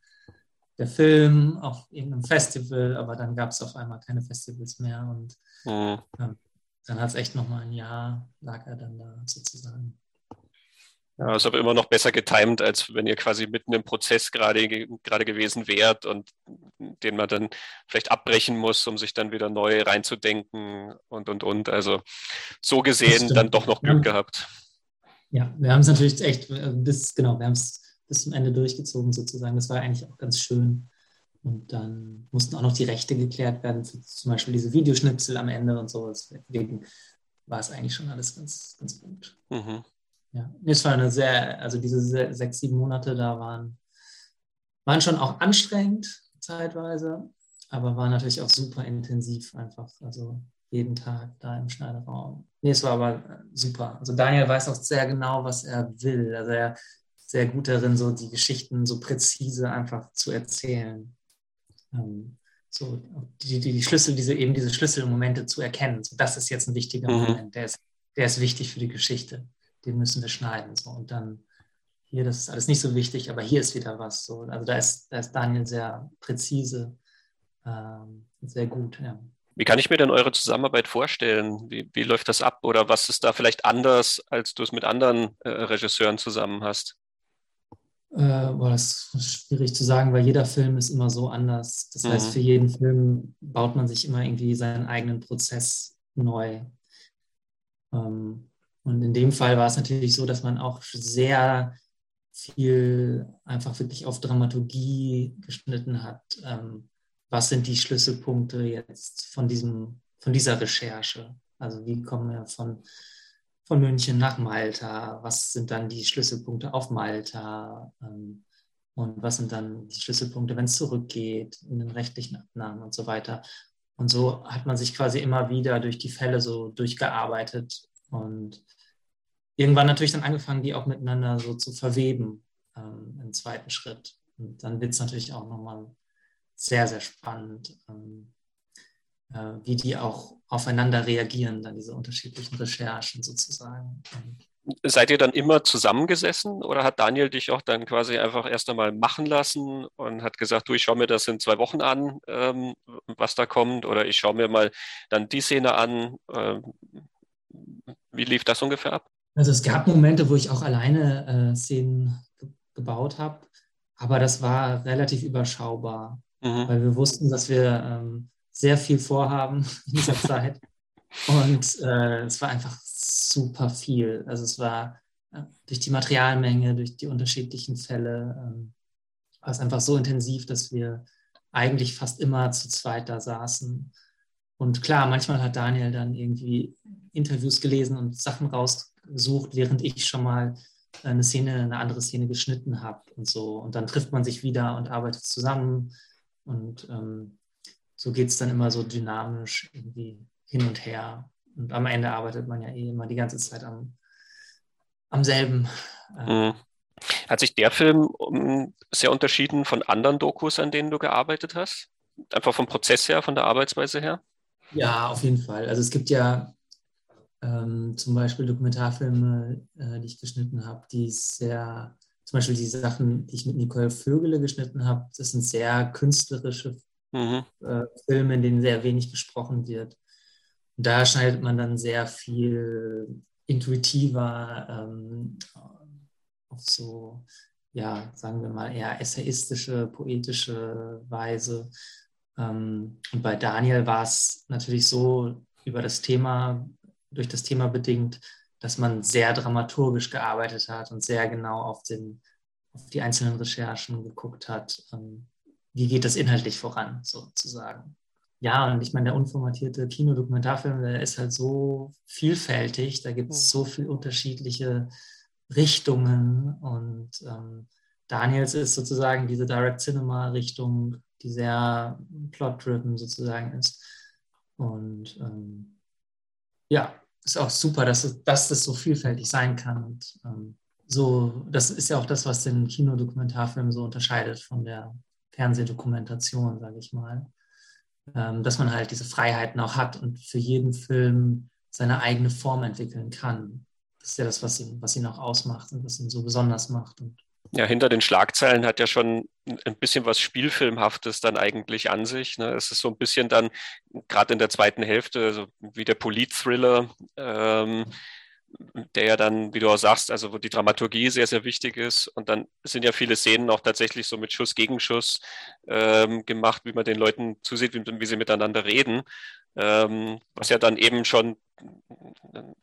der Film auf irgendeinem Festival, aber dann gab es auf einmal keine Festivals mehr und mhm. ähm, dann hat es echt nochmal ein Jahr, lag er dann da sozusagen. Ja, ist aber immer noch besser getimt, als wenn ihr quasi mitten im Prozess gerade, gerade gewesen wärt und den man dann vielleicht abbrechen muss, um sich dann wieder neu reinzudenken und, und, und. Also so gesehen dann doch noch Glück ja. gehabt. Ja, wir haben es natürlich echt äh, bis, genau, wir haben es bis zum Ende durchgezogen sozusagen. Das war eigentlich auch ganz schön. Und dann mussten auch noch die Rechte geklärt werden, zum Beispiel diese Videoschnipsel am Ende und so. Deswegen war es eigentlich schon alles ganz, ganz gut. Mhm. Ja, es war eine sehr, also diese sechs, sieben Monate da waren, waren schon auch anstrengend zeitweise, aber waren natürlich auch super intensiv einfach. Also jeden Tag da im Schneiderraum. Nee, es war aber super. Also Daniel weiß auch sehr genau, was er will. Also er ist sehr gut darin, so die Geschichten so präzise einfach zu erzählen. Ähm, so die, die, die, Schlüssel, diese eben diese Schlüsselmomente zu erkennen. So, das ist jetzt ein wichtiger mhm. Moment, der ist, der ist wichtig für die Geschichte. Den müssen wir schneiden. So. Und dann hier, das ist alles nicht so wichtig, aber hier ist wieder was. So. Also da ist, da ist Daniel sehr präzise, ähm, sehr gut. Ja. Wie kann ich mir denn eure Zusammenarbeit vorstellen? Wie, wie läuft das ab? Oder was ist da vielleicht anders, als du es mit anderen äh, Regisseuren zusammen hast? Äh, boah, das ist schwierig zu sagen, weil jeder Film ist immer so anders. Das mhm. heißt, für jeden Film baut man sich immer irgendwie seinen eigenen Prozess neu. Ähm, und in dem Fall war es natürlich so, dass man auch sehr viel einfach wirklich auf Dramaturgie geschnitten hat. Ähm, was sind die Schlüsselpunkte jetzt von, diesem, von dieser Recherche? Also wie kommen wir von von München nach Malta? Was sind dann die Schlüsselpunkte auf Malta? Ähm, und was sind dann die Schlüsselpunkte, wenn es zurückgeht, in den rechtlichen Abnahmen und so weiter? Und so hat man sich quasi immer wieder durch die Fälle so durchgearbeitet und irgendwann natürlich dann angefangen, die auch miteinander so zu verweben ähm, im zweiten Schritt. Und dann wird es natürlich auch nochmal sehr, sehr spannend, ähm, äh, wie die auch aufeinander reagieren, dann diese unterschiedlichen Recherchen sozusagen. Seid ihr dann immer zusammengesessen oder hat Daniel dich auch dann quasi einfach erst einmal machen lassen und hat gesagt, du, ich schaue mir das in zwei Wochen an, ähm, was da kommt, oder ich schaue mir mal dann die Szene an. Ähm, wie lief das ungefähr ab? Also es gab Momente, wo ich auch alleine äh, Szenen ge gebaut habe, aber das war relativ überschaubar, mhm. weil wir wussten, dass wir ähm, sehr viel vorhaben in dieser Zeit. Und äh, es war einfach super viel. Also es war äh, durch die Materialmenge, durch die unterschiedlichen Fälle, ähm, war es einfach so intensiv, dass wir eigentlich fast immer zu zweit da saßen. Und klar, manchmal hat Daniel dann irgendwie Interviews gelesen und Sachen rausgesucht, während ich schon mal eine Szene, eine andere Szene geschnitten habe und so. Und dann trifft man sich wieder und arbeitet zusammen. Und ähm, so geht es dann immer so dynamisch irgendwie hin und her. Und am Ende arbeitet man ja eh immer die ganze Zeit am, am selben. Äh, mhm. Hat sich der Film sehr unterschieden von anderen Dokus, an denen du gearbeitet hast? Einfach vom Prozess her, von der Arbeitsweise her? Ja, auf jeden Fall. Also es gibt ja ähm, zum Beispiel Dokumentarfilme, äh, die ich geschnitten habe, die sehr, zum Beispiel die Sachen, die ich mit Nicole Vögele geschnitten habe, das sind sehr künstlerische mhm. äh, Filme, in denen sehr wenig gesprochen wird. Und da schneidet man dann sehr viel intuitiver ähm, auf so, ja, sagen wir mal, eher essayistische, poetische Weise. Ähm, und bei Daniel war es natürlich so über das Thema, durch das Thema bedingt, dass man sehr dramaturgisch gearbeitet hat und sehr genau auf, den, auf die einzelnen Recherchen geguckt hat. Ähm, wie geht das inhaltlich voran, sozusagen. Ja, und ich meine, der unformatierte Kinodokumentarfilm, der ist halt so vielfältig, da gibt es so viele unterschiedliche Richtungen und ähm, Daniels ist sozusagen diese Direct Cinema-Richtung, die sehr plot-driven sozusagen ist. Und ähm, ja, ist auch super, dass, dass das so vielfältig sein kann. Und ähm, so, das ist ja auch das, was den Kinodokumentarfilm so unterscheidet von der Fernsehdokumentation, sage ich mal. Ähm, dass man halt diese Freiheiten auch hat und für jeden Film seine eigene Form entwickeln kann. Das ist ja das, was ihn, was ihn auch ausmacht und was ihn so besonders macht. Und ja, hinter den Schlagzeilen hat ja schon ein bisschen was Spielfilmhaftes dann eigentlich an sich. Ne? Es ist so ein bisschen dann, gerade in der zweiten Hälfte, so wie der Polit-Thriller, ähm, der ja dann, wie du auch sagst, also wo die Dramaturgie sehr, sehr wichtig ist. Und dann sind ja viele Szenen auch tatsächlich so mit Schuss gegen Schuss ähm, gemacht, wie man den Leuten zusieht, wie, wie sie miteinander reden. Ähm, was ja dann eben schon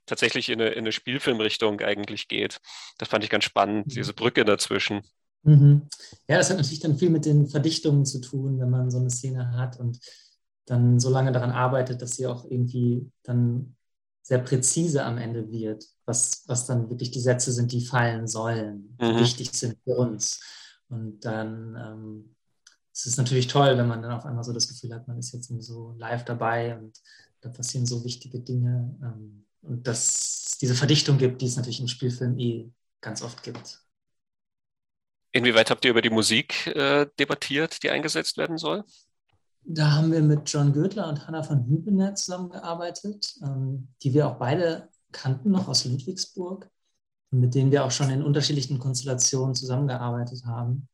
tatsächlich in eine, in eine Spielfilmrichtung eigentlich geht. Das fand ich ganz spannend, mhm. diese Brücke dazwischen. Mhm. Ja, das hat natürlich dann viel mit den Verdichtungen zu tun, wenn man so eine Szene hat und dann so lange daran arbeitet, dass sie auch irgendwie dann sehr präzise am Ende wird, was, was dann wirklich die Sätze sind, die fallen sollen, die mhm. wichtig sind für uns. Und dann ähm, es ist natürlich toll, wenn man dann auf einmal so das Gefühl hat, man ist jetzt so live dabei und da passieren so wichtige Dinge. Ähm, und dass es diese Verdichtung gibt, die es natürlich im Spielfilm eh ganz oft gibt. Inwieweit habt ihr über die Musik äh, debattiert, die eingesetzt werden soll? Da haben wir mit John Gödler und Hannah von Hübener zusammengearbeitet, ähm, die wir auch beide kannten noch aus Ludwigsburg mit denen wir auch schon in unterschiedlichen Konstellationen zusammengearbeitet haben.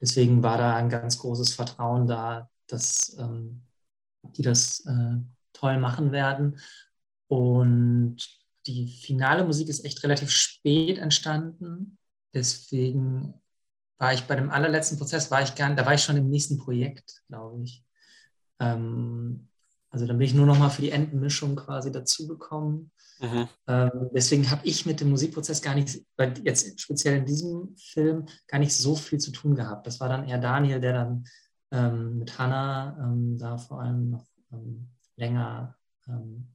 Deswegen war da ein ganz großes Vertrauen da, dass ähm, die das äh, toll machen werden. Und die finale Musik ist echt relativ spät entstanden. Deswegen war ich bei dem allerletzten Prozess, war ich gar, da war ich schon im nächsten Projekt, glaube ich. Ähm, also dann bin ich nur noch mal für die Endenmischung quasi dazugekommen. Mhm. Ähm, deswegen habe ich mit dem Musikprozess gar nicht, jetzt speziell in diesem Film, gar nicht so viel zu tun gehabt. Das war dann eher Daniel, der dann ähm, mit Hannah ähm, da vor allem noch ähm, länger ähm,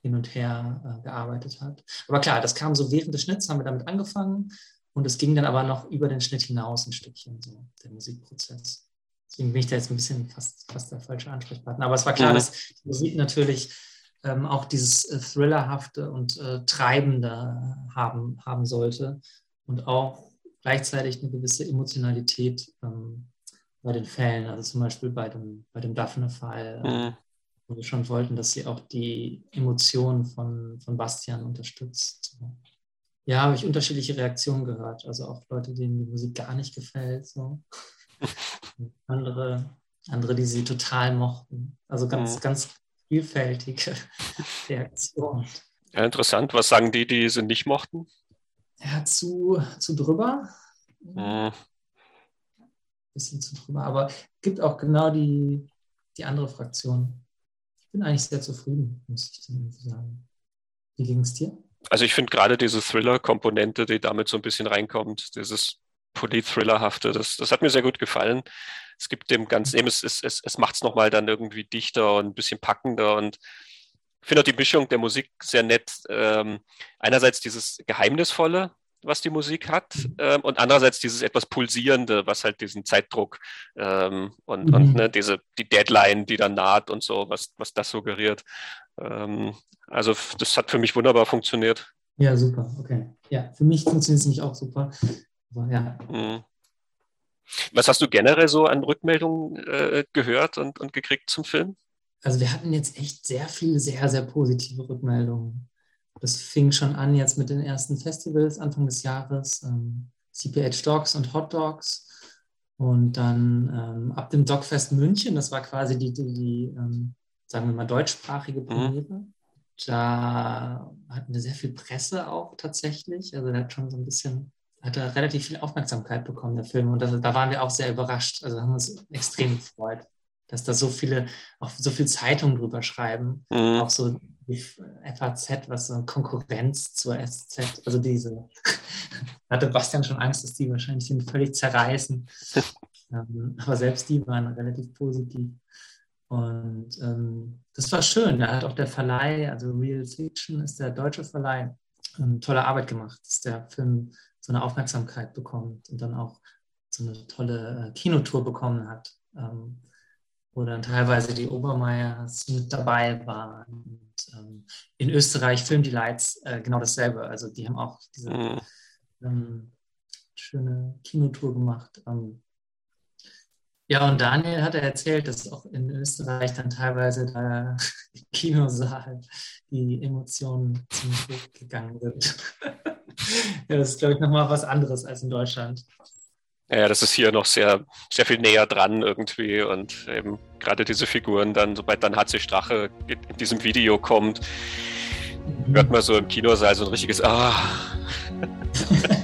hin und her äh, gearbeitet hat. Aber klar, das kam so während des Schnitts, haben wir damit angefangen und es ging dann aber noch über den Schnitt hinaus ein Stückchen, so der Musikprozess. Deswegen bin ich da jetzt ein bisschen fast, fast der falsche Ansprechpartner. Aber es war klar, mhm. dass die Musik natürlich ähm, auch dieses äh, Thrillerhafte und äh, Treibende haben, haben sollte und auch gleichzeitig eine gewisse Emotionalität ähm, bei den Fällen, also zum Beispiel bei dem, bei dem Daphne-Fall, äh, mhm wo wir schon wollten, dass sie auch die Emotionen von, von Bastian unterstützt. Ja, habe ich unterschiedliche Reaktionen gehört. Also auch Leute, denen die Musik gar nicht gefällt. So. andere, andere, die sie total mochten. Also ganz, mhm. ganz vielfältige Reaktionen. Ja, interessant. Was sagen die, die sie nicht mochten? Ja, zu, zu drüber. Mhm. Bisschen zu drüber. Aber es gibt auch genau die, die andere Fraktion bin eigentlich sehr zufrieden, muss ich sagen. Wie ging es dir? Also ich finde gerade diese Thriller-Komponente, die damit so ein bisschen reinkommt, dieses Polit-Thrillerhafte, das, das hat mir sehr gut gefallen. Es gibt dem Ganzen, eben, es, es, es, es macht es nochmal dann irgendwie dichter und ein bisschen packender und ich finde auch die Mischung der Musik sehr nett. Ähm, einerseits dieses Geheimnisvolle, was die Musik hat, ähm, und andererseits dieses etwas Pulsierende, was halt diesen Zeitdruck ähm, und, mhm. und ne, diese, die Deadline, die dann naht und so, was, was das suggeriert. Ähm, also das hat für mich wunderbar funktioniert. Ja, super, okay. Ja, für mich funktioniert es nämlich auch super. Aber, ja. Mhm. Was hast du generell so an Rückmeldungen äh, gehört und, und gekriegt zum Film? Also wir hatten jetzt echt sehr viele, sehr, sehr positive Rückmeldungen. Das fing schon an jetzt mit den ersten Festivals Anfang des Jahres, ähm, CPH Dogs und Hot Dogs. Und dann ähm, ab dem Dogfest München, das war quasi die, die, die ähm, sagen wir mal, deutschsprachige mhm. Premiere. Mhm. Da hatten wir sehr viel Presse auch tatsächlich. Also der hat schon so ein bisschen, hat er relativ viel Aufmerksamkeit bekommen, der Film. Und das, da waren wir auch sehr überrascht. Also haben uns extrem gefreut, dass da so viele, auch so viele Zeitungen drüber schreiben. Mhm. Auch so FAZ, was so Konkurrenz zur SZ, also diese, hatte Bastian schon Angst, dass die wahrscheinlich den völlig zerreißen. ähm, aber selbst die waren relativ positiv. Und ähm, das war schön. Da hat auch der Verleih, also Real Fiction ist der deutsche Verleih, ähm, tolle Arbeit gemacht, dass der Film so eine Aufmerksamkeit bekommt und dann auch so eine tolle äh, Kinotour bekommen hat. Ähm, wo dann teilweise die Obermeiers mit dabei waren. Und, ähm, in Österreich Film Delights äh, genau dasselbe. Also die haben auch diese mhm. ähm, schöne Kinotour gemacht. Ähm, ja, und Daniel hat erzählt, dass auch in Österreich dann teilweise der Kinosaal die Emotionen ziemlich hochgegangen sind. ja, das ist, glaube ich, nochmal was anderes als in Deutschland. Ja, das ist hier noch sehr, sehr viel näher dran irgendwie und eben gerade diese Figuren dann, sobald dann HC Strache in diesem Video kommt, Hört man so im Kinosaal so ein richtiges Ah.